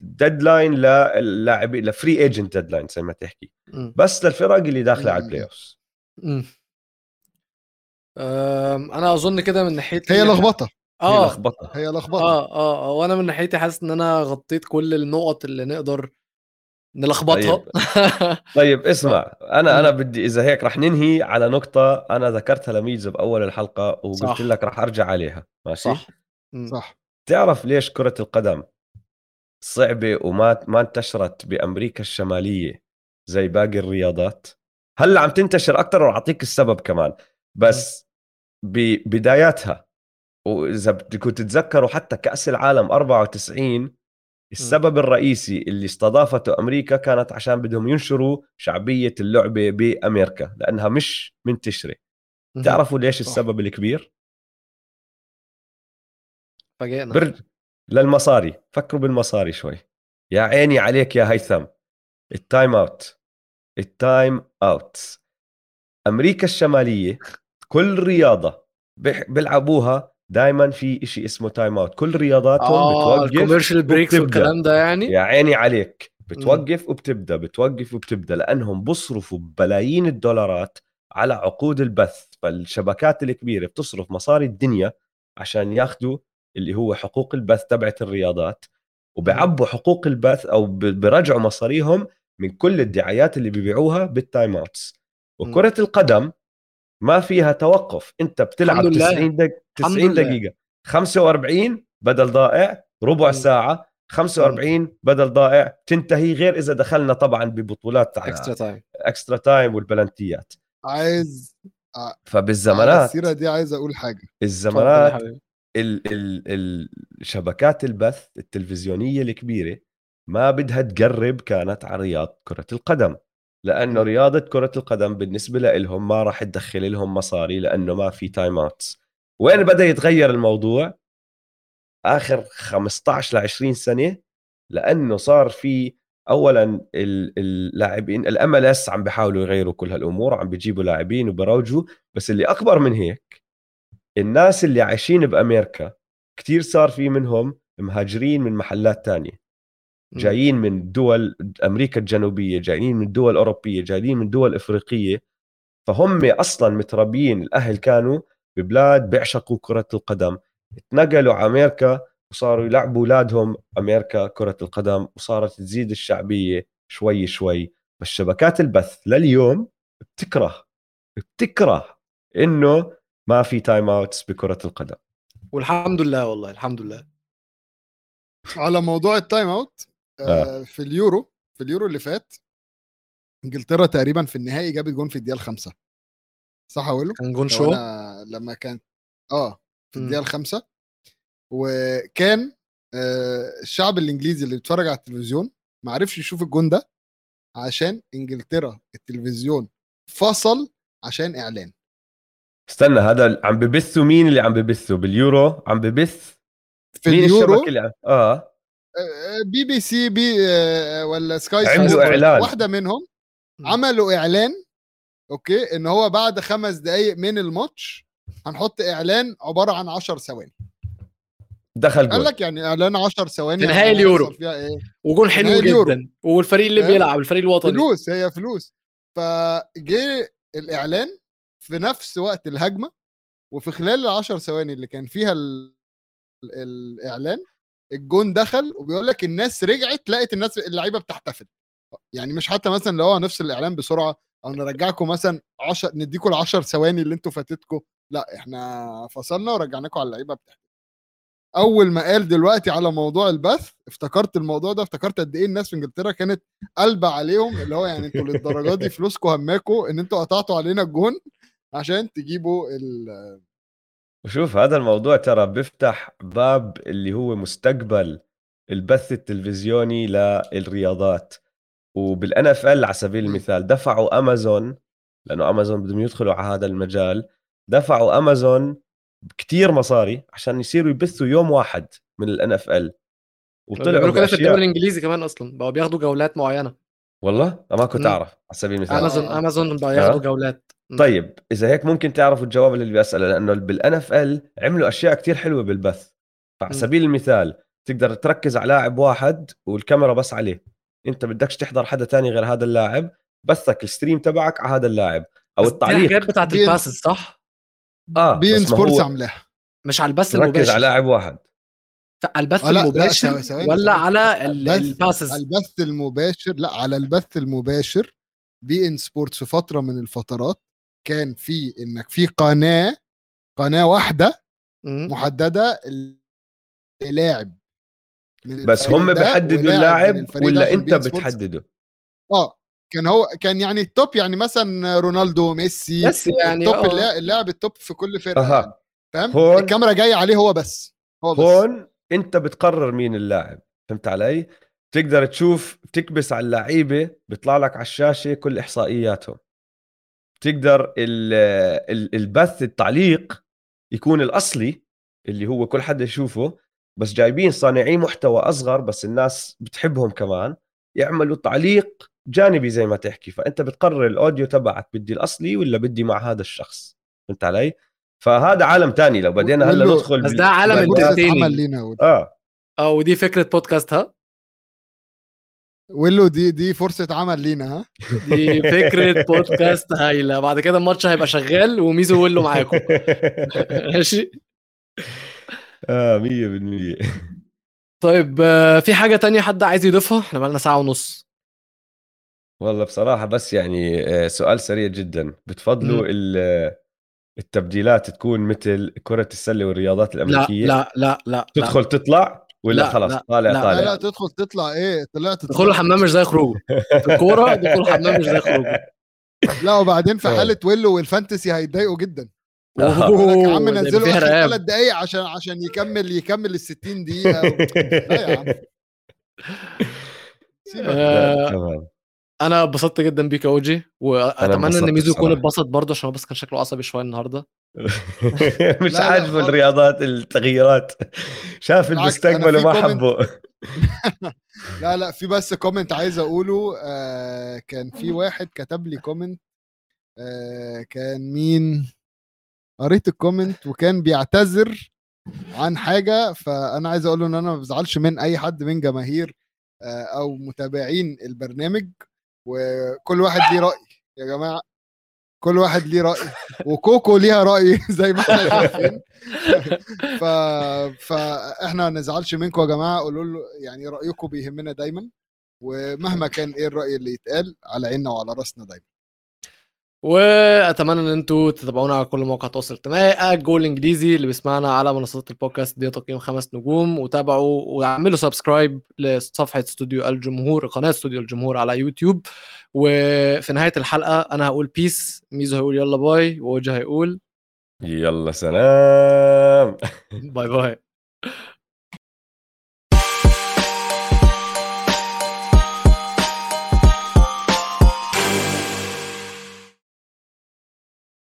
S3: deadline للاعب ل free agent deadline زي ما تحكي. بس للفرق اللي داخلة على. ال
S2: play. أم، أنا أظن كده من ناحيتي
S1: هي لخبطة
S3: هي
S2: آه.
S3: لخبطة.
S1: هي لخبطة.
S2: آه آه آه. وأنا من ناحيتي حاسس إن أنا غطيت كل النقط اللي نقدر نلخبطها.
S3: طيب. اسمع.
S2: أنا.
S3: أنا بدي إذا هيك رح ننهي على نقطة أنا ذكرتها لميزه بأول الحلقة وقلت
S2: صح.
S3: لك رح أرجع عليها. ماشي؟
S2: صح.
S1: صح.
S3: تعرف ليش كرة القدم صعبة وما ما انتشرت بأمريكا الشمالية زي باقي الرياضات؟ هلأ عم تنتشر أكثر وأعطيك السبب كمان. بس ببداياتها وإذا بدكم تتذكروا حتى كأس العالم 94 السبب الرئيسي اللي استضافته أمريكا كانت عشان بدهم ينشروا شعبية اللعبة بأمريكا لأنها مش منتشره. تعرفوا ليش. السبب الكبير؟
S2: فاجئنا.
S3: برجع للمصاري فكروا بالمصاري شوي. يا عيني عليك يا هيثم. ال time out ال time out أمريكا الشمالية كل رياضة بح- بيلعبوها دائما في إشي اسمه time out كل رياضاتهم
S2: آه
S3: بتوقف
S2: ال commercial
S3: breaks.
S2: والكلام ده يعني؟
S3: يا عيني عليك. بتوقف وبتبدأ بتوقف وبتبدأ لأنهم بصرفوا بلايين الدولارات على عقود البث. فالشبكات الكبيرة بتصرف مصاري الدنيا عشان ياخذوا اللي هو حقوق البث تبعت الرياضات. وبعبوا حقوق البث أو برجعوا مصاريهم من كل الدعايات اللي بيبيعوها بال time outs وكرة القدم ما فيها توقف. انت بتلعب
S2: الحمد لله.
S3: 90 دق...
S2: الحمد
S3: 90
S2: لله.
S3: دقيقة. 45 بدل ضائع ربع. ساعة. 45 بدل ضائع. تنتهي غير إذا دخلنا طبعا ببطولات
S2: extra time
S3: extra time والبلنتيات.
S1: عايز على
S3: فبالزمانات.
S1: السيرة دي عايز أقول حاجة.
S3: الزمانات ال ال الشبكات البث التلفزيونية الكبيرة ما بدها تقرب كانت على رياض كرة القدم.
S1: لأنه.
S3: رياضة كرة القدم بالنسبة لهم ما راح تدخل لهم مصاري لأنه ما في time outs وين بدأ يتغير الموضوع آخر 15 ل 20 سنة لأنه صار في اولا ال- اللاعبين ال MLS عم بيحاولوا يغيروا كل هالأمور عم بيجيبوا لاعبين وبروجوا بس اللي أكبر من هيك الناس اللي عايشين بامريكا كتير صار في منهم مهاجرين من محلات تانية جايين من دول أمريكا الجنوبية جايين من دول أوروبية جايين من دول إفريقية. فهم أصلا متربيين الأهل كانوا ببلاد بيعشقوا كرة القدم. اتنقلوا على أمريكا وصاروا يلعبوا أولادهم أمريكا كرة القدم وصارت تزيد الشعبية شوي شوي. بس شبكات البث لليوم بتكره بتكره إنه ما في time outs بكرة القدم.
S2: والحمد لله والله الحمد لله.
S1: على موضوع ال time out آه. في اليورو في اليورو اللي فات إنجلترا تقريبا في النهائي جابت جون في الدقيقة الخامسة. صح أقول
S2: كان جون شو؟
S1: لما كان آه في. الدقيقة الخامسة. وكان آه الشعب الإنجليزي اللي بيتفرج على التلفزيون ما عرفش يشوف الجون ده عشان إنجلترا التلفزيون فصل عشان إعلان.
S3: استنى هذا عم ببثوا مين اللي عم ببثوا باليورو؟ عم ببث
S1: في
S3: مين
S1: اليورو؟
S3: الشبكة اللي عم... آه
S1: آه، بي بي سي بي آه، ولا Sky
S3: عملوا
S1: Sport،
S3: إعلان.
S1: واحدة منهم. عملوا إعلان okay إن هو بعد خمس دقائق من الماتش هنحط إعلان عبارة عن 10 ثواني
S3: دخل
S1: قال
S3: جول
S1: لك يعني إعلان 10 ثواني
S2: في
S1: يعني
S2: نهاية اليورو.
S1: إيه
S2: وجون حلو
S1: نهائي اليورو.
S2: جدا والفريق اللي
S1: فاهم؟
S2: بيلعب الفريق الوطني
S1: فلوس هي فلوس فجه الإعلان في نفس وقت الهجمة وفي خلال ال 10 ثواني اللي كان فيها ال... ال- الإعلان الجون دخل وبيقول لك الناس رجعت لقت الناس اللعيبة بتحتفل. يعني مش حتى مثلا لو نفس الإعلان بسرعة أو نرجعكم مثلا 10 نديكم ال 10 ثواني اللي أنتوا فاتتكم لا إحنا فصلنا ورجعناكم على اللعيبة بتحتفل. أول ما قال دلوقتي على موضوع البث افتكرت الموضوع ده افتكرت قد إيه الناس في إنجلترا كانت قلبة عليهم اللي هو يعني أنتوا للدرجة دي فلوسكم هماكوا إن أنتوا قطعتوا علينا الجون عشان تجيبوا ال
S3: وشوف هذا الموضوع ترى بيفتح باب اللي هو مستقبل البث التلفزيوني للرياضات. وبالان اف ال على سبيل المثال دفعوا امازون لأنه امازون بدهم يدخلوا على هذا المجال دفعوا امازون كتير مصاري عشان يصيروا يبثوا يوم واحد من ال NFL وطلعوا
S2: بيعملوا كده في الدوري الإنجليزي كمان أصلا بقوا بياخدوا جولات معينة.
S3: والله أنا ما كنت. أعرف على سبيل المثال
S2: امازون. امازون بقوا ياخدوا
S3: آه.
S2: جولات.
S3: طيب إذا هيك ممكن تعرفوا الجواب اللي بيساله لأنه بال NFL عملوا أشياء كتير حلوة بالبث فعلى. سبيل المثال تقدر تركز على لاعب واحد والكاميرا بس عليه أنت بدكش تحضر حدا تاني غير هذا اللاعب بثك ال stream تبعك على هذا اللاعب
S2: أو
S3: التعليق
S2: الحاجات بتاعت
S1: ال
S2: passes صح؟
S3: آه
S1: بي ان سبورتس
S3: هو
S1: عاملاها
S2: مش على البث
S3: ركز
S2: المباشر
S3: على لاعب واحد
S2: على البث
S1: آه، لا،
S2: المباشر
S1: ثواني-
S2: ولا. على ال passes
S1: البث المباشر لا على البث المباشر بي ان سبورتس في فترة من الفترات كان في إنك في قناة قناة
S2: واحدة.
S1: محددة للاعب
S3: بس هم
S1: من
S3: اللاعب ولا
S1: أنت
S3: بتحدده
S1: آه كان هو كان يعني ال top يعني مثلا رونالدو ميسي
S2: بس يعني
S1: ال top
S2: آه.
S1: اللاعب, ال top في كل فرقة يعني. فاهم الكاميرا جاية عليه هو بس هو بس
S3: هون أنت بتقرر مين اللاعب فهمت علي؟ تقدر تشوف تكبس على اللعيبة بيطلع لك على الشاشة كل إحصائياتهم. تقدر ال- ال- البث التعليق يكون الأصلي اللي هو كل حدا يشوفه بس جايبين صانعي محتوى أصغر بس الناس بتحبهم كمان يعملوا تعليق جانبي زي ما تحكي فأنت بتقرر الأوديو تبعك بدي الأصلي ولا بدي مع هذا الشخص فهمت علي؟ فهذا عالم تاني لو بدينا هلأ
S1: ولو-
S3: ندخل
S2: بس ده عالم
S1: ولو.
S3: آه.
S2: آه ودي فكرة بودكاست ها؟
S1: ولو دي دي فرصة عمل لينا ها؟
S2: دي فكرة بودكاست هايلة. بعد كده الماتش هيبقى شغال وميزو ويلو معاكم. ماشي.
S3: آه 100%
S2: طيب آه، في حاجة تانية حد عايز يضيفها؟ إحنا بقالنا ساعة ونص.
S3: والله بصراحة بس يعني آه، سؤال سريع جدا. بتفضلوا التبديلات تكون مثل كرة السلة والرياضات
S2: لا
S3: الأمريكية؟
S2: لا لا لا لا.
S3: تدخل تطلع ولا
S2: لا،
S3: خلاص
S2: لا،
S3: طالع
S2: لا،
S1: لا
S3: طالع؟
S1: لا تدخل تطلع. إيه طلعت
S2: دخول الحمام مش زي خروجه. في الكورة دخول الحمام مش زي خروجه.
S1: لا وبعدين في
S3: آه.
S1: حالة ويلو وال fantasy هيتضايقوا جدا.
S3: آه.
S1: يا عم
S2: فيها آخر.
S1: ثلاث دقايق عشان عشان يكمل يكمل ال 60 دقيقة لا يا عم. سيبك.
S2: آه،
S3: لا، تمام.
S2: أنا اتبسطت جدا بيك يا اوجي
S3: وأتمنى
S2: إن ميزو يكون. اتبسط برضه عشان هو بس كان شكله عصبي شوية النهارده.
S3: مش عاجبه. الرياضات التغييرات. شاف المستقبل وما حبه.
S1: لا لا في بس comment عايز أقوله آه كان في واحد كتب لي comment آه كان مين؟ قريت ال comment وكان بيعتذر عن حاجة فأنا عايز أقول له إن أنا ما بزعلش من أي حد من جماهير آه أو متابعين البرنامج. وكل واحد ليه رأي يا جماعة. كل واحد ليه رأي وكوكو ليها رأي زي ما إحنا شايفين. ف... فاحنا ما نزعلش منكم يا جماعة قولوا له يعني رأيكم بيهمنا دايما ومهما كان إيه الرأي اللي يتقال على عيننا وعلى رأسنا دايما.
S2: وأتمنى إن أنتوا تتابعونا على كل مواقع التواصل الاجتماعي جول انجليزي اللي بيسمعنا على منصات البودكاست دي تقييم خمس نجوم. وتابعوا واعملوا subscribe لصفحة استوديو الجمهور قناة استوديو الجمهور على يوتيوب. وفي نهاية الحلقة أنا هقول peace ميزو هيقول يلا bye واوجي هيقول
S3: يلا سلام.
S2: باي باي.